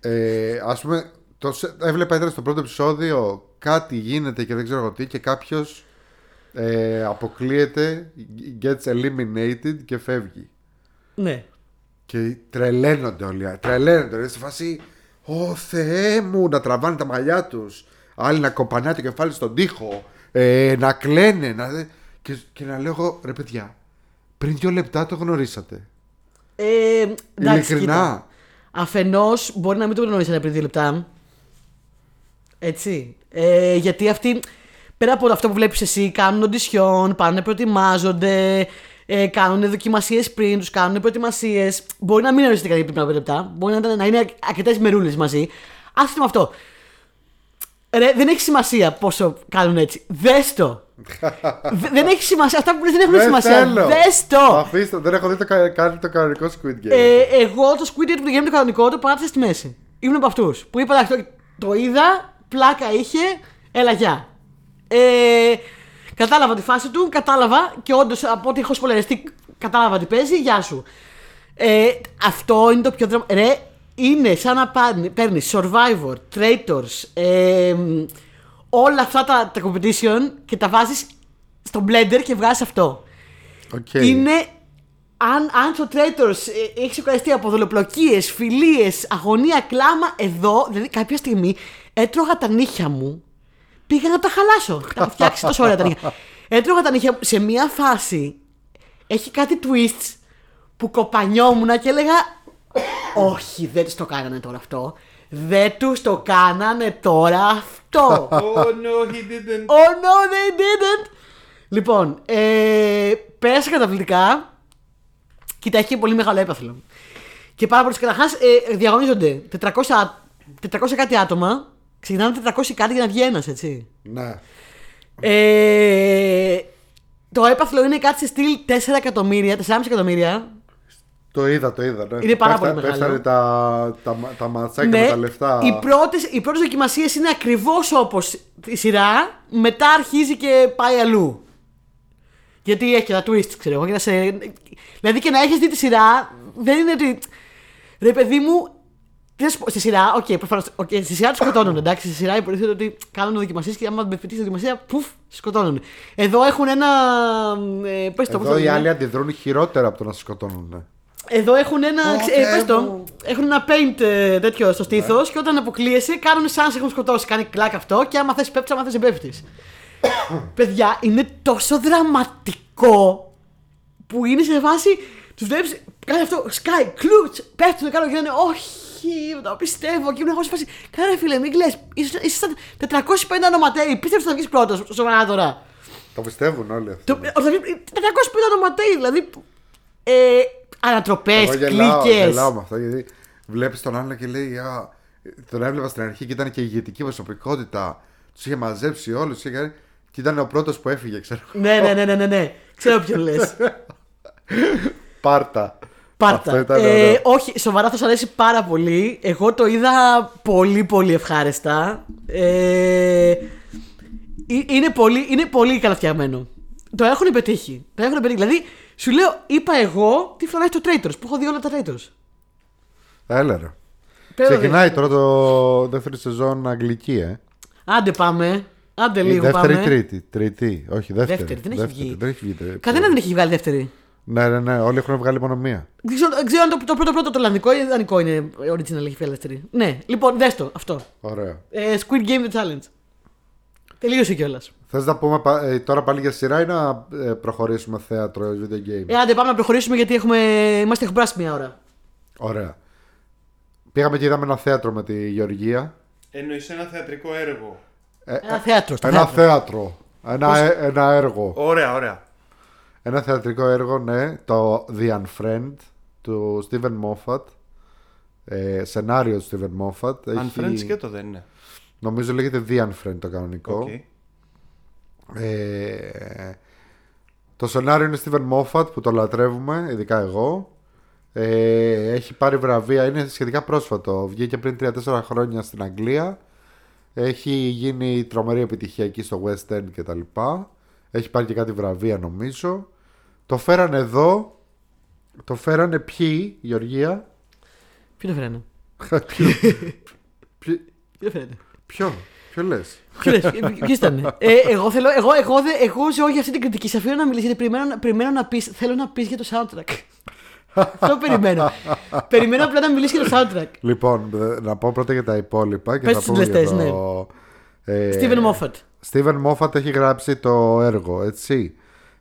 Ε, Α πούμε, το σε- έβλεπα ήταν στο πρώτο επεισόδιο κάτι γίνεται και δεν ξέρω εγώ τι και κάποιος ε, αποκλείεται, gets eliminated και φεύγει. Ναι. Και τρελαίνονται όλοι. Τρελαίνονται. Είναι σε φάση. Ω Θεέ μου, να τραβάνε τα μαλλιά τους. Άλλοι να κομπανάνε το κεφάλι στον τοίχο. Ε, να κλαίνε. Να... Και, και να λέω εγώ, ρε παιδιά, πριν δύο λεπτά το γνωρίσατε. Ε, εντάξει, Ειλικρινά. κοίτα. Αφενός μπορεί να μην το γνωρίσατε πριν δύο λεπτά. Έτσι. Ε, γιατί αυτοί, πέρα από αυτό που βλέπεις εσύ, κάνουν οντισιόν, πάνε, προετοιμάζονται, ε, κάνουν δοκιμασίες πριν, τους κάνουν προετοιμασίες. Μπορεί να μην γνωρίσετε κάτι πριν από δύο λεπτά. Μπορεί να, ήταν- να είναι αρκετές μερούλες μαζί. Άσχετο με αυτό. Ρε, δεν έχει σημασία πόσο κάνουν έτσι. Δες το. Δε- δεν έχει σημασία. Αυτά που λες δεν έχουν σημασία. Δες το. Αφήστε, δεν έχω δει το, κα- καν το κανονικό Squid Game. Ε, εγώ το Squid Game, το Game το κανονικό, το πάτησα στη μέση. Ήμουν από αυτούς που είπα εντάξει, το, το είδα, πλάκα είχε, έλα γεια. Ε, κατάλαβα τη φάση του, κατάλαβα και όντως από ό,τι έχω σπολεριστεί, κατάλαβα τι παίζει, γεια σου. Ε, αυτό είναι το πιο δραμα... Ρε, είναι σαν να παίρνεις Survivor, Traitors, ε, όλα αυτά τα, τα competition και τα βάζεις στο blender και βγάζεις αυτό. Οκ. Είναι. Αν, αν στο Traitors ε, έχεις ξεκουραστεί από δολοπλοκίες, φιλίες, αγωνία, κλάμα, εδώ, δηλαδή κάποια στιγμή έτρωγα τα νύχια μου. Πήγα να τα χαλάσω. τα έχω φτιάξει τόσο ωραία τα νύχια. *laughs* Έτρωγα τα νύχια μου σε μία φάση. Έχει κάτι twists που κοπανιόμουν και έλεγα. Όχι, δεν του το κάνανε τώρα αυτό. Δεν τους το κάνανε τώρα αυτό. Oh no, he didn't. Oh no, they didn't! Λοιπόν, ε, πέρασα καταπληκτικά. Κοίτα, έχει και πολύ μεγάλο έπαθλο. Και πάρα πολλοί καταρχάς ε, διαγωνίζονται 400, 400 κάτι άτομα. Ξεκινάνε 400 κάτι για να βγει ένας, έτσι. Ναι. Ε, το έπαθλο είναι κάτι σε στυλ 4 εκατομμύρια, 4,5 εκατομμύρια. Το είδα, το είδα. Ναι. Είναι πάρα Πέφτα- πολύ μεγάλο. Πέφτανε τα, τα, τα ματσάκια με τα λεφτά. Ναι. Οι πρώτες, οι πρώτες δοκιμασίες είναι ακριβώς όπως η σειρά, μετά αρχίζει και πάει αλλού. Γιατί έχει και τα twist, ξέρω εγώ. και να σε... Δηλαδή και να έχεις δει τη σειρά, δεν είναι ότι... Ρε παιδί μου, τι να σου πω, στη σειρά, οκ, προφανώς, οκ, στη σειρά τους σκοτώνουν, εντάξει. Στη σειρά υποτίθεται ότι κάνουν δοκιμασίες και άμα με πετύχει τη δοκιμασία, πουφ, σε σκοτώνουν. Εδώ έχουν ένα. Ε, πες το, πώς Εδώ το οι λένε. άλλοι αντιδρούν χειρότερα από το να σε σκοτώνουν. Ναι. Εδώ έχουν ένα. Ω, ξε- ε, Θεέ πες το, μου. έχουν ένα paint ε, τέτοιο στο στήθος και όταν αποκλείεσαι κάνουν σαν να σε έχουν σκοτώσει. Κάνει κλακ αυτό και άμα θες πέφτεις, άμα θες δεν πέφτεις. *coughs* Παιδιά, είναι τόσο δραματικό που είναι σε φάση. Τους βλέπεις, κάνει αυτό, sky, κλουτς, πέφτουν κάτω και λένε Όχι, το πιστεύω. Και ήμουν εγώ σε φάση. Κάνε φίλε, μην κλε. Ήσασταν 450 ονοματέροι. Πίστευε ότι θα βγεις πρώτος, σοβαρά τώρα. Το πιστεύουν όλοι αυτοί. Το, ο, θα βγει- 450 ονοματέροι, δηλαδή. Ε, Ανατροπές, Εγώ γελάω, κλίκες. γελάω με αυτό γιατί βλέπεις τον άλλο και λέει Α, τον έβλεπα στην αρχή και ήταν και ηγετική προσωπικότητα. Τους είχε μαζέψει όλους και ήταν ο πρώτος που έφυγε, ξέρω. ναι, ναι, ναι, ναι, ναι, ναι. Ξέρω ποιον λες. *laughs* Πάρτα. Πάρτα. Αυτό ήταν Ε, ωραίο. όχι, σοβαρά θα σου αρέσει πάρα πολύ. Εγώ το είδα πολύ πολύ ευχάριστα. Ε, ε- είναι, πολύ, είναι πολύ καλά φτιαγμένο. Το έχουν πετύχει. Το έχουν πετύχει. Δηλαδή, σου λέω, είπα εγώ τι φρονάει το Traitors, που έχω δει όλα τα Traitors. Έλα ρε. Πέρα Ξεκινάει τώρα το δεύτερη σεζόν Αγγλική, ε. Άντε πάμε. Άντε Η λίγο δεύτερη πάμε. τρίτη. Τρίτη. Όχι, δεύτερη. Δεύτερη, δεν έχει βγει. Δεν έχει βγει. τε- Κανένα δεν έχει βγάλει δεύτερη. Ναι, ναι, ναι. Όλοι έχουν βγάλει μόνο μία. Δεν ξέρω, δεν ξέρω αν το, το πρώτο πρώτο το Ολλανδικό ή ιδανικό είναι original, έχει βγάλει δεύτερη. Ναι, λοιπόν, δες το αυτό. Ωραία. Ε, Squid Game The Challenge. Τελείωσε κιόλας. Θες να πούμε πα- ε, τώρα πάλι για σειρά ή να ε, προχωρήσουμε θέατρο, video game; Ε, άντε πάμε να προχωρήσουμε γιατί έχουμε... είμαστε έχουμε περάσει μια ώρα. Ωραία. Πήγαμε και είδαμε ένα θέατρο με τη Γεωργία. Εννοείς ένα θεατρικό έργο. Ένα θέατρο. στο Ένα θέατρο. θέατρο. Ένα, ε- ένα έργο. Ωραία, ωραία. Ένα θεατρικό έργο, ναι. Το The Unfriend του Steven Moffat. Ε, σενάριο του Steven Moffat. Αν Έχει- Friends και το δεν είναι. Νομίζω λέγεται The Unfriend το κανονικό. Οκ. Ε, το σενάριο είναι Steven Moffat που το λατρεύουμε, ειδικά εγώ. Ε, έχει πάρει βραβεία, είναι σχετικά πρόσφατο. Βγήκε πριν 3-4 χρόνια στην Αγγλία. Έχει γίνει τρομερή επιτυχία εκεί στο West End κτλ. Έχει πάρει και κάτι βραβεία νομίζω. Το φέρανε εδώ. Το φέρανε ποιοι, Γεωργία; Ποιο το φέρανε; *laughs* *laughs* Ποιο; Ποιο- Ποιο; Το φέρανε. Ποιο. Ποιο λε. Ποιος ήταν. Ε, εγώ, θέλω, εγώ, εγώ, δε- εγώ ζω για αυτή την κριτική. Σε αφήνω να μιλήσει γιατί περιμένω, να- περιμένω να πεις. Θέλω να πεις για το soundtrack. Αυτό περιμένω. περιμένω απλά να μιλήσει για το soundtrack. Λοιπόν, ε, να πω πρώτα για τα υπόλοιπα. Και Πες θα τους πούμε για συντελεστές, ναι. το, ε, Steven Moffat. Steven Moffat έχει γράψει το έργο, έτσι.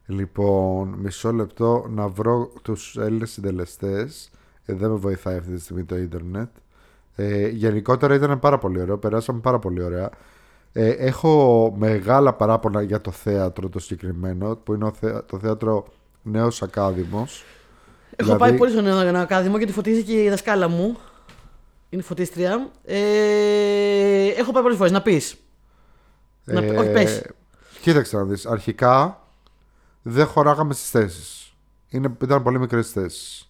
Λοιπόν, μισό λεπτό να βρω τους Έλληνες συντελεστές. Ε, δεν με βοηθάει αυτή τη στιγμή το ίντερνετ. Ε, γενικότερα ήταν πάρα πολύ ωραίο, περάσαμε πάρα πολύ ωραία. Ε, έχω μεγάλα παράπονα για το θέατρο το συγκεκριμένο, που είναι ο θέα- το θέατρο Νέος Ακάδημος. Έχω Δηλαδή- πάει πολύ στο νέο ένα ακάδημο γιατί φωτίζει και η δασκάλα μου. Είναι φωτίστρια. Ε, έχω πάει πολλές φορές να πεις. Να- όχι, πες. Ε, Κοίταξε να δεις. Αρχικά δεν χωράγαμε στις θέσεις. Είναι, ήταν πολύ μικρές θέσεις.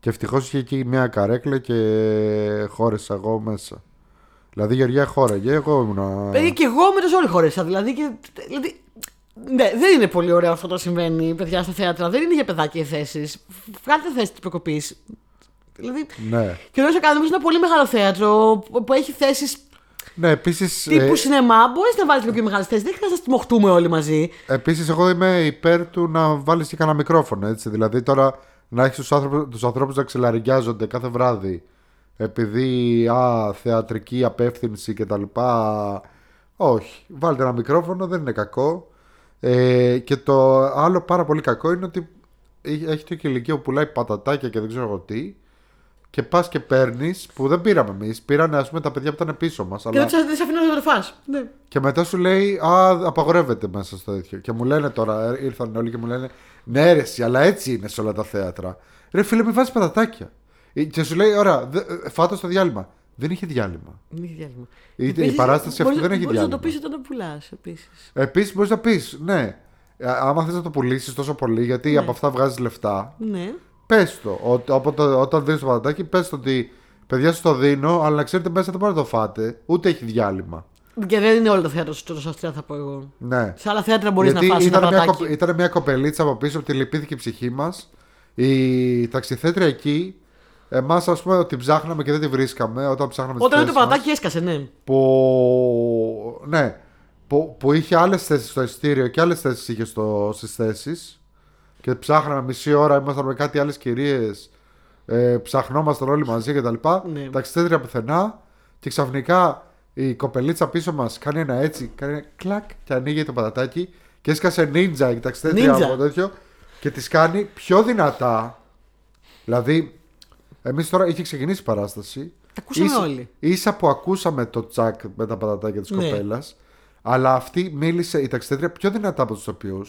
Και ευτυχώς είχε εκεί μια καρέκλα και χώρισα εγώ μέσα. Δηλαδή η Γεωργία χώραγε, εγώ ήμουνα... Ε, και εγώ με το ζόρι χώρισα. Δηλαδή, και, δηλαδή. Ναι, δεν είναι πολύ ωραίο αυτό το συμβαίνει, παιδιά, στα θέατρα. Δεν είναι για παιδάκια οι θέσεις. Βγάλτε θέση της προκοπής. Δηλαδή, Ναι. και ο Νέο Ακάδημο είναι ένα πολύ μεγάλο θέατρο που που έχει θέσεις Ναι, επίσης, τύπου ε, σινεμά. Μπορείς να βάλεις λίγο πιο μεγάλες θέσεις. Δεν χρειάζεται να στιμωχτούμε όλοι μαζί. επίσης εγώ είμαι υπέρ του να βάλεις και κανένα μικρόφωνο, έτσι. Δηλαδή τώρα να έχεις τους, άνθρωπους, τους ανθρώπους να ξελαριγιάζονται κάθε βράδυ επειδή α, θεατρική απεύθυνση και τα λοιπά. Όχι, βάλτε ένα μικρόφωνο, δεν είναι κακό. Ε, και το άλλο πάρα πολύ κακό είναι ότι έχει έχει το ηλικία που πουλάει πατατάκια και δεν ξέρω εγώ τι. Και πας και παίρνεις, που δεν πήραμε εμείς, πήραν ας πούμε τα παιδιά που ήταν πίσω μας. Και Αλλά... δεν σε αφήνω να το φας. Ναι. Και μετά σου λέει, Α, απαγορεύεται μέσα στο τέτοιο. Και μου λένε τώρα, ε, ήρθαν όλοι και μου λένε, Ναι, ρε, εσύ, αλλά έτσι είναι σε όλα τα θέατρα. Ρε, φίλε, μην βάζεις πατατάκια. Ε, Και σου λέει, Ωραία, δε- ε, φάτε στο διάλειμμα. Δεν είχε διάλειμμα. Δεν έχει διάλειμμα. Η- η Επίσης, παράσταση αυτή μπορείς- δεν έχει μπορείς να το διάλειμμα. πεις όταν το πουλάς επίσης. Επίσης, μπορείς να πεις, Ναι, ε, άμα θες να το πουλήσεις τόσο πολύ, γιατί από αυτά βγάζεις λεφτά, Ναι. πες το. Ότι, όποτε, όταν δίνεις το πατατάκι, πες το ότι παιδιά σου το δίνω, αλλά να ξέρετε μέσα δεν μπορεί να το φάτε, ούτε έχει διάλειμμα. Και δεν είναι όλο το θέατρο στο Αυστρία, θα πω εγώ. Ναι. Σε άλλα θέατρα μπορείς να Γιατί φας ένα ήταν, μια, πατάκι. κοπ- ήταν μια κοπελίτσα από πίσω που τη λυπήθηκε η ψυχή μας. Η ταξιθέτρια εκεί, εμάς ας πούμε την ψάχναμε και δεν τη βρίσκαμε όταν ψάχναμε τις Όταν το θέσεις μας, πατάκι έσκασε, ναι. Που, ναι, που, που είχε άλλες θέσεις στο ειστήριο και άλλες θέσεις είχε στις θέσεις. Και ψάχναμε μισή ώρα, ήμασταν με κάτι άλλες κυρίες. Ε, ψαχνόμασταν όλοι μαζί κτλ. Ναι. Ταξιθέτρια πουθενά. Και ξαφνικά η κοπελίτσα πίσω μας κάνει ένα έτσι, κάνει ένα κλακ και ανοίγει το πατατάκι. Και έσκασε νίντζα η ταξιθέτρια Νίντζα. από τέτοιο. Και τη κάνει πιο δυνατά. Δηλαδή, εμείς τώρα είχε ξεκινήσει η παράσταση. Τα ακούσαμε Ίσα- όλοι. Ίσα που ακούσαμε το τσακ με τα πατατάκια της Ναι. κοπέλας. Αλλά αυτή μίλησε, η ταξιδέτρια, πιο δυνατά από τους τοπιού.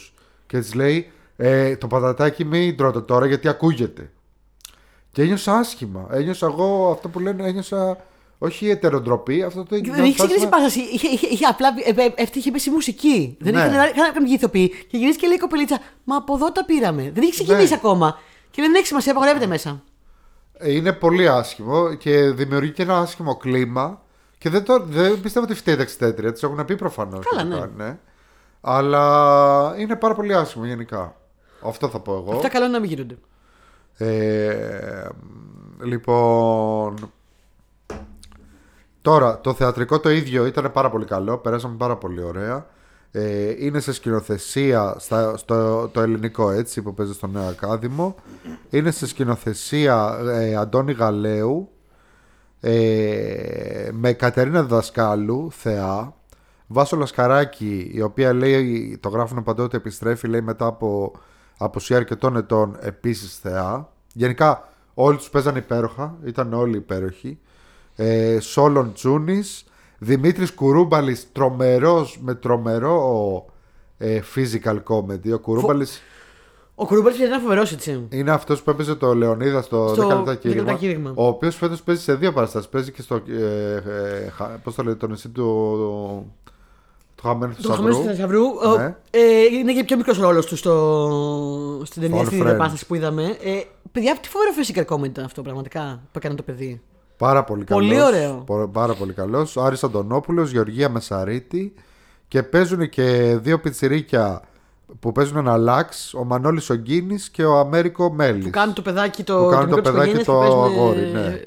Και της λέει: ε, Το πατατάκι μην τρώτε τώρα γιατί ακούγεται. Και ένιωσα άσχημα. Ένιωσα εγώ αυτό που λένε, ένιωσα όχι ετεροτροπή, αυτό το Δεν είχε ξεκινήσει η παράσταση. Είχε, είχε, είχε απλά ε, ε, αυτή είχε πέσει η μουσική. Δεν Ναι. είχε κανένα καμία ηθοποιή. Και γυρίζει και λέει η κοπελίτσα, Μα από εδώ τα πήραμε. Δεν είχε ξεκινήσει Ναι. ακόμα. Και δεν έχει σημασία, απαγορεύεται μέσα. Είναι πολύ άσχημο και δημιουργεί και ένα άσχημο κλίμα. Και δεν, το, δεν πιστεύω ότι φταίει η ταξιτέτρια, της έχουν πει προφανώς. Καλά, ναι. Αλλά είναι πάρα πολύ άσχημο γενικά. Αυτό θα πω εγώ. Αυτά καλό είναι να μην γίνονται. Ε, λοιπόν. Τώρα, το θεατρικό το ίδιο ήταν πάρα πολύ καλό. Περάσαμε πάρα πολύ ωραία. Ε, είναι σε σκηνοθεσία στα, στο το ελληνικό έτσι που παίζει στο Νέο Ακάδημο. Είναι σε σκηνοθεσία ε, Αντώνη Γαλέου ε, με Κατερίνα Δασκάλου, θεά. Βάσο Λασκαράκη, η οποία λέει, το γράφουν παντού ότι επιστρέφει, λέει μετά από αποσία αρκετών ετών, επίσης θεά. Γενικά όλοι τους παίζανε υπέροχα, ήταν όλοι υπέροχοι. Ε, Σόλον Τζούνης, Δημήτρης Κουρούμπαλης, τρομερός με τρομερό ε, physical comedy. Ο Κουρούμπαλης Ο Κουρούμπαλη ήταν φοβερός έτσι. είναι αυτός που έπαιζε το Λεωνίδα στο, Στο 10 λεπτά 10 λεπτά κήρυγμα. κήρυγμα. Ο οποίος φέτος παίζει σε δύο παραστάσεις. Παίζει και στο. Ε, ε, χα- πώς το λέει, το νησί του. του χαμένου του Το χαμένο του Σαβρού. Θησαυρού. Ναι. Ε, είναι και πιο μικρός ο ρόλος του στο... στην ταινία, All στην Friends. επάσταση που είδαμε. Ε, παιδιά, τι φοβερό physical comedy ήταν αυτό πραγματικά που έκανε το παιδί. Πάρα πολύ καλός. Πολύ ωραίο. Πο- Πάρα πολύ καλός. Ο Άρης Αντωνόπουλος, Γεωργία Μεσαρίτη και παίζουν και δύο πιτσιρίκια που παίζουν ένα λάξ, ο Μανώλης ο Γκίνης και ο Αμέρικο Μέλης. Που κάνουν το παιδάκι το, Που κάνουν το, το μικρό της παιδάκι οικογένειας το και παίζουν, αγόρι, ε, ναι.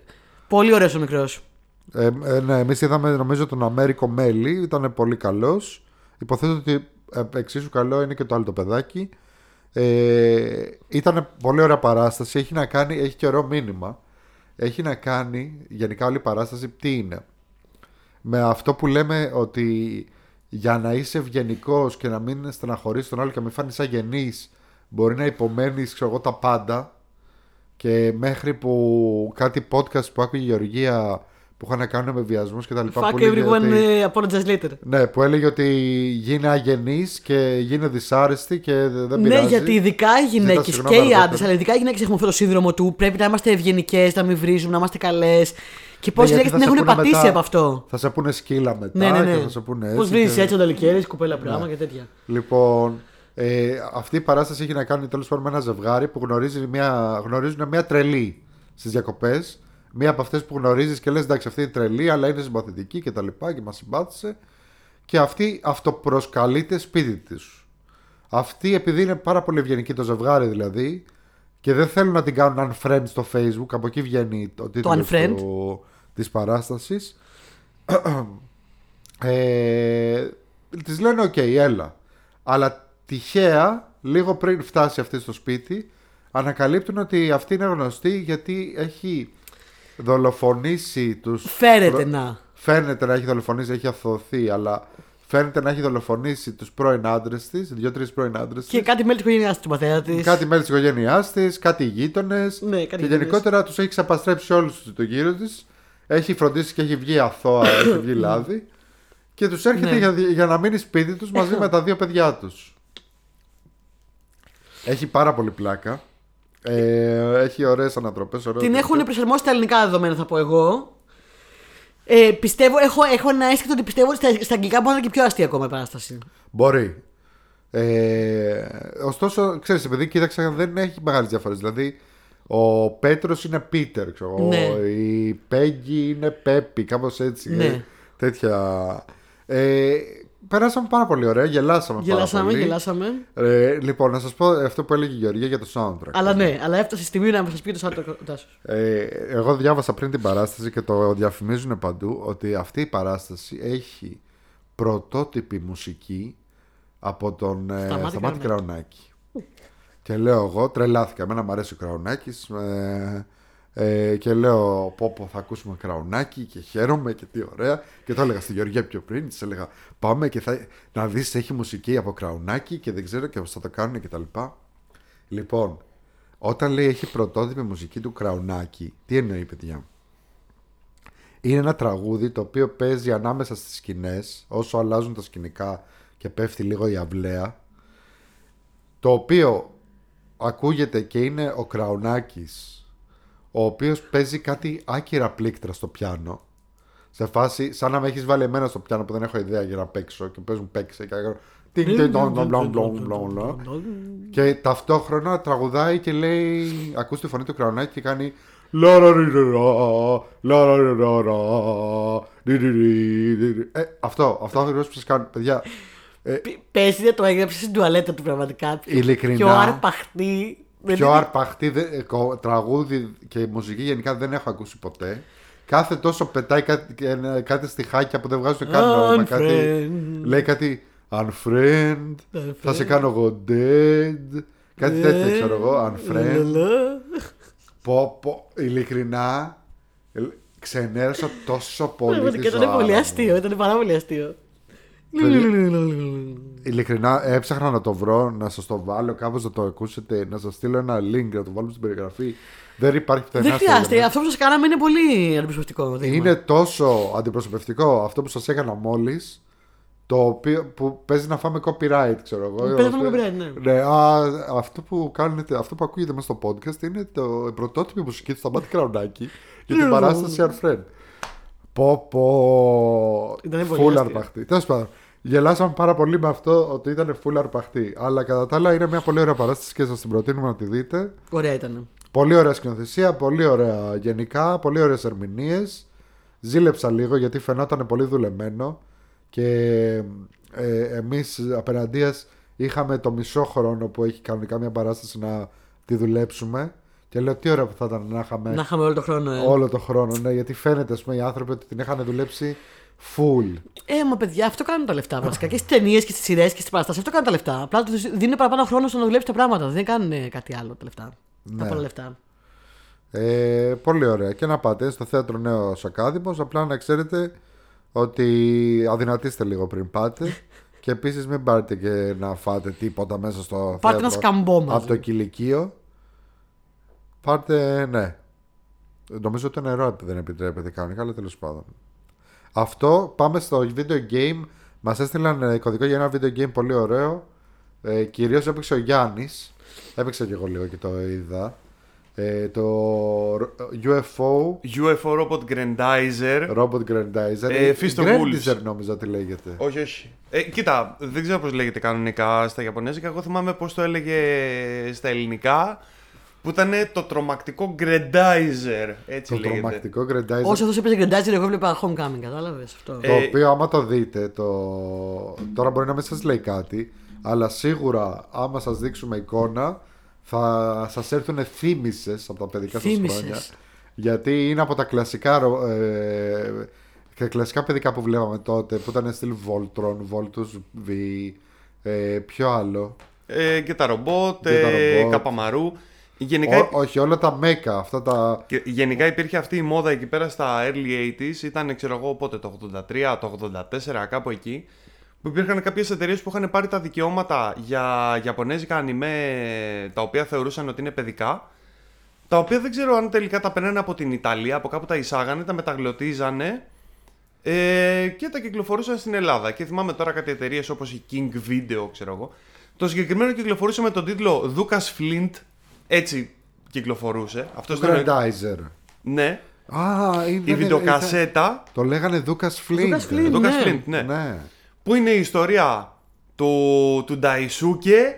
Πολύ ωραίος ο μικρός. Ε, ε, ναι, εμείς είδαμε νομίζω τον Αμέρικο Μέλη, ήταν πολύ καλός. Υποθέτω ότι ε, εξίσου καλό είναι και το άλλο το παιδάκι. Ε, ήταν πολύ ωραία παράσταση, έχει να κάνει, έχει και ωραίο μήνυμα. Έχει να κάνει, γενικά όλη η παράσταση, τι είναι. Με αυτό που λέμε ότι για να είσαι ευγενικός και να μην στεναχωρείς τον άλλο και να μην φάνεις αγενής μπορεί να υπομένεις ξέρω εγώ, τα πάντα και μέχρι που κάτι podcast που άκουγε η Γεωργία που είχαν να κάνουν με βιασμούς και τα λοιπά Fuck που έλεγε everyone, ότι- ε, apologize later. ναι, που έλεγε ότι γίνει αγενής και γίνει δυσάρεστη και δεν δεν Ναι, πειράζει. γιατί ειδικά οι γυναίκες συγγνώμη και οι αργότερα. άντρες, αλλά ειδικά οι γυναίκες έχουμε αυτό το σύνδρομο του πρέπει να είμαστε ευγενικές, να μην βρίζουμε, να είμαστε καλές. Και Ναι, πόσε γιατί γυναίκες θα την σε έχουν πούνε πατήσει μετά- από αυτό. Θα σε πούνε σκύλα μετά Ναι, ναι, ναι. και θα σε πούνε έτσι. Πώ βρίζεις και- έτσι όταν λικέρι, κουπέλα πράγμα Ναι. και τέτοια. Λοιπόν, ε, αυτή η παράσταση έχει να κάνει τέλος πάντων με ένα ζευγάρι που γνωρίζει μια, γνωρίζουν μια τρελή στις διακοπές. Μία από αυτές που γνωρίζεις και λες: Εντάξει, αυτή είναι τρελή, αλλά είναι συμπαθητική και τα λοιπά και μας συμπάθησε. Και αυτή αυτοπροσκαλείται σπίτι της. Αυτή, επειδή είναι πάρα πολύ ευγενική το ζευγάρι δηλαδή, και δεν θέλουν να την κάνουν unfriend στο facebook, από εκεί βγαίνει το τίτλο unfriend; του, της παράστασης. *clears throat* ε, της λένε οκ, έλα. Αλλά τυχαία, λίγο πριν φτάσει αυτή στο σπίτι, ανακαλύπτουν ότι αυτή είναι γνωστή γιατί έχει δολοφονήσει τους... Φέρεται προ- να. Φαίνεται να έχει δολοφονήσει, έχει αθωωθεί, αλλά φαίνεται να έχει δολοφονήσει τους πρώην άντρες της, δύο-τρεις πρώην άντρες Και της. κάτι μέλη της οικογένειάς του πατέρα της. Κάτι μέλη της οικογένειάς της, κάτι γείτονες. Ναι, κάτι και γείτονες. γενικότερα τους έχει ξαπαστρέψει όλους τογύρω της. Έχει φροντίσει και έχει βγει αθώα, *coughs* έχει βγει λάδι. Και τους έρχεται Ναι. για, για να μείνει σπίτι τους μαζί με τα δύο παιδιά τους. Έχει πάρα πολύ πλάκα. Ε, έχει ωραίες ανατροπές. Την έχουν προσαρμόσει στα ελληνικά δεδομένα, θα πω εγώ. Ε, πιστεύω, έχω, έχω ένα αίσθητο ότι πιστεύω ότι στα, στα αγγλικά μπορεί να είναι και πιο αστεία ακόμα η παράσταση. Μπορεί. Ε, ωστόσο, ξέρεις, επειδή κοίταξα, δεν έχει μεγάλες διαφορές. Δηλαδή, ο Πέτρος είναι Πίτερ, ξέρω εγώ. Ναι. Η Πέγγι είναι Πέπι, κάπως έτσι. Ναι. ε, τέτοια. Ε, περάσαμε πάρα πολύ ωραία, γελάσαμε, πάρα Γελάσαμε, πολύ. γελάσαμε. Ε, λοιπόν, να σας πω αυτό που έλεγε η Γεωργία για το soundtrack. Αλλά ναι, αλλά έφτασε η στιγμή να σα πει το Σάρτο Τάσο. Ε, εγώ διάβασα πριν την παράσταση και το διαφημίζουν παντού ότι αυτή η παράσταση έχει πρωτότυπη μουσική από τον ε, Σταμάτη Σταμάτη Κραουνάκη. Κραουνάκη. Και λέω εγώ, τρελάθηκα. Εμένα μου αρέσει ο Κραουνάκης ε, ε, και λέω πω πω θα ακούσουμε Κραουνάκη και χαίρομαι και τι ωραία. Και το έλεγα στη Γεωργία πιο πριν, της έλεγα πάμε και θα, να δεις έχει μουσική από Κραουνάκη και δεν ξέρω και πώς θα το κάνουν και τα λοιπά. Λοιπόν, όταν λέει έχει πρωτότυπη μουσική του Κραουνάκη, τι εννοεί παιδιά; Είναι ένα τραγούδι το οποίο παίζει ανάμεσα στις σκηνές όσο αλλάζουν τα σκηνικά και πέφτει λίγο η αυλαία το οποίο ακούγεται και είναι ο Κραουνάκης ο οποίος παίζει κάτι άκυρα πλήκτρα στο πιάνο σε φάση σαν να με έχεις βάλει εμένα στο πιάνο που δεν έχω ιδέα για να παίξω και παίζουν παίξε και κάνω τιν, τιν, τον, τον, τον, τον, τον, τον. και ταυτόχρονα τραγουδάει και λέει ακούς τη φωνή του Κραουνάκη και κάνει «Λαραριραρα, λαραριραρα, ριριρι». Ε, αυτό, αυτό ακριβώς που σας κάνω παιδιά ε, Παίζει δεν το έγραψε στην τουαλέτα του πραγματικά. Ειλικρινά. Πιο αρπαχτή. δεν Πιο είναι- αρπαχτή δε- ε, κο- τραγούδι και μουσική γενικά δεν έχω ακούσει ποτέ. Κάθε τόσο πετάει κάτι, ένα- κάτι στιχάκια που δεν βγάζουν καν νόημα. Κάτι, Unfriend. λέει κάτι unfriend, θα σε κάνω εγώ dead. Κάτι τέτοιο ξέρω εγώ, unfriend. Λαλα. Πω, πω, ειλικρινά, ε, ξενέρωσα τόσο πολύ τη Πραγματικά ήταν ζωάρα πολύ μου. αστείο. Ήταν πάρα πολύ αστείο. Ειλικρινά έψαχνα να το βρω, να σας το βάλω κάπως να το ακούσετε, να σας στείλω ένα link να το βάλουμε στην περιγραφή. Δεν υπάρχει πουθενά Δεν στο χρειάζεται. ίντερνετ. Αυτό που σας κάναμε είναι πολύ αντιπροσωπευτικό. δείγμα. Είναι τόσο αντιπροσωπευτικό αυτό που σας έκανα μόλις το οποίο που παίζει να φάμε copyright, ξέρω εγώ. Παίζει να φάμε copyright, ναι. α, αυτό που κάνετε, αυτό που ακούγεται μέσα στο podcast είναι το η πρωτότυπη μουσική του Σταμάτη Κραουνάκη για την Ναι, παράσταση Unfriend. Πω πω. Ήτανε πολύ Full αστείο. αρπαχτή. Τέλος πάντων. Γελάσαμε πάρα πολύ με αυτό ότι ήταν full αρπαχτή. Αλλά κατά τα άλλα είναι μια πολύ ωραία παράσταση και σας την προτείνουμε να τη δείτε. Ωραία ήταν. Πολύ ωραία σκηνοθεσία, πολύ ωραία γενικά, πολύ ωραίες ερμηνείες. Ζήλεψα λίγο γιατί φαινόταν πολύ δουλεμένο και ε, εμείς απέναντίας είχαμε το μισό χρόνο που έχει κανονικά μια παράσταση να τη δουλέψουμε. Και λέω τι ωραία που θα ήταν να είχαμε Να είχαμε όλο το χρόνο. Ε. όλο το χρόνο. Ναι, γιατί φαίνεται ας πούμε, οι άνθρωποι ότι την είχαν δουλέψει full. Ε, μα παιδιά, αυτό κάνουν τα λεφτά βασικά. και στις ταινίες και στις σειρές και στις παραστάσεις. Αυτό κάνουν τα λεφτά. Απλά τους δίνουν παραπάνω χρόνο στο να δουλέψει τα πράγματα. Δεν κάνουν ε, κάτι άλλο τα λεφτά. Ναι. Τα πολλά λεφτά. Ε, πολύ ωραία. Και να πάτε στο θέατρο Νέο Ακάδημο. Απλά να ξέρετε ότι αδυνατήστε λίγο πριν πάτε. *laughs* και επίσης μην πάρετε και να φάτε τίποτα μέσα στο Πάρτε ένα θέατρο σκαμπό μαζί. από το κηλικείο. Πάρτε, ναι. Νομίζω ότι το νερό δεν επιτρέπεται κανονικά, αλλά τέλος πάντων. Αυτό, πάμε στο video game. Μας έστειλαν ε, κωδικό για ένα video game πολύ ωραίο. Ε, Κυρίως έπαιξε ο Γιάννης. Έπαιξα και εγώ λίγο και το είδα. Ε, το UFO UFO Robot Grandizer. Robot Grandizer. Ε, Fist of Grandizer Wolves. νόμιζα ότι λέγεται. Όχι, όχι. Ε, κοίτα, δεν ξέρω πώς λέγεται κανονικά στα Ιαπωνέζικα. Εγώ θυμάμαι πώς το έλεγε στα ελληνικά. Που ήταν το τρομακτικό Grandizer. Έτσι Το λέγεται. τρομακτικό Grandizer. Όσο αυτό έπαιζε Grandizer, εγώ έβλεπα Homecoming, κατάλαβες αυτό. Ε, Το οποίο άμα το δείτε, το... τώρα μπορεί να μην σας λέει κάτι, αλλά σίγουρα άμα σας δείξουμε εικόνα θα σας έρθουν θύμησες από τα παιδικά σας Θύμησες. χρόνια. Γιατί είναι από τα κλασικά, ρο- ε, τα κλασικά παιδικά που βλέπαμε τότε, που ήταν στυλ Voltron, Voltus V, ε, ποιο άλλο; Ε, και τα ρομπότ, Και τα ε, ρομπότ. καπαμαρού. Γενικά, Ό, όχι, όλα τα μέκα, αυτά τα... και γενικά υπήρχε αυτή η μόδα εκεί πέρα στα early 80s. Ήταν, ξέρω εγώ, πότε, το 83, το 84, κάπου εκεί. Που υπήρχαν κάποιες εταιρείες που είχαν πάρει τα δικαιώματα για ιαπωνέζικα ανιμέ τα οποία θεωρούσαν ότι είναι παιδικά. Τα οποία δεν ξέρω αν τελικά τα παίρνανε από την Ιταλία, από κάπου τα εισάγανε, τα μεταγλωτίζανε ε, και τα κυκλοφορούσαν στην Ελλάδα. Και θυμάμαι τώρα κάτι εταιρείες όπως η King Video, ξέρω εγώ. Το συγκεκριμένο κυκλοφορούσε με τον τίτλο Δούκας Flint. Έτσι κυκλοφορούσε. Αυτός ήταν. Grandizer. Ναι. Α, είναι, Η βιντεοκασέτα. Το λέγανε Δούκας Flint. Δούκας Flint. Δούκας ναι. Flint, ναι. Ναι. Που είναι η ιστορία του, του Νταϊσούκε,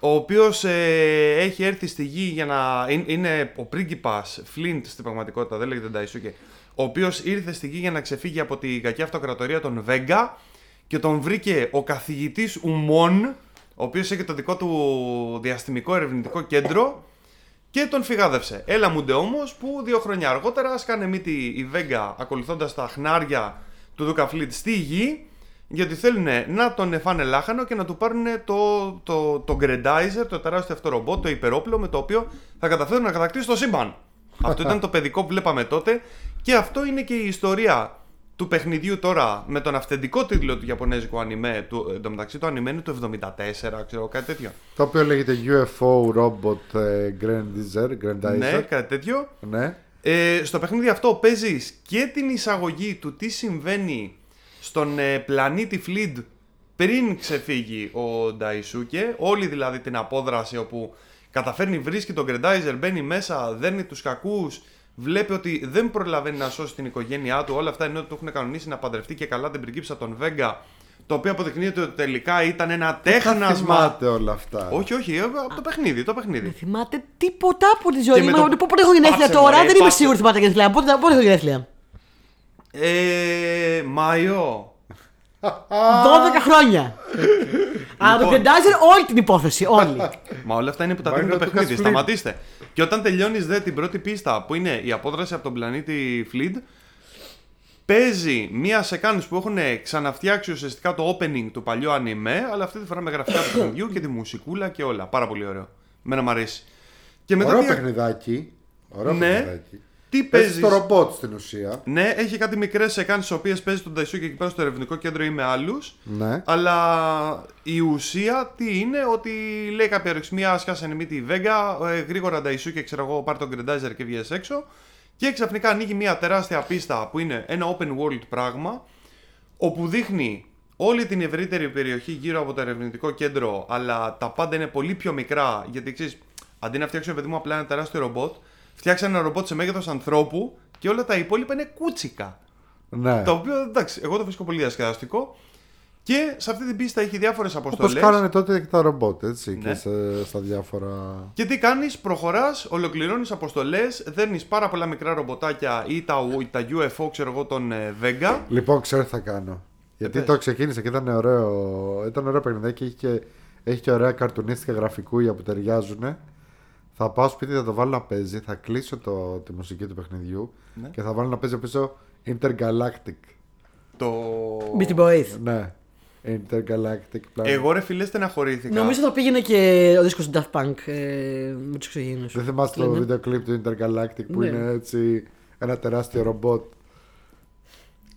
ο οποίος ε, έχει έρθει στη γη για να... είναι- Είναι ο πρίγκιπας Φλίντ στην πραγματικότητα, δεν λέγεται Νταϊσούκε, ο οποίος ήρθε στη γη για να ξεφύγει από την κακή αυτοκρατορία των Βέγγα και τον βρήκε ο καθηγητής Ουμών, ο οποίος έχει το δικό του διαστημικό ερευνητικό κέντρο και τον φυγάδευσε. Έλα μου ντε όμως που δύο χρόνια αργότερα σκάνε μύτη η Βέγγα ακολουθώντας τα χνάρια του Δούκα Φλίτ στη γη γιατί θέλουν να τον φάνε λάχανο και να του πάρουν το, το, το Grendizer, το τεράστιο αυτό ρομπότ, το υπερόπλο με το οποίο θα καταφέρουν να κατακτήσουν το σύμπαν. αυτό ήταν το παιδικό που βλέπαμε τότε και αυτό είναι και η ιστορία του παιχνιδιού τώρα με τον αυθεντικό τίτλο του Ιαπωνέζικου ανιμέ, του, εντωμεταξύ το ανιμέ είναι του 74, ξέρω κάτι τέτοιο. Το οποίο λέγεται UFO Robot ε, Grandizer. Grandizer. Ναι, κάτι τέτοιο. Ναι. Ε, στο παιχνίδι αυτό παίζεις και την εισαγωγή του τι συμβαίνει στον ε, πλανήτη Φλιντ πριν ξεφύγει ο Νταϊσούκε, όλη δηλαδή την απόδραση όπου καταφέρνει, βρίσκει τον Γκρεντάιζερ, μπαίνει μέσα, δέρνει τους κακούς, βλέπει ότι δεν προλαβαίνει να σώσει την οικογένειά του, όλα αυτά ενώ του έχουν κανονίσει να παντρευτεί και καλά την πριγκίψα των Βέγγα, το οποίο αποδεικνύεται ότι τελικά ήταν ένα Τα τέχνασμα. θυμάται όλα αυτά. Όχι, όχι, ε, από το παιχνίδι, το παιχνίδι. Δεν θυμάται τίποτα από τη ζωή με μου. το- Το... Πότε έχω γενέθλια Πάψε, τώρα, μωρέ, δεν είμαι πάψε. σίγουρη ότι πάτε γενέθλια. Πότε, πότε έχω γενέθλια. Ε, Μάιο. 12 χρόνια. Αλλά το Λοιπόν. Grandizer όλη την υπόθεση. Όλη. Μα όλα αυτά είναι που τα Μα δίνει το είναι το παιχνίδι. Gas Fleet. Σταματήστε. Και όταν τελειώνεις δε την πρώτη πίστα που είναι η απόδραση από τον πλανήτη Fleet, παίζει μία σεκάνη που έχουν ξαναφτιάξει ουσιαστικά το opening του παλιού ανιμέ, αλλά αυτή τη φορά με γραφικά του παιχνιδιού και τη μουσικούλα και όλα. Πάρα πολύ ωραίο. Μένα μου αρέσει. Και μετά Ωραίο δια- παιχνιδάκι. Ωραίο Ναι. παιχνιδάκι. Τι Παίζεις παίζεις; το ρομπότ στην ουσία. Ναι, έχει κάτι μικρές σεκάνει τι οποίες παίζει τον Daisuke εκεί πέρα στο ερευνητικό κέντρο ή με άλλους. Ναι. Αλλά η ουσία τι είναι, ότι λέει κάποια ορυξμία, σκάσανε μύτη η Βέγγα, ε, γρήγορα Νταϊσού και ξέρω εγώ πάρει τον Grendizer και βγες έξω. Και ξαφνικά ανοίγει μια τεράστια πίστα που είναι ένα open world πράγμα, όπου δείχνει όλη την ευρύτερη περιοχή γύρω από το ερευνητικό κέντρο, αλλά τα πάντα είναι πολύ πιο μικρά, γιατί ξέρεις, αντί να φτιάξουν παιδί μου απλά ένα τεράστιο ρομπότ, φτιάξαν ένα ρομπότ σε μέγεθος ανθρώπου και όλα τα υπόλοιπα είναι κούτσικα. ναι. Το οποίο εντάξει, εγώ το βρίσκω πολύ διασκεδαστικό. Και σε αυτή την πίστα έχει διάφορες Όπως αποστολέ. κάνανε τότε και τα ρομπότ, έτσι. Ναι. Και σε- στα διάφορα. Και τι κάνεις, προχωράς, ολοκληρώνεις αποστολές, δέρνει πάρα πολλά μικρά ρομποτάκια ή τα, τα UFO, ξέρω εγώ, των ε, Vega. Λοιπόν, ξέρω τι θα κάνω. Γιατί πες. το ξεκίνησα και ήταν ωραίο. Ήταν ωραίο παιχνιδάκι και είχε και έχει και ωραία καρτουνίστικα γραφικούια που ταιριάζουν. Θα πάω σπίτι, θα το βάλω να παίζει, θα κλείσω το, τη μουσική του παιχνιδιού Ναι. και θα βάλω να παίζει πίσω Intergalactic. Το... Beastie Boys. Ναι. Intergalactic Planet. Εγώ ρε φίλε στεναχωρήθηκα. Νομίζω θα πήγαινε και ο δίσκος του Daft Punk ε, με τους εξωγήινους. Δεν θυμάστε το Λένε. βίντεο κλιπ του Intergalactic που Ναι. είναι έτσι ένα τεράστιο ρομπότ.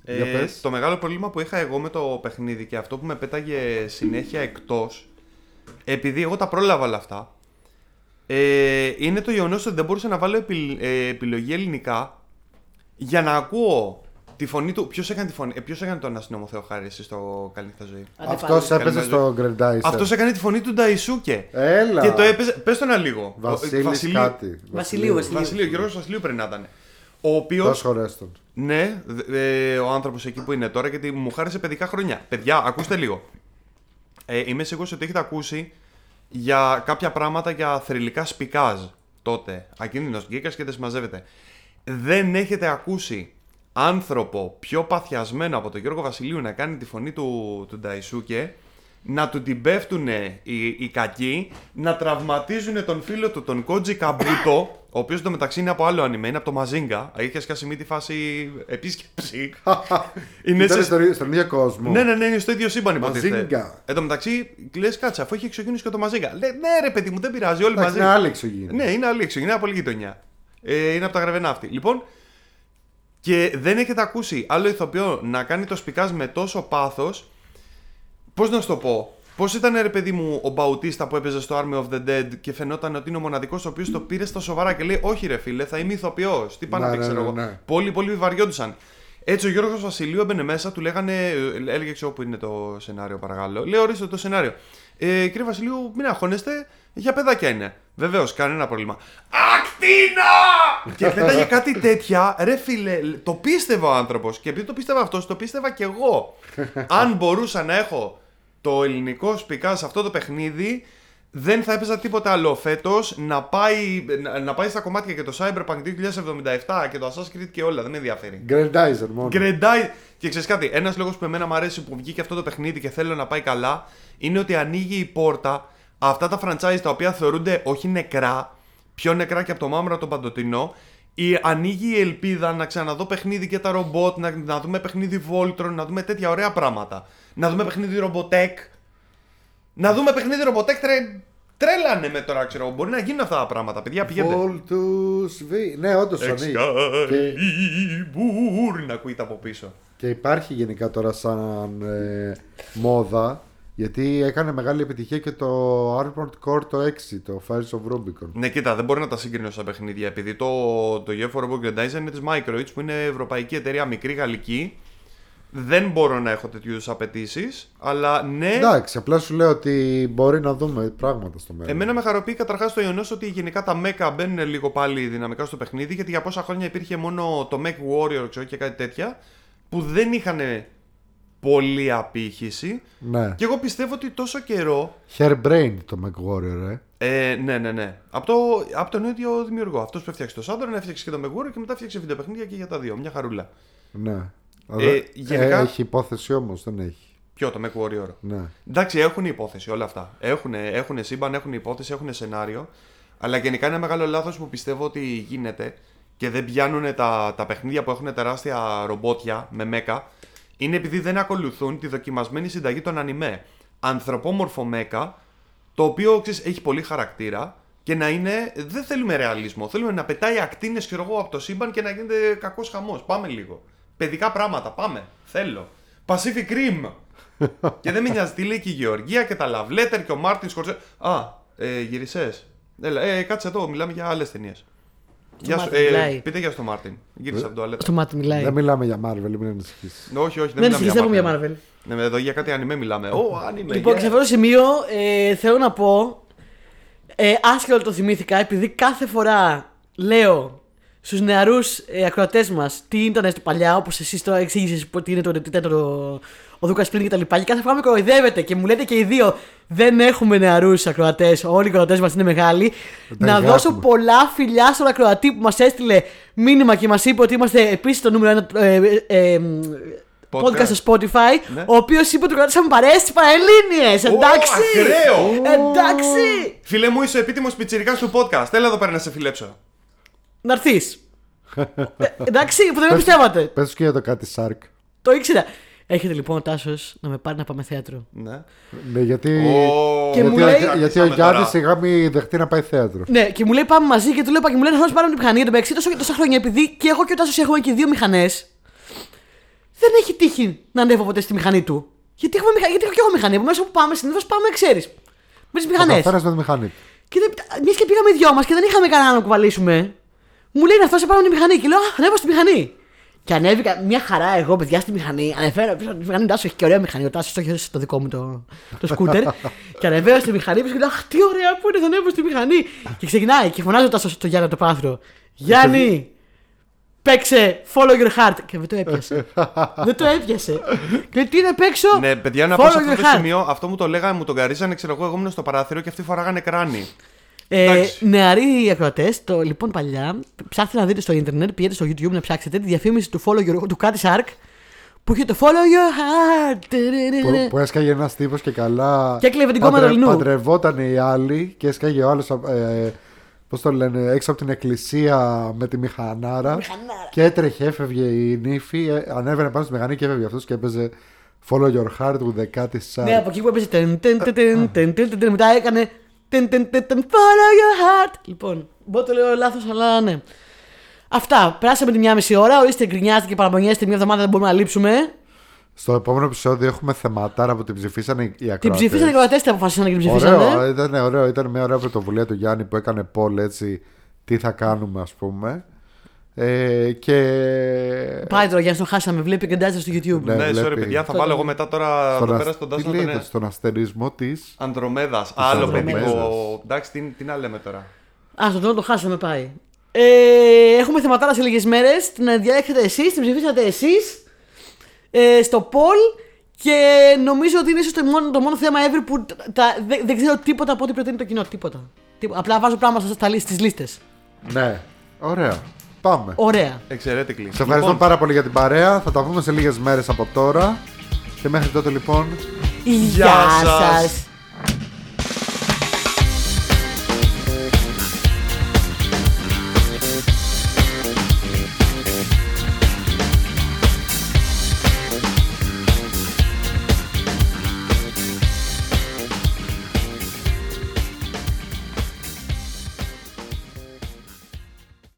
Για Ε, πες. το μεγάλο πρόβλημα που είχα εγώ με το παιχνίδι και αυτό που με πέταγε συνέχεια εκτός επειδή εγώ τα πρόλαβα όλα αυτά ε, είναι το γεγονός ότι δεν μπορούσα να βάλω επι- ε, επιλογή ελληνικά για να ακούω τη φωνή του. Ποιος έκανε, τη φωνή, ε, ποιος έκανε τον αστυνόμο Θεοχάρη εσύ στο Καληνύχτα Ζωή. Άντε Αυτός πάλι. έπαιζε στο Grendizer. Αυτός έκανε τη φωνή του Νταϊσούκε. Έλα. Και το έπαιζε. Πες το ένα λίγο. Βασίλης Ο- κάτι. Βασιλείου, Βασιλείου. Βασιλείο, Γιώργος Βασιλείου πρέπει να ήταν. Ο οποίο. Δώσ' χωρές τον. Ναι, δ- ε, ο άνθρωπος εκεί που είναι τώρα, γιατί μου χάρισε παιδικά χρόνια. Παιδιά, ακούστε λίγο. Ε, είμαι σίγουρος ότι έχετε ακούσει για κάποια πράγματα για θρηλυκά σπικάζ τότε. Ακίνδυνος γκίκα και δεν συμμαζεύεται. Δεν έχετε ακούσει άνθρωπο πιο παθιασμένο από τον Γιώργο Βασιλείου να κάνει τη φωνή του, του Νταϊσούκε, να του την πέφτουν οι, οι κακοί, να τραυματίζουν τον φίλο του, τον Κότζι Καμπούτο, ο οποίος μεταξύ είναι από άλλο ανime, είναι από το Μαζίνγκα. Είχε σκάσει μη τη φάση επίσκεψη. *laughs* είναι Ήταν σε... στον, στον ίδιο κόσμο. Ναι, ναι, ναι, είναι στο ίδιο σύμπαν υποτίθεται. Μαζίνγκα. Εν τω μεταξύ, λες κάτσε, αφού έχει εξωγήνου και το Μαζίνγκα. Λέει, ναι, ρε παιδί μου, δεν πειράζει, όλοι Εντάξει, μαζί. είναι άλλη εξωγήινη. Ναι, είναι άλλη εξωγήνη, είναι από άλλη γειτονιά. Ε, είναι από τα γραβενά αυτή. Λοιπόν, και δεν έχετε ακούσει άλλο ηθοποιό να κάνει το σπικάζ με τόσο πάθος. Πώς να σου το πω. Πώς ήταν ρε παιδί μου ο Μπαουτίστα που έπαιζε στο Army of the Dead και φαινόταν ότι είναι ο μοναδικός ο οποίος το πήρε στα σοβαρά και λέει: Όχι, ρε φίλε, θα είμαι ηθοποιός. Τι πάνε Ναι, να πει, ναι, ξέρω ναι, εγώ. ναι. Πολλοί, πολλοί βαριόντουσαν. Έτσι ο Γιώργος Βασιλείου έμπαινε μέσα, του λέγανε, ε, έλεγε ξέρω που είναι το σενάριο παρακαλώ. Λέω ορίστε το σενάριο. Ε, κύριε Βασιλείου, μην αγχώνεστε, για παιδάκια είναι. Βεβαίως, κανένα πρόβλημα. Ακτίνα! και πέταγε κάτι τέτοια, ρε φίλε, το πίστευε ο άνθρωπος. Και επειδή το πίστευα αυτός, το πίστευα κι εγώ. *laughs* Αν μπορούσα να έχω το ελληνικό σπικά σε αυτό το παιχνίδι, δεν θα έπαιζα τίποτα άλλο φέτος να πάει, να, να πάει στα κομμάτια και το Cyberpunk 2077 και το Assassin's Creed και όλα. Δεν με ενδιαφέρει. Grendizer μόνο. Γκρεντάει. Και ξέρεις κάτι, ένας λόγος που εμένα μου αρέσει που βγήκε αυτό το παιχνίδι και θέλω να πάει καλά είναι ότι ανοίγει η πόρτα αυτά τα franchise τα οποία θεωρούνται όχι νεκρά, πιο νεκρά και από το μάμρα τον παντοτινό, η, ανοίγει η ελπίδα να ξαναδώ παιχνίδι και τα ρομπότ, να, να δούμε παιχνίδι Voltron, να δούμε τέτοια ωραία πράγματα. Να δούμε παιχνίδι Robotech. Να δούμε παιχνίδι Robotech τρε, τρέλανε με τώρα, ξέρω. Μπορεί να γίνουν αυτά τα πράγματα. Παιδιά, πηγαίνετε. Voltus V. Ναι, όντως ανοίγει. Και, Excalibur να ακούγεται από πίσω. και υπάρχει γενικά τώρα σαν ε, μόδα γιατί έκανε μεγάλη επιτυχία και το Armored Core το 6, το Fires of Rubicon. Ναι, κοίτα, δεν μπορεί να τα συγκρίνω στα παιχνίδια επειδή το, το Geoff Robot Grendizer είναι της Microids που είναι ευρωπαϊκή εταιρεία μικρή γαλλική. Δεν μπορώ να έχω τέτοιου είδους απαιτήσεις, αλλά ναι. Εντάξει, απλά σου λέω ότι μπορεί να δούμε πράγματα στο μέλλον. Εμένα με χαροποιεί καταρχάς το γεγονός ότι γενικά τα mecha μπαίνουν λίγο πάλι δυναμικά στο παιχνίδι γιατί για πόσα χρόνια υπήρχε μόνο το Mech Warrior ξέρω, και κάτι τέτοια που δεν είχαν πολλή απήχηση. Ναι. Και εγώ πιστεύω ότι τόσο καιρό Hairbrain το MechWarrior, ε. Ε, ναι, ναι, ναι. Από, το, από τον ίδιο δημιουργό. Αυτός που έφτιαξε το Σάντορ, έφτιαξε και το Μεγούρο και μετά έφτιαξε βιντεοπαιχνίδια και για τα δύο. Μια χαρούλα. Ναι. Ε, γενικά- έχει υπόθεση όμως, δεν έχει. Ποιο, το Mech Warrior. Ναι. Εντάξει, έχουν υπόθεση όλα αυτά. Έχουν, έχουν σύμπαν, έχουν υπόθεση, έχουν σενάριο. Αλλά γενικά είναι μεγάλο λάθος που πιστεύω ότι γίνεται και δεν πιάνουν τα, τα παιχνίδια που έχουν τεράστια ρομπότια με μέκα. Είναι επειδή δεν ακολουθούν τη δοκιμασμένη συνταγή των ανιμέ. Ανθρωπόμορφο μέκα, το οποίο ξέρεις, έχει πολύ χαρακτήρα και να είναι. Δεν θέλουμε ρεαλισμό. Θέλουμε να πετάει ακτίνες εγώ από το σύμπαν και να γίνεται κακός χαμός. Πάμε λίγο. Παιδικά πράγματα, πάμε. Θέλω. Pacific Rim. *laughs* και δεν με νοιάζει τι λέει και η Γεωργία και τα Love Letter και ο Μάρτιν Σκορσέζε. Α, ε, γύρισες. Έλα, ε, κάτσε εδώ, μιλάμε για άλλες ταινίες. Γεια σου, Μάρτιν ε, μιλάει. πείτε για στο Μάρτιν. Γύρισε από το τουαλέτα. Στο μάτι μιλάει. Δεν μιλάμε για Marvel, μην ανησυχείς. Όχι, όχι, δεν, Δεν μιλάμε ανησυχείς, δεν πούμε για Marvel. Ναι, εδώ για κάτι anime μιλάμε. Ω, anime. Λοιπόν, yeah. σε αυτό το σημείο ε, θέλω να πω. Ε, άσχετο το θυμήθηκα, επειδή κάθε φορά λέω στους νεαρούς ε, ακροατές μας τι ήταν στο παλιά, όπως εσύ τώρα εξήγησες τι είναι το, τι ήταν το, ο Δούκας πριν και τα λοιπά. Και κάθε φορά με κοροϊδεύετε και μου λέτε και οι δύο δεν έχουμε νεαρούς ακροατές, όλοι οι ακροατές μας είναι μεγάλοι. τα να υγιάσουμε. δώσω πολλά φιλιά στον ακροατή που μας έστειλε μήνυμα και μας είπε ότι είμαστε επίσης το νούμερο ένα. Ε, ε, ε, podcast στο Spotify, Ναι. ο οποίος είπε ότι κρατήσαμε παρέε στι Πανελλήνιε. Εντάξει! Ω, ακραίο! Εντάξει! Φίλε μου, είσαι ο επίτιμος πιτσυρικά του podcast. Έλα εδώ πέρα να σε φιλέψω. Να έρθεις. εντάξει, που δεν με πιστεύατε. Πες και για το κάτι Σάρκ. Το ήξερα. Έχετε λοιπόν ο Τάσος να με πάρει να πάμε θέατρο. Ναι. Ναι, γιατί, Ω, Και γιατί, μου ο- λέει- γιατί ο Άρχισαμε Γιάννης τώρα. σιγά μην δεχτεί να πάει θέατρο. Ναι, και μου λέει πάμε μαζί και του λέω «Πα», και μου λέει να σου πάρω την μηχανή. Εν τω μεταξύ τόσο, τόσα χρόνια επειδή και εγώ και ο Τάσος έχουμε και δύο μηχανές. Δεν έχει τύχει να ανέβω ποτέ στη μηχανή του. Γιατί, έχουμε, μηχα- γιατί έχω και εγώ μηχανή. Επομένω όπου πάμε συνήθως πάμε, ξέρεις. Με τι Ο μηχανές. καθένας με τη μηχανή. του. Και μιας και πήγαμε οι δυο μας και δεν είχαμε κανέναν να κουβαλήσουμε. Μου λέει να αυτό σε πάρω τη μηχανή. Και λέω Α, ανέβω στη μηχανή. Και ανέβηκα μια χαρά εγώ, παιδιά, στη μηχανή. Ανεβαίνω πίσω από τη μηχανή. Τάσο έχει και ωραία μηχανή. Ο Τάσος το έχει το δικό μου το, το σκούτερ. *laughs* και ανεβαίνω στη μηχανή πίσω και λέω Αχ, τι ωραία που είναι, θα ανέβω στη μηχανή. και ξεκινάει και φωνάζει ο Τάσος στο Γιάννη από το πάθρο. Γιάννη, παίξε follow your heart. Και δεν το έπιασε. δεν το έπιασε. και τι να παίξω; Ναι, παιδιά, να follow πω σε αυτό your το heart. σημείο, αυτό μου το λέγανε, μου τον καρίζανε, ξέρω εγώ, εγώ ήμουν στο παράθυρο και αυτοί φοράγανε κράνη. Ε, νεαροί ακροατές, το λοιπόν παλιά, ψάχνετε να δείτε στο Ιντερνετ, πήρε στο YouTube να ψάξετε τη διαφήμιση του follow του Κάτι Σάρκ. Που είχε το follow your heart. Που, που έσκαγε ένας τύπος και καλά. Και έκλεβε την κόμμα του Παντρευόταν οι άλλοι και έσκαγε ο άλλος. Ε, Πώς το λένε, έξω από την εκκλησία με τη μηχανάρα. μηχανάρα. Και έτρεχε, έφευγε η νύφη, ε, ανέβαινε πάνω στη μηχανή και έφευγε αυτός και έπαιζε Follow your heart with the cat is Ναι, από εκεί που έπαιζε. Μετά έκανε τεν, τεν, τεν, τεν, Follow Your Heart. Λοιπόν, μπορεί να το λέω λάθος, αλλά ναι. Αυτά. Περάσαμε τη μία μισή ώρα. Ορίστε, γκρινιάστε και παραπονιέστε. Μια εβδομάδα δεν μπορούμε να λείψουμε. Στο επόμενο επεισόδιο έχουμε θεματάρα που την ψηφίσανε οι ακροατές. Την ψηφίσανε οι κρατέ, την αποφασίσανε και την ψηφίσανε. Ωραίο, ήταν ωραίο. Ήταν μια ωραία πρωτοβουλία του Γιάννη που έκανε poll έτσι τι θα κάνουμε ας πούμε. Ε, και Πάει τώρα για να τον χάσαμε. Βλέπει και ντάζε στο YouTube. Ναι, Ναι, sorry, βλέπει. παιδιά, θα Το- βάλω εγώ μετά τώρα στον, εδώ ασ- πέρα στον τι Τάσο να λέει τον εδώ, στον αστερισμό της Ανδρομέδας. Άλλο Ανδρομέδας. παιδικό. Εντάξει, τι, τι να λέμε τώρα. Α, στον τρόπο το χάσαμε πάει. Ε, έχουμε θεματάρα σε λίγες μέρες. Την διαλέξετε εσείς, την ψηφίσατε εσείς ε, στο poll. Και νομίζω ότι είναι ίσως το μόνο, το μόνο θέμα ever που τα, δεν, δεν ξέρω τίποτα από ό,τι προτείνει το κοινό. Τίποτα. Τίποτα. Απλά βάζω πράγματα στα λίστα, στις λίστες. Ναι, ωραία. Πάμε. Ωραία. Εξαιρετικά. Σε ευχαριστώ πάρα πολύ για την παρέα. Θα τα πούμε σε λίγες μέρες από τώρα. Και μέχρι τότε λοιπόν Γεια σας. σας.